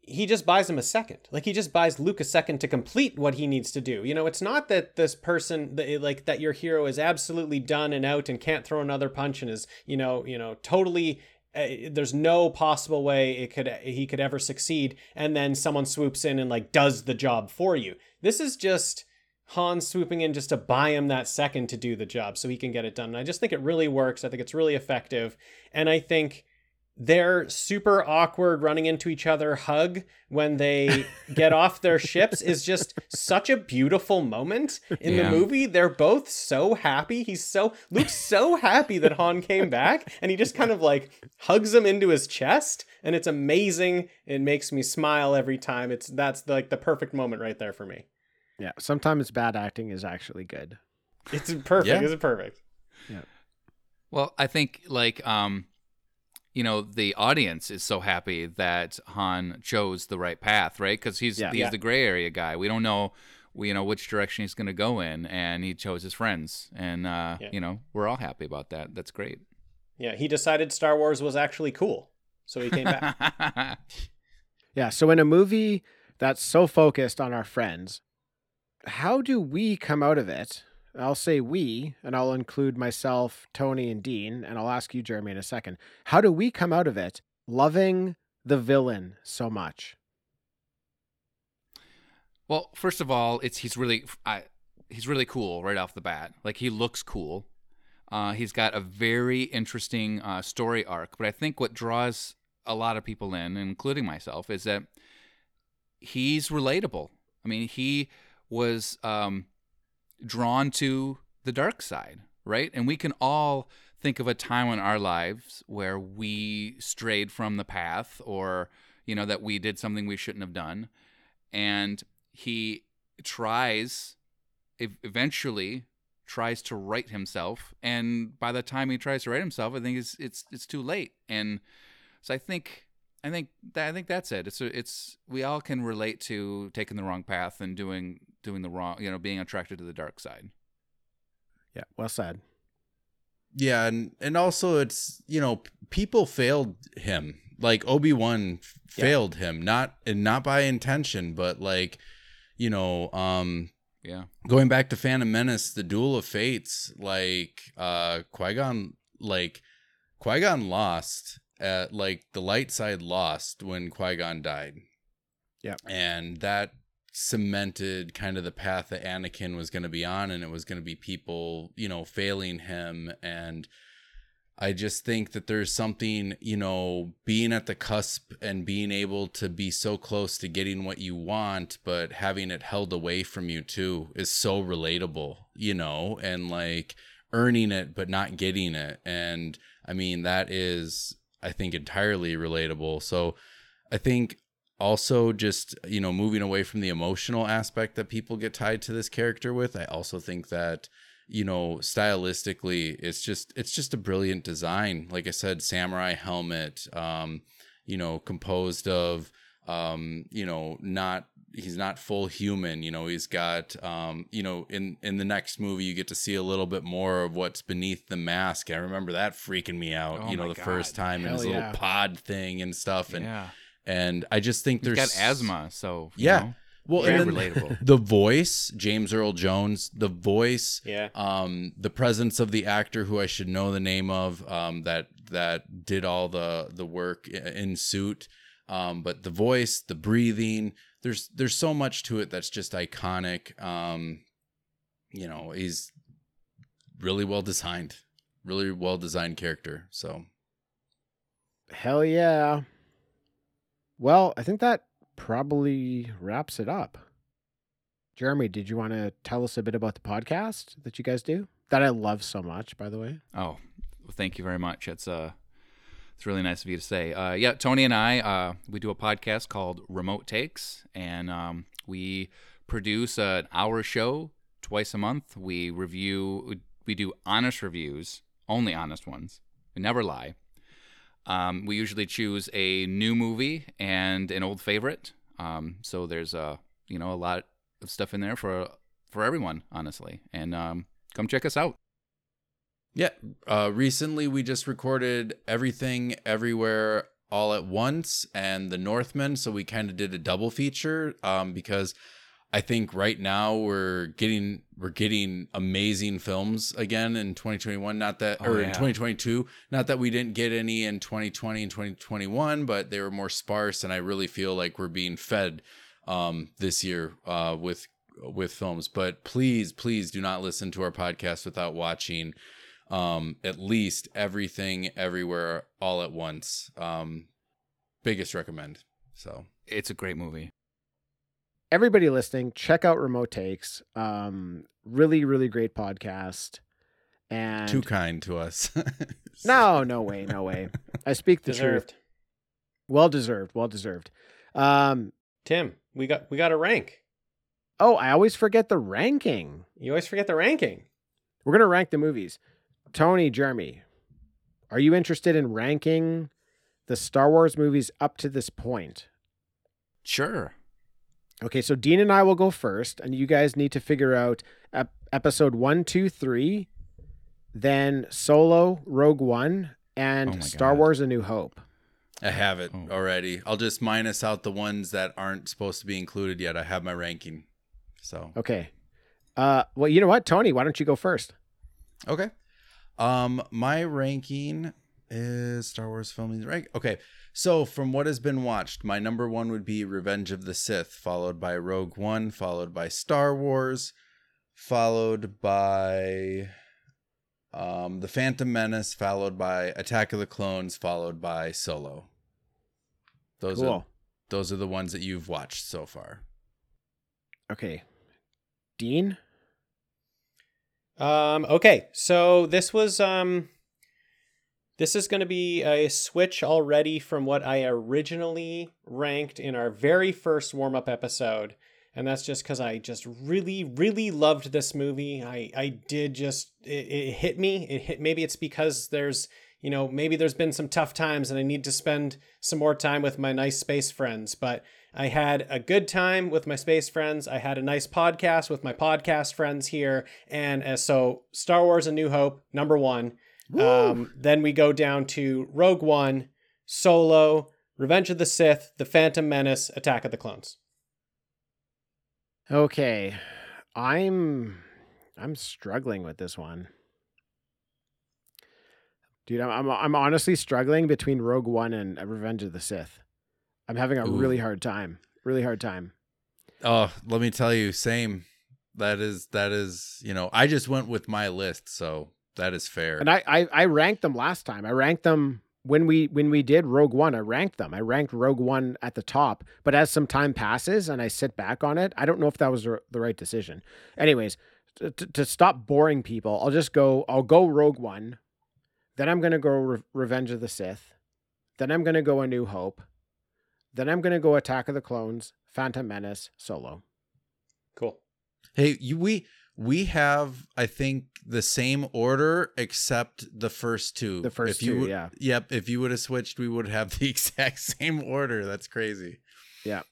he just buys him a second. Like he just buys Luke a second to complete what he needs to do. You know, it's not that this person that like that your hero is absolutely done and out and can't throw another punch and is you know you know totally. Uh, there's no possible way it could he could ever succeed, and then someone swoops in and like does the job for you. This is just Han swooping in just to buy him that second to do the job so he can get it done. And I just think it really works. I think it's really effective. And I think their super awkward running into each other hug when they get off their ships is just such a beautiful moment in Yeah. the movie. They're both so happy. He's so Luke's so happy that Han came back and he just kind of like hugs him into his chest and it's amazing. It makes me smile every time. It's that's like the perfect moment right there for me. Yeah, sometimes bad acting is actually good. It's perfect. Yeah. It's perfect. Yeah. Well, I think like um, you know, the audience is so happy that Han chose the right path, right? Because he's Yeah. he's Yeah. the gray area guy. We don't know, we, you know, which direction he's going to go in, and he chose his friends, and uh, Yeah. you know, we're all happy about that. That's great. Yeah, he decided Star Wars was actually cool, so he came back. Yeah, so in a movie that's so focused on our friends, how do we come out of it? I'll say we, and I'll include myself, Tony, and Dean, and I'll ask you, Jeremy, in a second. How do we come out of it loving the villain so much? Well, first of all, it's he's really I, he's really cool right off the bat. Like he looks cool. Uh, he's got a very interesting uh, story arc. But I think what draws a lot of people in, including myself, is that he's relatable. I mean, he was um, drawn to the dark side, right? And we can all think of a time in our lives where we strayed from the path, or you know that we did something we shouldn't have done. And he tries eventually tries to right himself. And by the time he tries to right himself i think it's it's it's too late. And so i think i think that i think that's it it's a, it's we all can relate to taking the wrong path and doing doing the wrong you know being attracted to the dark side Yeah, well said. Yeah, and and also it's you know people failed him. Like Obi Wan Yeah. failed him, not and not by intention, but like you know, um, yeah going back to Phantom Menace, the Duel of Fates, like uh, Qui Gon, like Qui Gon lost at like the light side lost when Qui Gon died. Yeah. and that cemented kind of the path that Anakin was going to be on, and it was going to be people, you know, failing him and I just think that there's something, you know, being at the cusp and being able to be so close to getting what you want, but having it held away from you too is so relatable, you know, and like earning it but not getting it. And I mean, that is, I think, entirely relatable. So I think also just, you know, moving away from the emotional aspect that people get tied to this character with, I also think that you know stylistically it's just it's just a brilliant design like i said samurai helmet um you know composed of um you know not he's not full human you know he's got um you know in in the next movie you get to see a little bit more of what's beneath the mask i remember that freaking me out Oh you know my the first God. time in his Hell little pod thing and stuff and yeah. and i just think He's there's got asthma, so you Yeah. know, well very and relatable. the voice james earl jones the voice Yeah. um the presence of the actor who i should know the name of um that that did all the the work in suit um but the voice the breathing there's there's so much to it that's just iconic um you know he's really well designed really well designed character so Hell yeah. Well, I think that probably wraps it up. Jeremy, did you want to tell us a bit about the podcast that you guys do? That I love so much, by the way. Oh, well, thank you very much. It's uh, it's really nice of you to say. Uh, yeah, Tony and I, uh, we do a podcast called Remote Takes, and um, we produce an hour show twice a month. We review, we do honest reviews, only honest ones. We never lie. Um, we usually choose a new movie and an old favorite. Um, so there's a you know a lot of stuff in there for for everyone, honestly. And um, come check us out. Yeah. Uh, recently, we just recorded Everything Everywhere All at Once and The Northman. So we kind of did a double feature um, because I think right now we're getting we're getting amazing films again in 2021. Not that Oh, or in 2022. Not that we didn't get any in 2020 and 2021, but they were more sparse. And I really feel like we're being fed um, this year uh, with with films. But please, please do not listen to our podcast without watching um at least everything everywhere all at once um biggest recommend so It's a great movie. Everybody listening, check out Remote Takes. Um, really, really great podcast. And too kind to us no, no way, no way. I speak the truth. Deserved. Well deserved, well deserved. Um, Tim, we got we got a rank. oh, I always forget the ranking. You always forget the ranking. We're gonna rank the movies. Tony, Jeremy, are you interested in ranking the Star Wars movies up to this point? Sure. Okay, so Dean and I will go first, and you guys need to figure out ep- episode one, two, three, then Solo, Rogue One, and Oh Star God. Wars: A New Hope. i have it Oh. already i'll just minus out the ones that aren't supposed to be included yet i have my ranking so Okay. Uh, well, you know what, Tony? Why don't you go first? Okay. Um, my ranking is Star Wars filming rank. Okay, so from what has been watched, my number one would be Revenge of the Sith, followed by Rogue One, followed by Star Wars, followed by um the Phantom Menace, followed by Attack of the Clones, followed by Solo. Those Cool. are those are the ones that you've watched so far. Okay. Dean? Um, okay, so this was um, this is going to be a switch already from what I originally ranked in our very first warm up episode, and that's just because I just really, really loved this movie. I I did just it, it hit me. It hit maybe it's because there's you know maybe there's been some tough times and I need to spend some more time with my nice space friends, but I had a good time with my space friends. I had a nice podcast with my podcast friends here. And uh, so, Star Wars A New Hope, number one. Um, then we go down to Rogue One, Solo, Revenge of the Sith, The Phantom Menace, Attack of the Clones. Okay. I'm I'm struggling with this one. Dude, I'm I'm, I'm honestly struggling between Rogue One and Revenge of the Sith. I'm having a Ooh. really hard time. Really hard time. Oh, let me tell you, same. That is that is, you know, I just went with my list, so That is fair. And I, I I ranked them last time. I ranked them when we when we did Rogue One. I ranked them. I ranked Rogue One at the top. But as some time passes and I sit back on it, I don't know if that was the right decision. Anyways, to, to- to stop boring people, I'll just go. I'll go Rogue One. Then I'm gonna go Re- Revenge of the Sith. Then I'm gonna go A New Hope. Then I'm gonna go Attack of the Clones, Phantom Menace, Solo. Cool. Hey, you, we we have I think the same order except the first two. The first if you two, would- yeah. Yep. If you would have switched, we would have the exact same order. That's crazy. Yeah.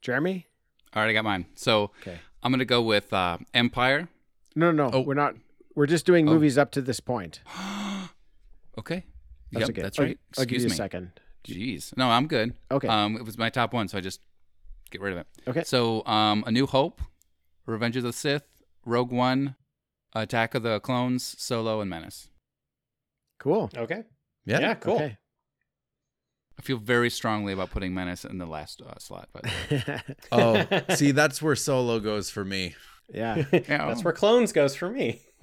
Jeremy? All right, I got mine. So Okay. I'm gonna go with uh, Empire. No, no, no. Oh. we're not. We're just doing Oh. movies up to this point. okay. That's yep, okay. that's I'll- right. I'll, give Excuse you a me. second. Jeez. No, I'm good. Okay. Um, it was my top one, so I just get rid of it. Okay. So, um, A New Hope, Revenge of the Sith, Rogue One, Attack of the Clones, Solo, and Menace. Cool. Okay. Yeah. Yeah, cool. Okay. I feel very strongly about putting Menace in the last uh, slot, but Oh, see, that's where Solo goes for me. yeah. That's where clones goes for me.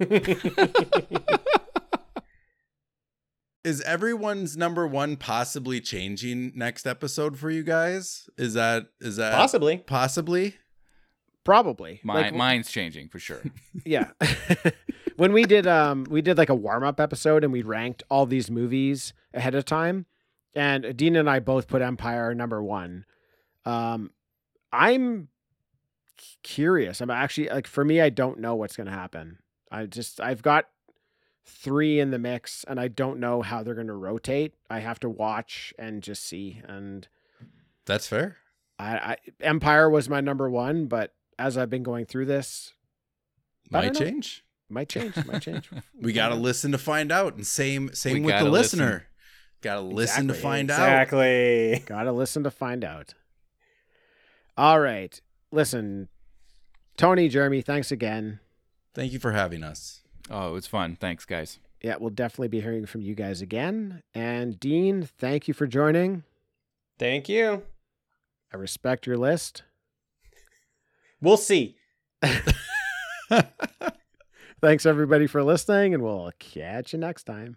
Is everyone's number one possibly changing next episode for you guys? Is that is that Possibly. possibly? Probably. my, Like, mine's changing for sure. Yeah. when we did um we did like a warm-up episode and we ranked all these movies ahead of time and Dean and I both put Empire number 1. Um I'm curious. I'm actually like for me I don't know what's going to happen. I just I've got 3 in the mix and I don't know how they're going to rotate. I have to watch and just see and That's fair. I, I Empire was my number 1, but as I've been going through this, Might change. might change, might change. We gotta listen to find out. And same same We with the gotta listen. listener. Gotta listen to Exactly. find out. Exactly. Gotta listen to find out. All right. Listen, Tony, Jeremy, thanks again. Thank you for having us. Oh, it was fun. Thanks, guys. Yeah, we'll definitely be hearing from you guys again. And Dean, thank you for joining. Thank you. I respect your list. We'll see. Thanks everybody for listening, and we'll catch you next time.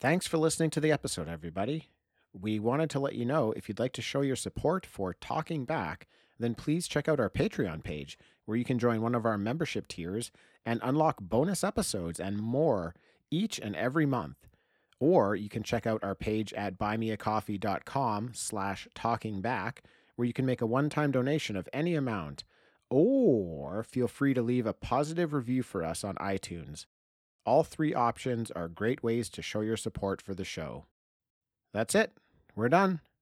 Thanks for listening to the episode, everybody. We wanted to let you know if you'd like to show your support for Talking Back, then please check out our Patreon page where you can join one of our membership tiers and unlock bonus episodes and more each and every month. Or you can check out our page at buymeacoffee.com slash talking back where you can make a one-time donation of any amount. Or feel free to leave a positive review for us on iTunes. All three options are great ways to show your support for the show. That's it. We're done.